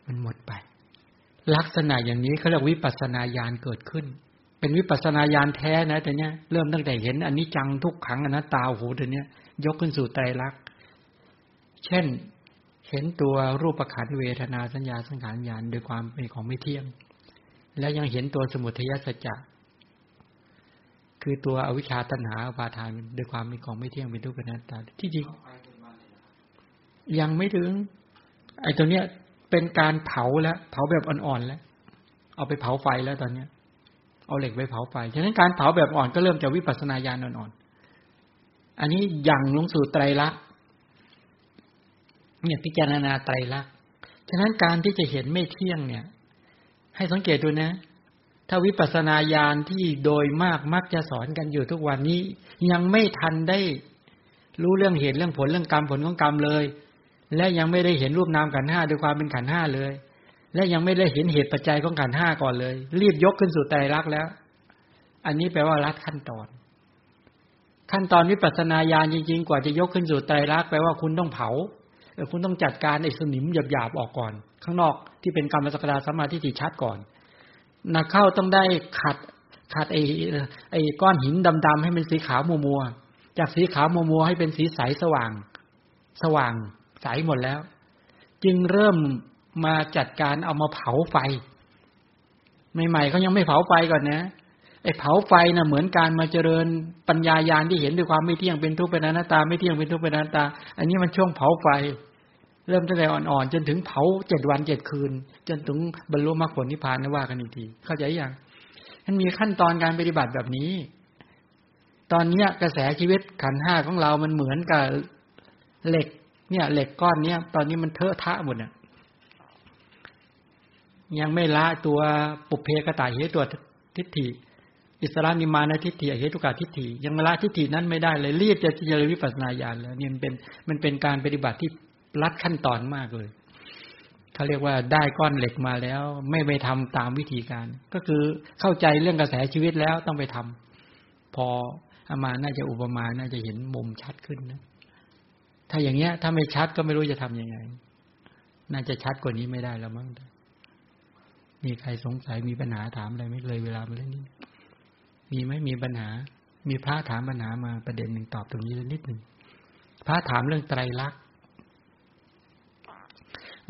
มันหมดไป ลักษณะอย่างนี้เขาเรียกวิปัสนาญาณเกิดขึ้น เป็นวิปัสนาญาณแท้นะแต่เนี้ยเริ่มตั้งแต่เห็นอันนี้จังทุกขังอนัตตาโอ้โหแต่เนี้ย ยกขึ้นสู่ใจรักเช่นเห็นตัวรูปขันเวทนาสัญญาสังขารญาณโดยความเป็นของไม่เที่ยง และยังเห็นตัวสมุทัยสัจจะคือตัวอวิชชาตัณหาอุปาทานโดยความเป็นของไม่เที่ยงเป็นทุกข์เป็นอนัตตาที่จริงยังไม่ถึง ไอ้ตัวเนี้ยเป็นการเผาแล้ว เผาแบบอ่อนๆแล้ว เอาไปเผาไฟแล้วตอนเนี้ย เอาเหล็กไปเผาไฟฉะนั้นการเผาแบบอ่อนก็เริ่มจากวิปัสสนาญาณอ่อนๆอันนี้ยังลงสู่ไตรลักษณ์เนี่ยพิจารณาไตรลักษณ์ฉะนั้นการที่จะเห็นไม่เที่ยงเนี่ย ให้สังเกตดูนะ ถ้าวิปัสสนาญาณที่โดยมากมักจะสอนกันอยู่ทุกวันนี้ ยังไม่ทันได้ รู้เรื่องเหตุเรื่องผลเรื่องกรรมผลของกรรมเลย และยังไม่ได้เห็นรูปนามขันห้าด้วยความเป็นขันห้าเลย และยังไม่ได้เห็นเหตุปัจจัยของขันห้าก่อนเลย รีบยกขึ้นสู่ไตรลักษ์แล้ว อันนี้แปลว่ารัดขั้นตอน ขั้นตอนวิปัสสนาญาณจริง ๆ กว่าจะยกขึ้นสู่ไตรลักษ์แปลว่าคุณต้องเผา คุณต้องจัดการไอ้สนิมหยาบๆออกก่อน ข้างนอกที่เป็นกรรมสกดาสมาธิที่ชัดก่อนนักเข้าต้องได้ขัดขัดไอ้ไอ้ก้อนหินดำๆให้เป็นสีขาวมัวมัวจากสีขาวมัวมัวให้เป็นสีใสสว่าง สว่างใสหมดแล้ว จึงเริ่มมาจัดการเอามาเผาไฟใหม่ๆเขายังไม่เผาไฟก่อนนะ ไอ้เผาไฟนะ่ะเหมือนการมาเจริญปัญญายาณที่เห็นด้วยความไม่เที่ยงเป็นทุกข์เป็นอนัตตา ไม่เที่ยงเป็นทุกข์เป็นอนัตตา อันนี้มันช่วงเผาไฟ เริ่มตั้งแต่อ่อนๆ จนถึงเผาเจ็ดวันเจ็ดคืน จนถึงบรรลุมรรคผลนิพพานนะว่ากันอีกทีเข้าใจยังมันมีขั้นตอนการปฏิบัติแบบนี้ ตอนเนี้ยกระแสชีวิตขันห้าของเรามันเหมือนกับเหล็ก เนี่ย เหล็กก้อนเนี้ยตอนนี้มันเทอะทะหมดอะยังไม่ละตัวปุเพกตายเหตุตัวทิฏฐิ อิสระนิมานทิฏฐิเหตุกาทิฏฐิยังละทิฏฐินั้นไม่ได้เลยรีบจะเจริญวิปัสนาญาณแล้วเนี่มันเป็นมันเป็นการปฏิบัติที่รัดขั้นตอนมากเลยเขาเรียกว่าได้ก้อนเหล็กมาแล้ว ไม่ไปทำตามวิธีการ ก็คือเข้าใจเรื่องกระแสชีวิตแล้วต้องไปทำพออามาน่าจะอุปมาน่าจะเห็นมุมชัดขึ้นนะถ้าอย่างเงี้ย ถ้าไม่ชัดก็ไม่รู้จะทํำยังไง น่าจะชัดกว่านี้ไม่ได้แล้วมั้งมีใครสงสัยมีปัญหาถามอะไรไม่เลยเวลามาเล่นนี้ มีไหมมีปัญหา มีพระถามปัญหามาประเด็นหนึ่งตอบตรงนี้นิดหนึ่งพระถามเรื่องไตรลักษณ์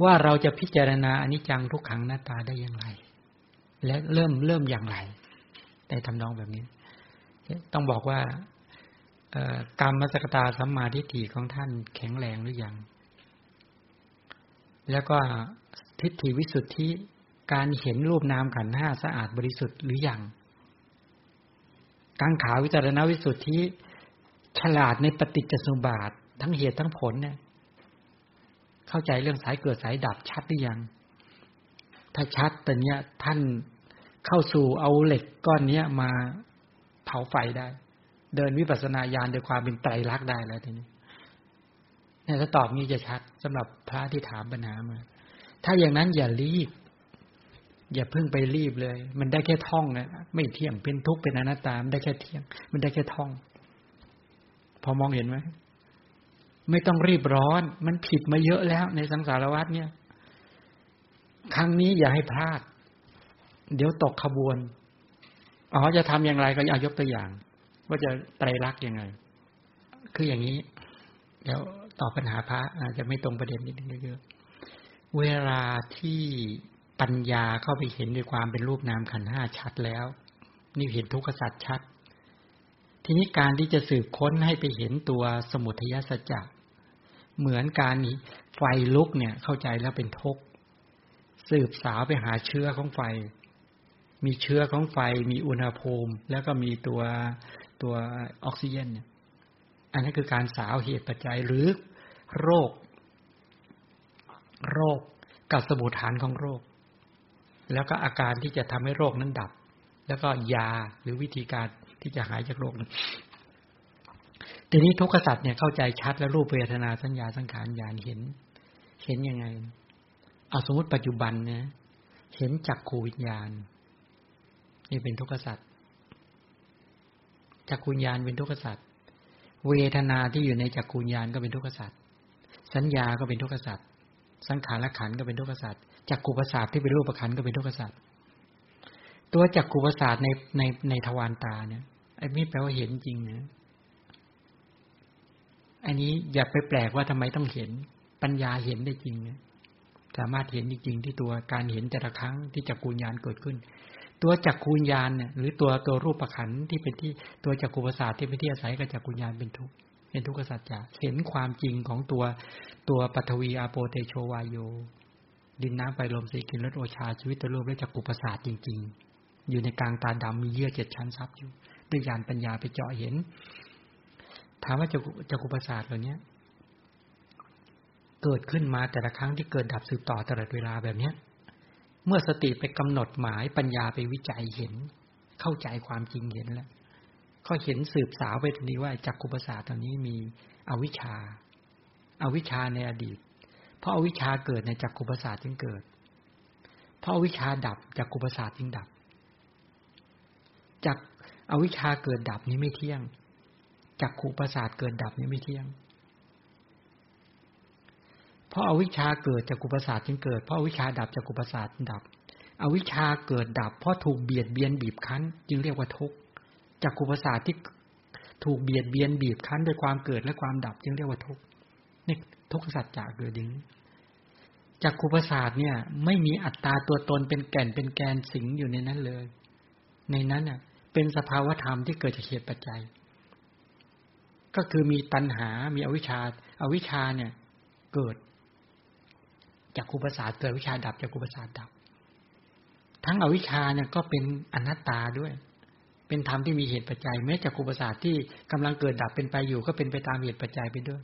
ว่าเราจะพิจารณาอนิจจังทุกขังหน้าตาได้อย่างไร และเริ่มเริ่มอย่างไรในทำนองแบบนี้ ต้องบอกว่ากรรมมสกตาสัมมาทิฏฐิของท่านแข็งแรงหรือยัง แล้วก็ทิฏฐิวิสุทธิการเห็นรูปนามขันห้าสะอาดบริสุทธิ์หรืออยัง กังขาวิจารณวิสุทธิฉลาดในปฏิจจสมบาททั้งเหตุทั้งผลเนี่ย เข้าใจเรื่องสายเกิดสายดับชัดหรือยัง ถ้าชัดแต่เนี้ยท่านเข้าสู่เอาเหล็กก้อนเนี้ยมาเผาไฟได้ เดินวิปัสสนาญาณโดยความเป็นไตรลักษณ์ได้แล้วทีนี้เนี่ยถ้าตอบนี้จะชัดสำหรับพระที่ถามปัญหามา ถ้าอย่างนั้นอย่ารีบ อย่าเพิ่งไปรีบเลย มันได้แค่ท่องนะไม่เที่ยงเป็นทุกข์เป็นอนัตตามันได้แค่เที่ยง มันได้แค่ท่อง พอมองเห็นไหมไม่ต้องรีบร้อน มันผิดมาเยอะแล้วในสังสารวัฏเนี่ย ครั้งนี้อย่าให้พลาด เดี๋ยวตกขบวน อ๋อจะทำอย่างไรก็อยายกตัวอย่าง ว่าจะไตรลักษณ์ยังไง คืออย่างนี้ เดี๋ยวตอบปัญหาพระอาจจะไม่ตรงประเด็นนิดนึงเยอะเวลาที่ ปัญญาเข้าไปเห็นด้วยความเป็นรูปนามขันห้าชัดแล้ว นี่เห็นทุกขสัจชัด ทีนี้การที่จะสืบค้นให้ไปเห็นตัวสมุทัยสัจจะเหมือนการไฟลุกเนี่ยเข้าใจแล้วเป็นทุกข์สืบสาวไปหาเชื้อของไฟ มีเชื้อของไฟ มีอุณหภูมิ แล้วก็มีตัวตัวออกซิเจนเนี่ยอันนั้นคือการสาวเหตุปัจจัยหรือโรค โรคกับสมุทฐานของโรค แล้วก็อาการที่จะทำให้โรคนั้นดับ แล้วก็ยาหรือวิธีการที่จะหายจากโรคนั้นทีนี้ทุกขสัตว์เนี่ยเข้าใจชัดแล้วรูปเวทนาสัญญาสังขารญาณเห็น เห็นยังไงเอาสมมติปัจจุบันเนี่ยเห็นจักขูวิญญาณ นี่เป็นทุกขสัตว์จักขูวิญญาณเป็นทุกขสัตว์เวทนาที่อยู่ในจักขูวิญญาณก็เป็นทุกขสัตว์สัญญาก็เป็นทุกขสัตว์สังขารละขันก็เป็นทุกขสัตว์ จักขูประสาทที่เป็นรูปประขันก็เป็นทุกขสัตว์ตัวจักขูประสาทในในในทวารตาเนี่ยไอ้นี่แปลว่าเห็นจริงนะอันนี้อย่าไปแปลกว่าทำไมต้องเห็น ปัญญาเห็นได้จริงเนี่ยสามารถเห็นจริงๆที่ตัวการเห็นแต่ละครั้งที่จักรคูญญาณเกิดขึ้น ตัวจักรคูญญาณเนี่ยหรือตัวตัวรูปประขันที่เป็นที่ตัวจักรคูประสาทที่เป็นที่อาศัยกับจักรคูญญาณเป็นทุกเป็นทุกขสัจจะเห็นความจริงของตัวตัวปัทวีอาโปเตโชวายโย ดินน้ำไฟลมสีกินรสโอชาชีวิตตัวรูปและจักรคูประสาทจริง ๆ อยู่ในกลางตาดำมีเยื่อเจ็ดชั้นซับอยู่ด้วยญาณปัญญาไปเจาะเห็น ถามว่าจักรจักรคูประสาทเหล่านี้เกิดขึ้นมาแต่ละครั้งที่เกิดดับสืบต่อตลอดเวลาแบบเนี้ย เมื่อสติไปกำหนดหมายปัญญาไปวิจัยเห็น เข้าใจความจริงเห็นแล้วก็เห็นสืบสาวไปทันทีว่าจักกุปสาตอนนี้มีอวิชชาอาวิชชาในอดีต เพราะอาวิชชาเกิดในจักกุปสาจึงเกิด เพราะอาวิชชาดับจักกุปสาจึงดับจากอวิชชาเกิดดับนี้ไม่เที่ยงจักขุประสาทเกิดดับนี้ไม่เที่ยง เพราะอาวิชชาเกิดจากกุปสาสจึงเกิด เพราะอวิชชาดับจากกุปสาสดับ อวิชชาเกิดดับ เพราะถูกเบียดเบียนบีบคั้น จึงเรียกว่าทุกข์จากกุปสาสที่ถูกเบียดเบียนบีบคั้นด้วยความเกิดและความดับ จึงเรียกว่าทุกข์ นี่ทุกสัจจะเกิดดิ้งจากกุประสาสเนี่ย ไม่มีอัตตาตัวตนเป็นแก่นเป็นแกนสิงอยู่ในนั้นเลย ในนั้นอะ เป็นสภาวธรรมที่เกิดจากเหตุปัจจัย ก็คือมีตัณหา มีอวิชชาอาวิชชาเนี่ย เกิด จากคุประสาเกิดวิชาดับจากคุประสาดับ ทั้งอวิชชาเนี่ยก็เป็นอนัตตาด้วย เป็นธรรมที่มีเหตุปัจจัยแม้จากคุประสาที่กำลังเกิดดับเป็นไปอยู่ ก็เป็นไปตามเหตุปัจจัยไปด้วย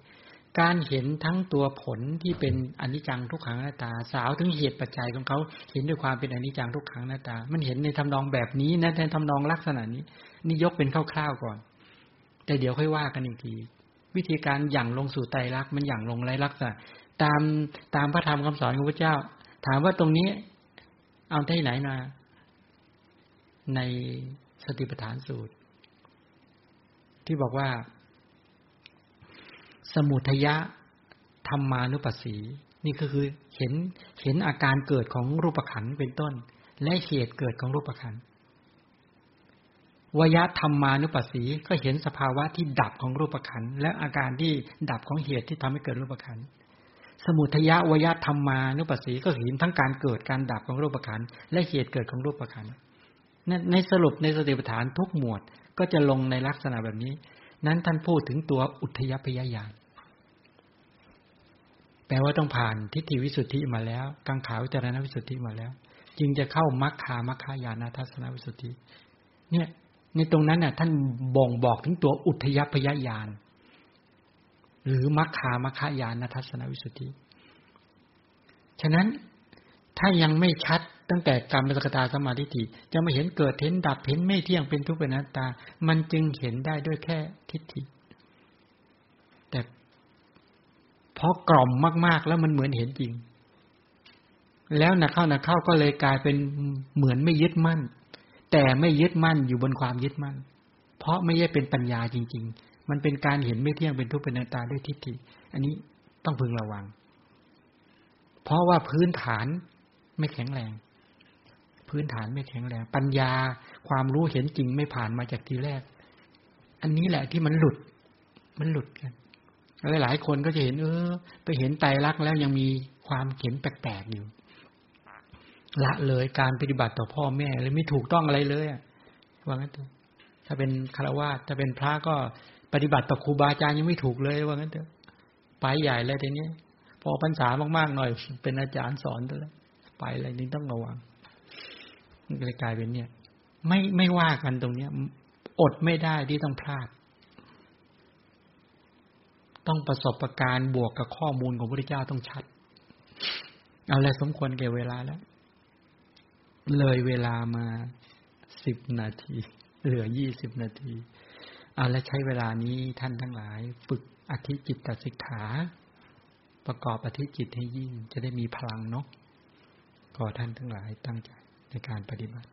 การเห็นทั้งตัวผลที่เป็นอนิจจังทุกขังหน้าตา สาวถึงเหตุปัจจัยของเขาเห็นด้วยความเป็นอนิจจังทุกขังหน้าตา มันเห็นในทำนองแบบนี้นะในทำนองลักษณะนี้ นี่ยกเป็นคร่าวๆก่อน แต่เดี๋ยวค่อยว่ากันอีกทีวิธีการหยั่งลงสู่ไตรลักษณ์มันหยั่งลงไรลักษณะตามตามพระธรรมคำสอนของพระเจ้า ถามว่าตรงนี้ เอาที่ไหนมาในสติปัฏฐานสูตร ที่บอกว่า สมุทยะธรรมานุปัสสี นี่ก็คือเห็นเห็นอาการเกิดของรูปขันเป็นต้น และเหตุเกิดของรูปขันวยะธรรมานุปัสสีก็เห็นสภาวะที่ดับของรูปขันและอาการที่ดับของเหตุที่ทำให้เกิดรูปขันสมุทยะวยธรรมานุปัสสีก็เห็นทั้งการเกิดการดับของรูปขันและเหตุเกิดของรูปขันในสรุปในสติปัฏฐานทุกหมวดก็จะลงในลักษณะแบบนี้ นั้นท่านพูดถึงตัวอุทยพยายาน แปลว่าต้องผ่านทิฏฐิวิสุทธิมาแล้ว กังขาวิจารณวิสุทธิมาแล้ว จึงจะเข้ามัคคามัคคายานาทัศนวิสุทธิ เนี่ย ในตรงนั้นน่ะ ท่านบ่งบอกถึงตัวอุทยพยายานหรือมัคคามัคคายานทัศนวิสุทธิ ฉะนั้นถ้ายังไม่ชัดตั้งแต่กรรมสกตาสมาธิิจะมาเห็นเกิดเห็นดับเห็นไม่เที่ยงเป็นทุกข์เป็นอนัตตา มันจึงเห็นได้ด้วยแค่ทิฏฐิ แต่ พอกล่อมมาก ๆ แล้วมันเหมือนเห็นจริง แล้วนักเข้านักเข้าก็เลยกลายเป็นเหมือนไม่ยึดมั่น แต่ไม่ยึดมั่นอยู่บนความยึดมั่น เพราะไม่ใช่เป็นปัญญาจริง ๆ มันเป็นการเห็นไม่เที่ยงเป็นทุกข์เป็นอนัตตาด้วยทิฏฐิ อันนี้ต้องพึงระวัง เพราะว่าพื้นฐานไม่แข็งแรง พื้นฐานไม่แข็งแรง ปัญญาความรู้เห็นจริงไม่ผ่านมาจากทีแรก อันนี้แหละที่มันหลุด มันหลุดกัน หลายคนก็จะเห็น เออ ไปเห็นไตรลักษณ์แล้วยังมีความเห็นแปลกๆอยู่ ละเลยการปฏิบัติต่อพ่อแม่เลยไม่ถูกต้องอะไรเลยอะว่างั้นเถอะถ้าเป็นคารวะถ้าเป็นพระก็ปฏิบัติต่อครูบาอาจารย์ยังไม่ถูกเลยว่างั้นเถอะไปใหญ่เลยทีนี้พอพรรษามากๆหน่อย เป็นอาจารย์สอนแล้วไปอะไรนี่ต้องระวังกลายเป็นเนี่ย ไม่ไม่ว่ากันตรงเนี้ย อดไม่ได้ที่ต้องพลาด ต้องประสบประการบวกกับข้อมูลของพระเจ้าต้องชัด เอาละสมควรแก่เวลาแล้ว เลยเวลามาสิบนาที เหลือยี่สิบนาที เอาละใช้เวลานี้ท่านทั้งหลาย ฝึกอธิจิตตสิกขา ประกอบอธิจิตให้ยิ่งจะได้มีพลังเนาะขอท่านทั้งหลายตั้งใจในการปฏิบัติ